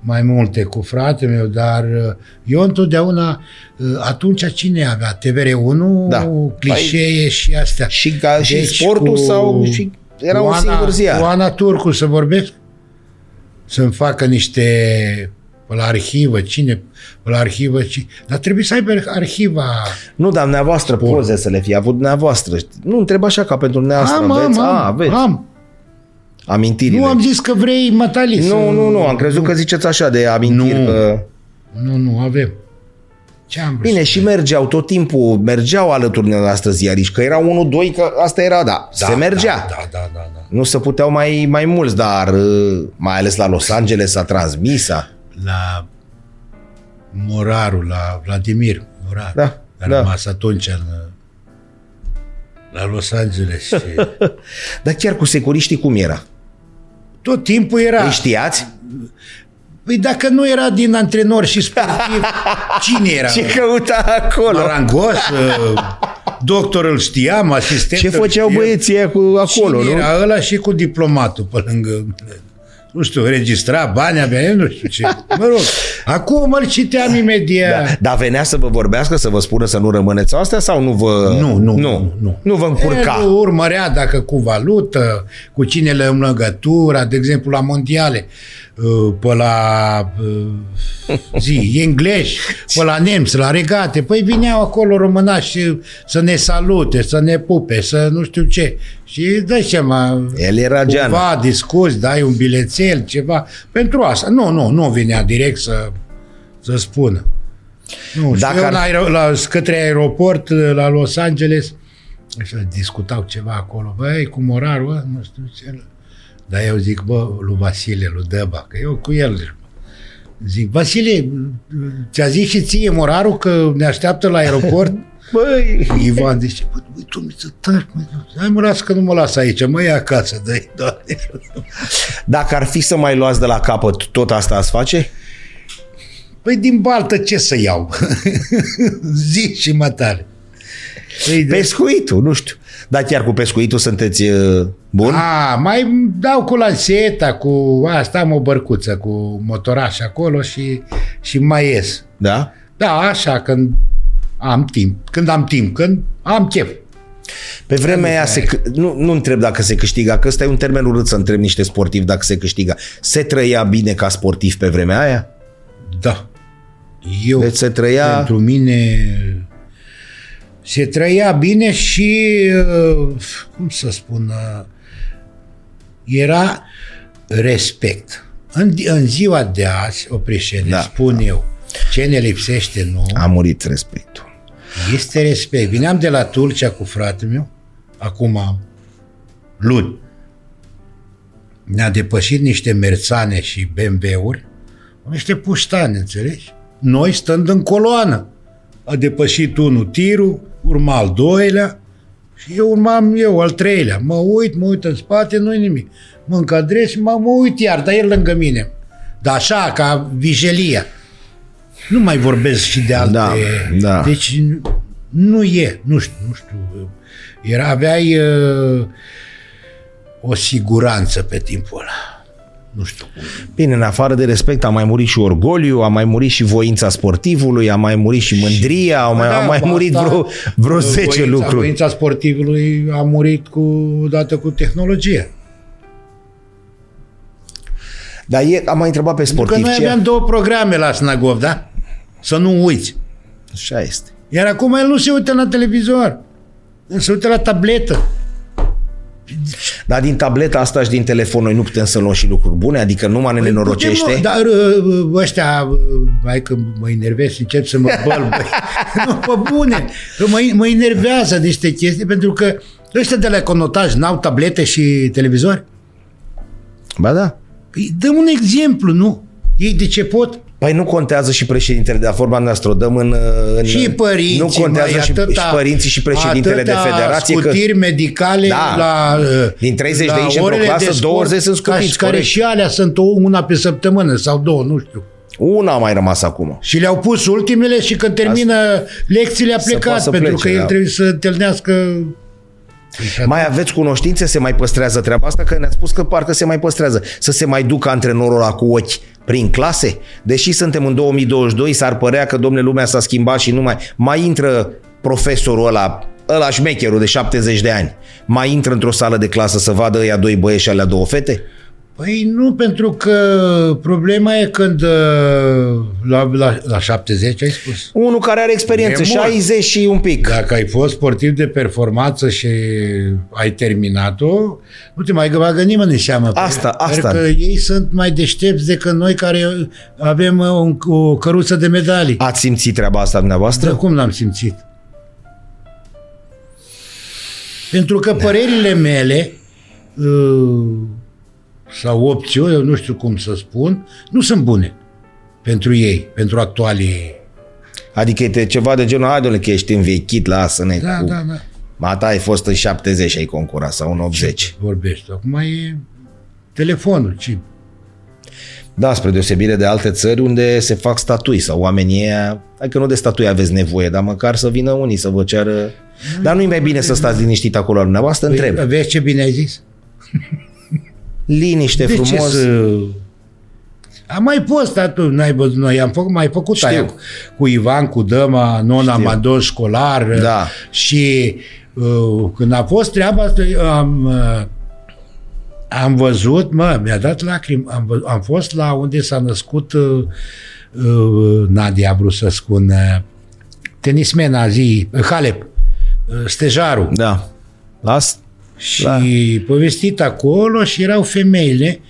mai multe cu fratele meu, dar uh, eu întotdeauna, uh, atunci cine avea? TVR1, Da. clișee și astea. Și, ca, și Deci sportul cu- sau... Și era cu un Ana- singur ziar. Cu Ana Turcu să vorbesc? Să-mi facă niște pe la arhivă, cine pe la arhivă, ci... dar trebuie să aibă arhiva. Nu, dar dumneavoastră poze să le fi avut dumneavoastră. Nu, întreb așa ca pentru dumneavoastră. Am, am, aveți? am, A, aveți. am. Amintirile. Nu am zis că vrei mătali să... nu, nu, nu, am crezut că ziceți așa de amintiri. Nu. Că... Nu, nu, avem. Ce am vrut Bine, să- și mergeau tot timpul, mergeau alături de noastră ziariști, că era unul, doi, că asta era, da, se mergea. Da, da, da, da. Nu se puteau mai, mai mulți, dar uh, mai ales la Los Angeles s-a transmis. A... La Moraru, la Vladimir Moraru. Da, A da. rămas atunci în, la Los Angeles și Dar chiar cu securiștii cum era? tot timpul era... Îi știați? Păi dacă nu era din antrenor și sportiv, cine era? Ce căuta acolo? Marangos, uh, doctor îl știam, asistent Ce îl făceau știam. băieții ăia cu acolo, Cine nu? era ăla și cu diplomatul pe lângă nu știu, registra bani avea, eu nu știu ce. Mă rog, acum îl citeam imediat. Da. Dar venea să vă vorbească, să vă spună să nu rămâneți astea sau nu vă... Nu, nu, nu, nu, nu. nu vă încurca. El urmărea dacă cu valută, cu cine le în legătura, de exemplu la mondiale, uh, pe la uh, zi, englezi, pe la nemți, la regate, păi vineau acolo românași să ne salute, să ne pupe, să nu știu ce. Și dai seama, El era geană. cumva discuți, dai un bilețel, ceva, pentru asta. Nu, nu, nu vinea direct să, să spună. Nu, Dacă Dacă ar- ar... la, către aeroport la Los Angeles și discutau ceva acolo, băi, cu morarul, bă, nu știu ce. Dar eu zic, bă, lui Vasile, lui Dăba, că eu cu el zic, Vasile, ți-a zis și ție morarul că ne așteaptă la aeroport? Băi, Ivan zice, bă, băi, tu mi să taci, mă, hai mă, lasă că nu mă las aici, mă ia acasă, dă-i, doamne. dacă ar fi să mai luați de la capăt, tot asta ați face? Păi din baltă ce să iau? Zi și mă tare. Păi, de- Pescuitul, nu știu. Dar chiar cu pescuitul sunteți uh, bun? A, mai dau cu lanseta, cu asta am o bărcuță, cu motoraș acolo și, și mai ies. Da? Da, așa, când am timp. Când am timp, când am chef. Pe vremea aia, se, câ- nu, nu întreb dacă se câștiga, că ăsta e un termen urât să întreb niște sportivi dacă se câștiga. Se trăia bine ca sportiv pe vremea aia? Da. Eu, Deci se trăia... pentru mine, se trăia bine și, uh, cum să spun, uh, era respect. În, în ziua de azi, Oprișene, Da. da. spun eu, ce ne lipsește nou, A murit respectul. Este respect. Vineam de la Turcia cu fratele meu, acum luni. Ne-a depășit niște merțane și BMW-uri, niște puștani, înțelegi? Noi stând în coloană. A depășit unul tirul, urma al doilea și eu urmam eu al treilea. Mă uit, mă uit în spate, nu-i nimic. Mă încadrez și mă, mă uit iar, dar el lângă mine. Dar așa, ca vijelia. Nu mai vorbesc și de alte... Da, da. Deci nu e, nu știu, nu știu. Era, aveai uh, o siguranță pe timpul ăla. Nu știu cum. Bine, în afară de respect a mai murit și orgoliu, a mai murit și voința sportivului, a mai murit și mândria, a mai, a mai murit asta, vreo, vreo 10 voința, lucruri. Voința sportivului a murit cu, odată cu tehnologia. Dar e, am mai întrebat pe Pentru că sportiv noi ce... aveam două programe la Snagov, da? Să nu uiți. Așa este. Iar acum el nu se uită la televizor. El se uită la tabletă. Dar din tableta asta și din telefon noi nu putem să luăm și lucruri bune? Adică numai ne nenorocește? Putem, nu, dar uh, ăștia, uh, hai că mă enervez și încep să mă băl, băi. nu, pe bune. Mă, mă enervează niște chestii pentru că ăștia de la conotaj n-au tablete și televizor. Ba da. Păi dăm un exemplu, nu? Ei de ce pot? Păi nu contează și președintele, de forma noastră o dăm în... în Și părinții, Nu contează mai, și, atâta, și părinții și președintele de atâta federație. Că, scutiri medicale Da. la uh, Din 30 de la inși într-o orele clasă, de sport, 20 sunt ca- scutiți, Care corect. și alea sunt o, una pe săptămână sau două, nu știu. una a mai rămas acum. Și le-au pus ultimele și când termină lecțiile a Să plecat, poată să pentru plece, că el da. trebuie să întâlnească... Mai aveți cunoștințe? Se mai păstrează treaba asta? Că ne-ați spus că parcă se mai păstrează. Să se mai ducă antrenorul ăla cu ochi prin clase? Deși suntem în 2022, s-ar părea că, domne, lumea s-a schimbat și nu mai... Mai intră profesorul ăla, ăla șmecherul de 70 de ani, mai intră într-o sală de clasă să vadă ăia doi băieți și alea două fete? Păi nu, pentru că problema e când uh, la, la, la 70 ai spus. Unul care are experiență, E mult. 60 și un pic. Dacă ai fost sportiv de performanță și ai terminat-o, nu te mai bagă nimeni în seamă. Asta, Pentru asta. că ei sunt mai deștepți decât noi care avem uh, o, o căruță de medalii. Ați simțit treaba asta dumneavoastră? Dar cum n-am simțit? Pentru că părerile mele uh, sau opțiuni, eu nu știu cum să spun, nu sunt bune pentru ei, pentru actualii. Adică e ceva de genul, hai domnule că ești învechit, lasă-ne Da, cu... da, da. Ma ta ai fost în 70 și ai concurat sau în 80. Vorbești. Acum e telefonul. Ce? Da, spre deosebire de alte țări unde se fac statui sau oamenii ăia, hai că nu de statui aveți nevoie, dar măcar să vină unii să vă ceară... Dar nu-i mai bine să stați liniștit acolo la dumneavoastră? Întreb. Păi, vezi ce bine ai zis? Liniște, De frumos. ce să... Am mai postat tu, n-ai văzut, noi am făcut, mai făcut Știu. aia cu, cu Ivan, cu Dăma, non amador școlar Da. și uh, când a fost treaba asta, eu am, uh, am văzut, mă, mi-a dat lacrimi, am, vă- am fost la unde s-a născut uh, uh, Nadia, a vrut să spun, uh, tenismena zi, uh, Halep, uh, stejarul. Da. Las? Și Da. povestit acolo și erau femeile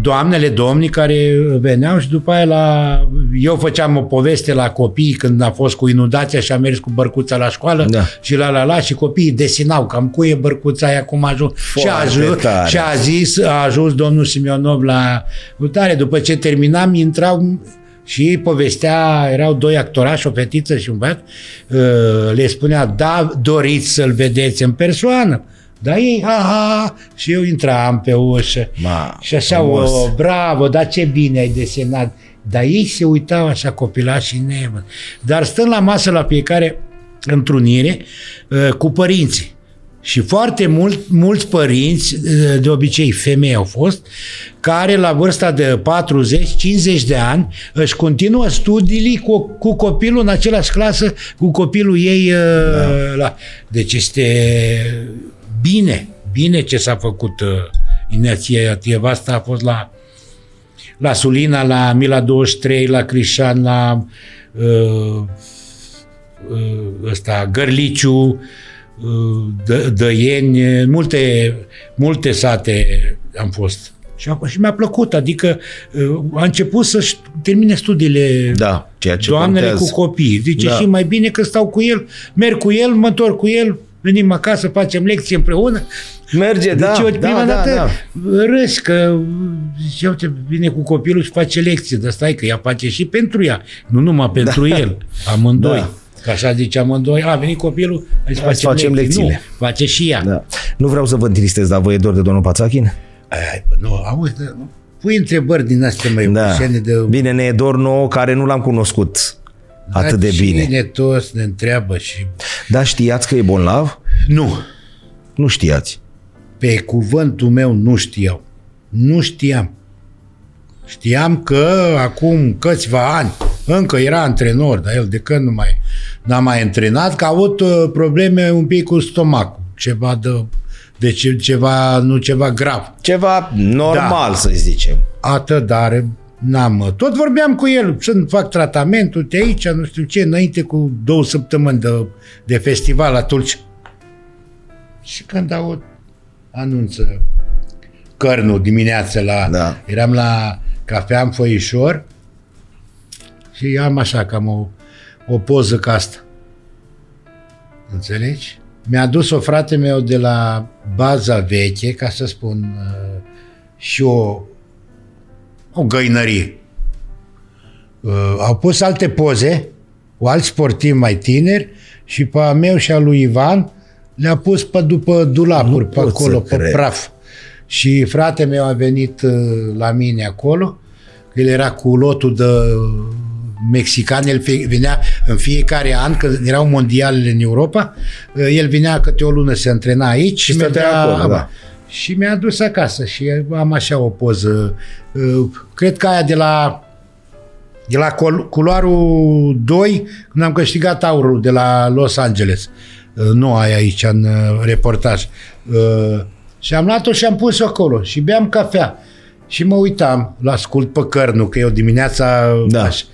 doamnele, domnii care veneau și după aia la... Eu făceam o poveste la copii când a fost cu inundația și am mers cu bărcuța la școală Da. și la la la și copiii desenau cam cu e bărcuța aia, cum a ajuns. Și a, Foarte ajuns tare. și a zis, a ajuns domnul Simionov la utare. După ce terminam, intrau și ei povestea, erau doi actorași, o fetiță și un băiat, uh, le spunea, da, doriți să-l vedeți în persoană. Dar ei, ha, ha, ha, și eu intram pe ușă. Ma, și așa, frumos. o, bravo, dar ce bine ai desenat. Dar ei se uitau așa copilași și nevă. Dar stând la masă la fiecare întrunire uh, cu părinții. Și foarte mult, mulți părinți, uh, de obicei femei au fost, care la vârsta de 40-50 de ani își continuă studiile cu, cu copilul în același clasă cu copilul ei. Da. La... Deci este bine, bine ce s-a făcut uh, inițiativa asta a fost la la Sulina, la Mila 23, la Crișan, la uh, uh, ăsta, Gărliciu, uh, Dă- Dăieni, multe, multe sate am fost. Și, a- și mi-a plăcut, adică uh, a început să-și termine studiile Da, ceea ce doamnele contează. cu copii. Zice, Da. și mai bine că stau cu el, merg cu el, mă întorc cu el, venim acasă, facem lecții împreună. Merge, da, Deci eu da, prima da, dată da. râs că zice, uite, vine cu copilul și face lecții, dar stai că ea face și pentru ea, nu numai pentru el, amândoi. Da. Că așa zice amândoi, a venit copilul, hai să Hai să facem, facem lecții. lecțiile. Nu, face și ea. Da. Nu vreau să vă întristez, dar vă e dor de domnul Pațachin? Ai, bă, nu, auzi, dar nu pui întrebări din astea mai Da. ușene de... Bine, ne e dor nouă care nu l-am cunoscut atât de Dar bine. Cine toți ne întreabă și... Dar știați că e bolnav? Nu, Nu știați. pe cuvântul meu nu știau. Nu știam. Știam că acum câțiva ani încă era antrenor, dar el de când nu mai n-a mai antrenat, că a avut uh, probleme un pic cu stomacul. Ceva de, de ce, ceva, nu ceva grav. Ceva normal, Da. să zicem. Atât, dar n-am... Tot vorbeam cu el, sunt fac tratamentul, te aici, nu știu ce, înainte cu două săptămâni de, de festival la Tulcea. Și când aud anunță cărnul dimineața la... Da. Eram la cafea în foișor și am așa cam o, o poză ca asta. Înțelegi? Mi-a adus o frate meu de la baza veche, ca să spun, uh, și o, o găinărie. Uh, au pus alte poze cu alți sportivi mai tineri și pe a meu și a lui Ivan le-a pus pe după dulapuri, Nu pe pot acolo, să pe cred. praf. Și frate meu a venit uh, la mine acolo, el era cu lotul de mexican, el fe- venea în fiecare an, când erau mondialele în Europa, uh, el vinea câte o lună să antrena aici și, stătea mergea acolo, da. Și mi-a adus acasă și am așa o poză. Uh, Cred că aia de la de la col- culoarul 2, când am câștigat aurul de la Los Angeles. Uh, Nu ai aici în uh, reportaj. Uh, Și am luat-o și am pus-o acolo și beam cafea. Și mă uitam, la ascult pe cărnu, că eu dimineața... Da. Așa.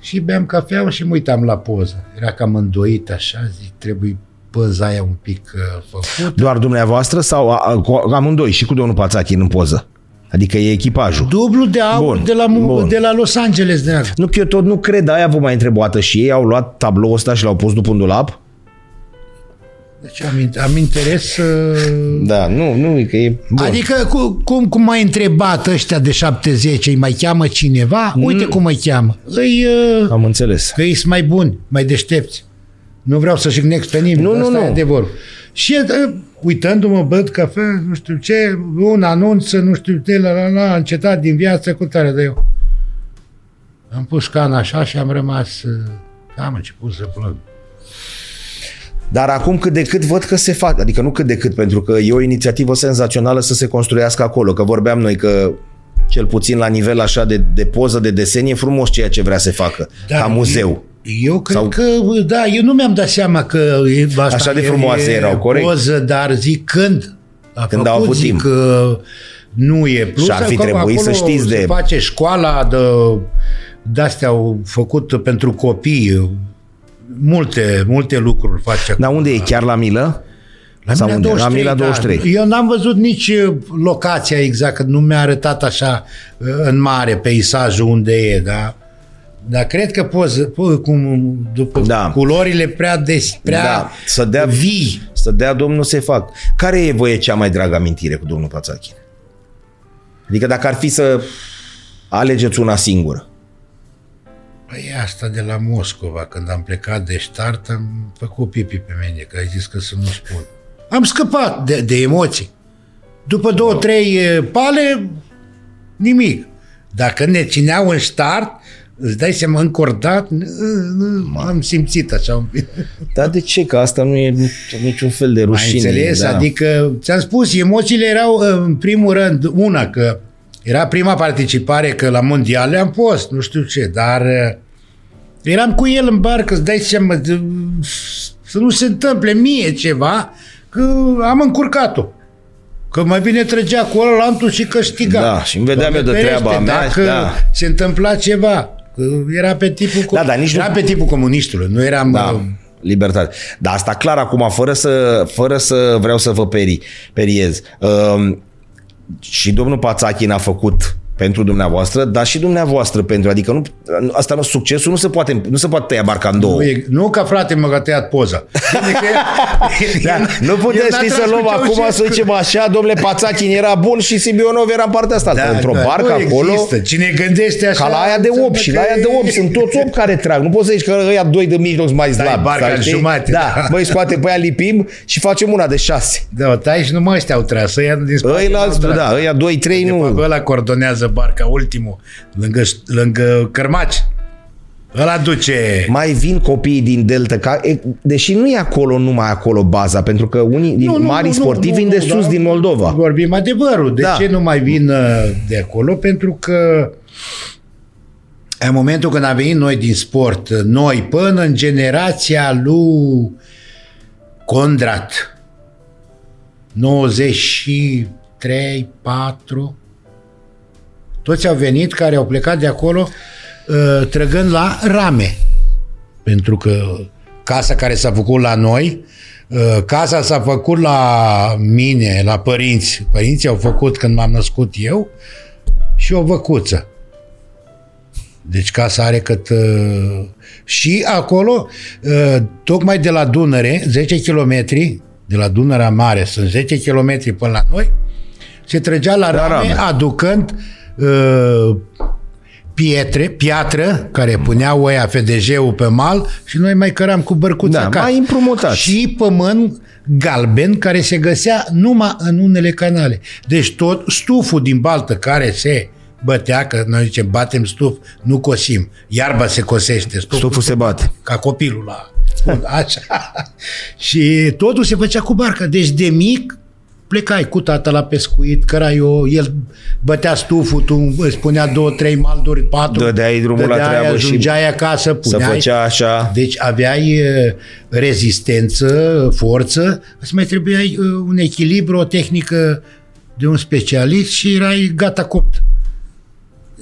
Și beam cafea și mă uitam la poză. Era cam îndoit așa, zic, trebuie poza aia un pic uh, făcută. Doar dumneavoastră sau a, a, cu amândoi și cu domnul Pațachin în poză? Adică e echipajul. Dublu de aur Bun, de, la, bun. de la Los Angeles. De Nu că eu tot nu cred, aia vă mai întreb o dată și ei au luat tabloul ăsta și l-au pus după un dulap? deci am, in- am interes să... Da, nu, nu, că e bun. Adică cu, cum, cum m-ai întrebat ăștia de 70, îi mai cheamă cineva? Uite cum îi cheamă. Îi, uh, Am înțeles. că ei sunt mai buni, mai deștepți. Nu vreau să jignesc pe nimeni, Nu, dar nu, asta nu. e adevărul. Și uh, uitându-mă, băd cafea, nu știu ce, un anunț, nu știu ce, la, la, la, a încetat din viață cu tare de eu. Am pus cana așa și am rămas, uh, am început să plâng. Dar acum cât de cât văd că se face, adică nu cât de cât, pentru că e o inițiativă senzațională să se construiască acolo, că vorbeam noi că cel puțin la nivel așa de, de poză, de desen, e frumos ceea ce vrea să facă, Dar ca muzeu. Eu cred Sau- că, da, eu nu mi-am dat seama că e- asta Așa de e- frumoase e erau, corect. Poză, dar zic când. A Când făcut, au avut zic timp. că nu e plus. Și ar fi acolo- trebuit să acolo știți se de- face școala de, de-astea au făcut pentru copii. Multe, multe lucruri face Dar unde e? Chiar la Milă? La Sau Mila unde? 23, La Mila 23. Da. Eu n-am văzut nici uh, locația exact, că nu mi-a arătat așa uh, în mare peisajul unde e, da? Dar cred că poți, po- cum, după Da. da. culorile prea, des, prea Da, da. să dea- vii. Să dea Domnul se fac. Care e voie cea mai dragă amintire cu domnul Pațachi? Adică dacă ar fi să alegeți una singură. Păi asta de la Moscova, când am plecat de start, am făcut pipi pe mine, că ai zis că să nu spun. Am scăpat de, de emoții. După două, trei e, pale, nimic. Dacă ne țineau în start, îți dai seama încordat, nu, nu, am simțit așa un pic. Dar de ce? Că asta nu e nici- niciun fel de Ai rușine. înțeles? da. Adică, ți-am spus, emoțiile erau, în primul rând, una, că era prima participare, că la mondiale am fost, nu știu ce, dar uh, eram cu el în barcă, îți dai seama, de- să nu se întâmple mie ceva, că am încurcat-o. Că mai bine trăgea cu ăla și câștiga. Da, și îmi vedeam Doamne eu de ferește, treaba mea, Dacă da. se întâmpla ceva, că era pe tipul, Da, dar nici nu- era pe tipul comunistului, nu eram... uh, Da, libertate. Dar asta clar acum, fără să, fără să vreau să vă peri, periez. Um, și domnul Pațachin a făcut pentru dumneavoastră, dar și dumneavoastră pentru. Adică nu, asta nu, succesul nu se poate, nu se poate tăia barca în două. Nu, e, nu ca frate mă că a tăiat poza. Bine că Da, nu putem el n-a ști să tras luăm cu acum Ceaușescu. să zicem așa, domnule Pațachin era bun și Sibionov era în partea asta. Da, Într-o da, barcă nu acolo, Există. Cine gândește așa... ca la aia de 8 și la înseamnă aia de că 8 e- sunt toți 8 care trag. Nu poți să zici că ăia doi de mijloc sunt mai slabi. barca sau în știi? jumate, Da, da. băi, scoate pe aia lipim și facem una de 6. Da, o tai și numai ăștia au tras. Ăia din spate Ăia, n-au tras. da, ăia 2-3 De nu. fapt, ăla coordonează barca, ultimul, lângă, lângă cărmaci. Ăla duce... Mai vin copiii din Delta, ca, e, deși nu e acolo numai acolo baza, pentru că unii din Nu, nu, mari nu, sportivi nu, vin nu, de nu, sus da. din Moldova. Vorbim adevărul. De Da. ce nu mai vin uh, de acolo? Pentru că în momentul când am venit noi din sport, uh, noi până în generația lui Condrat, 93, 4, toți au venit care au plecat de acolo uh, trăgând la rame. Pentru că casa care s-a făcut la noi, uh, casa s-a făcut la mine, la părinți. Părinții au făcut când m-am născut eu și o văcuță. Deci casa are cât... Uh, și acolo, uh, tocmai de la Dunăre, 10 km, de la Dunărea Mare, sunt 10 km până la noi, se trăgea la rame, rame. aducând uh, pietre, piatră, care puneau ăia FDJ-ul pe mal și noi mai căram cu bărcuța Da, acasă. mai împrumutați. Și pământ galben care se găsea numai în unele canale. Deci tot stuful din baltă care se bătea, că noi zicem batem stuf, nu cosim. Iarba se cosește. Stuful, Stuful se bate. ca copilul la așa. și totul se făcea cu barca. Deci de mic plecai cu tata la pescuit, căra eu, el bătea stuful, tu îți spunea două, trei malduri, patru. Dădeai drumul la dădeai, treabă și ajungeai acasă, Se puneai. făcea așa. Deci aveai e, rezistență, forță, îți mai trebuia e, un echilibru, o tehnică de un specialist și erai gata copt.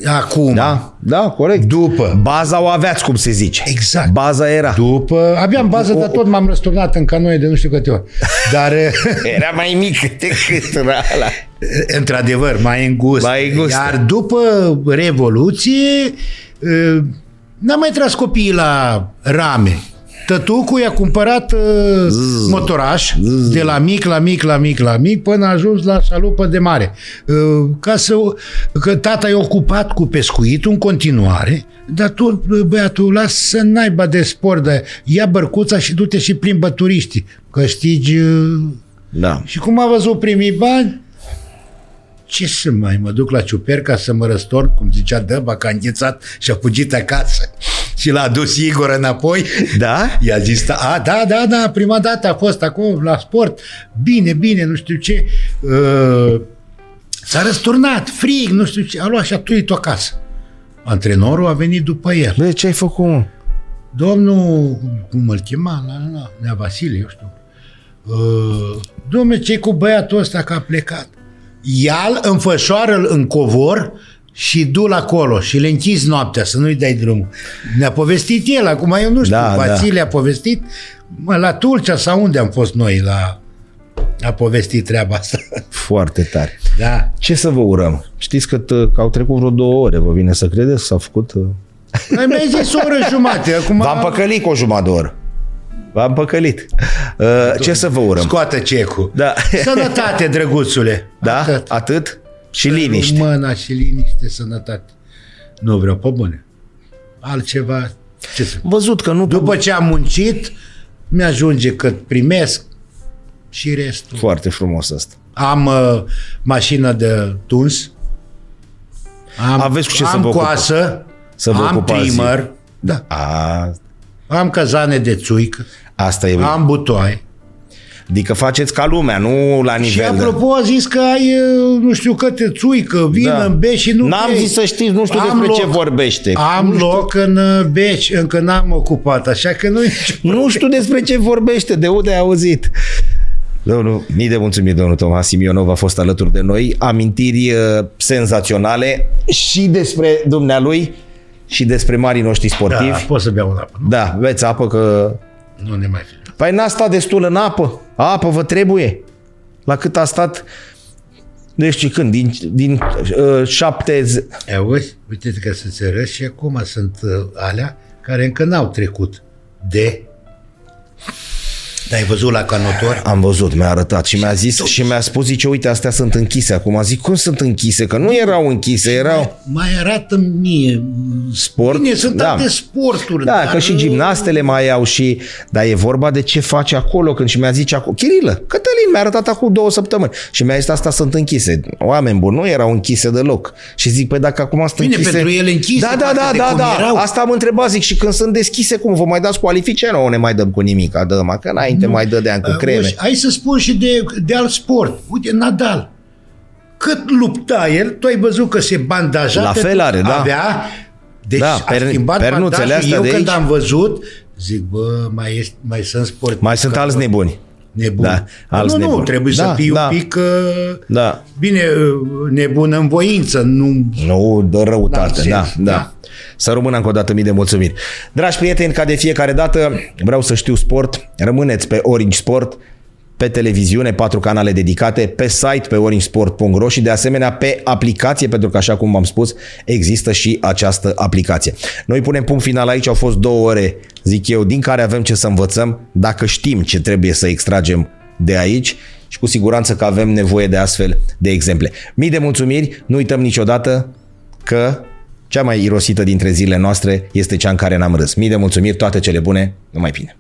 Acum, Da, da, corect. după, Baza o aveați, cum se zice. Exact. Baza era. după, aveam bază, dar tot m-am răsturnat în canoe de nu știu câte ori. Dar, e, Era mai mic decât ăla. într-adevăr, mai îngust. Mai îngustă. Iar după Revoluție, e, n-am mai tras copiii la rame. Tătucul i-a cumpărat uh, motoraș de la mic, la mic, la mic, la mic, până a ajuns la șalupă de mare. Uh, ca să, că tata e ocupat cu pescuitul în continuare, dar tu, băiatul, lasă să n-aibă de sport, de ia bărcuța și du-te și plimbă turiștii, câștigi... Uh, Da. și cum a văzut primii bani, ce să mai mă duc la ciuperca să mă răstorn, cum zicea Dăba, că a înghețat și a fugit acasă. Și l-a dus Igor înapoi. Da? I-a zis, a, da, da, da, prima dată a fost acolo la sport. Bine, bine, nu știu ce. Uh, s-a răsturnat, frig, nu știu ce. A luat și a tuit-o acasă. Antrenorul a venit după el. Băi, ce ai făcut, mă? Domnul, cum îl chema, la, la, Nea Vasile, eu știu. Uh, domnule, ce cu băiatul ăsta că a plecat? Ia-l, înfășoară-l în covor și du-l acolo și le închizi noaptea să nu-i dai drumul. Ne-a povestit el, acum eu nu știu, Da, da, Vasile a povestit, mă, la Tulcea sau unde am fost noi, la a povestit treaba asta. Foarte tare. Da. Ce să vă urăm? Știți că, t- că au trecut vreo două ore, vă vine să credeți? S-a făcut... uh, Ai mai zis o oră jumate. Acum V-am păcălit cu o jumătate de oră. V-am păcălit. Uh, ce să vă urăm? Scoate cecul. Da. Sănătate, drăguțule. Da? Atât. Atât? Și liniște. Mâna și liniște, sănătate. Nu vreau pe bune. Altceva, ce să... Văzut că nu... După ce am muncit, mi-ajunge cât primesc și restul. Foarte frumos asta. Am uh, mașină de tuns. Am, Aveți cu ce să am vă ocupați. coasă. Să vă am ocupați. trimmer. Da. A, Am cazane de țuică. asta e. Am butoaie. Adică faceți ca lumea, nu la Și nivel de... apropo a zis că ai, uh, nu știu, câte țuică, vină Da. în Beș și nu N-am bei. zis să știți, nu știu Am despre ce loc. vorbește. Am nu știu, loc în uh, Beci, încă n-am ocupat, așa că nu nu știu despre ce vorbește, de unde ai auzit. Domnul, mii de mulțumiri, domnul Tomas Simionov a fost alături de noi. Amintiri uh, senzaționale și despre dumnealui și despre marii noștri Da, sportivi. pot să beau un apă, nu? Da, beți apă că... Nu ne mai fi. Păi n-a stat destul în apă. Apă vă trebuie. La cât a stat... Deci când? Din, din uh, șapte... Auzi, uite că să-ți arăt și acum sunt uh, alea care încă n-au trecut de... Dar ai văzut la canotor? Am văzut, mi-a arătat și mi-a zis și mi-a spus, zice, uite, astea sunt închise acum. Zic, cum sunt închise? Că nu erau închise, erau... Mai arată mie Sport? Bine, sunt Da. alte sporturi. Da, dar, că și gimnastele mai au și... Dar e vorba de ce face acolo când și mi-a zis acolo... Chirilă, Cătălin mi-a arătat acum două săptămâni și mi-a zis asta sunt închise. Oameni buni, nu erau închise deloc. Și zic, păi dacă acum sunt Bine, închise... pentru ele închise, Da, da, față da, de da, cum da. erau. Asta am întrebat, zic, și când sunt deschise, cum vă mai dați cualifice? Nu, ne mai dăm cu nimic, dăm, că înainte mai dădeam cu creme. Auzi, Hai să spun și de, de alt sport. Uite, Nadal. Cât lupta el, tu ai văzut că se bandaja. La pe fel are, da. Avea, deci Da, a per- schimbat pernuțele bandajul. astea Eu de când aici. am văzut, zic, bă, mai, este, mai sunt sport. Mai sunt alți nebuni. nebuni. Da, alți nu, nu, nebuni. trebuie Da, să fii da. un pic, uh, Da. bine, uh, nebun în voință, nu... Nu dă răutate, da, Narcis, da. da. Să rămână încă o dată mii de mulțumiri. Dragi prieteni, ca de fiecare dată, vreau să știu sport, rămâneți pe Orange Sport, pe televiziune, patru canale dedicate, pe site pe orangesport.ro și de asemenea pe aplicație, pentru că așa cum v-am spus, există și această aplicație. Noi punem punct final aici, au fost două ore, zic eu, din care avem ce să învățăm, dacă știm ce trebuie să extragem de aici și cu siguranță că avem nevoie de astfel de exemple. Mii de mulțumiri, nu uităm niciodată că cea mai irosită dintre zilele noastre este cea în care n-am râs. Mii de mulțumiri, toate cele bune, numai bine!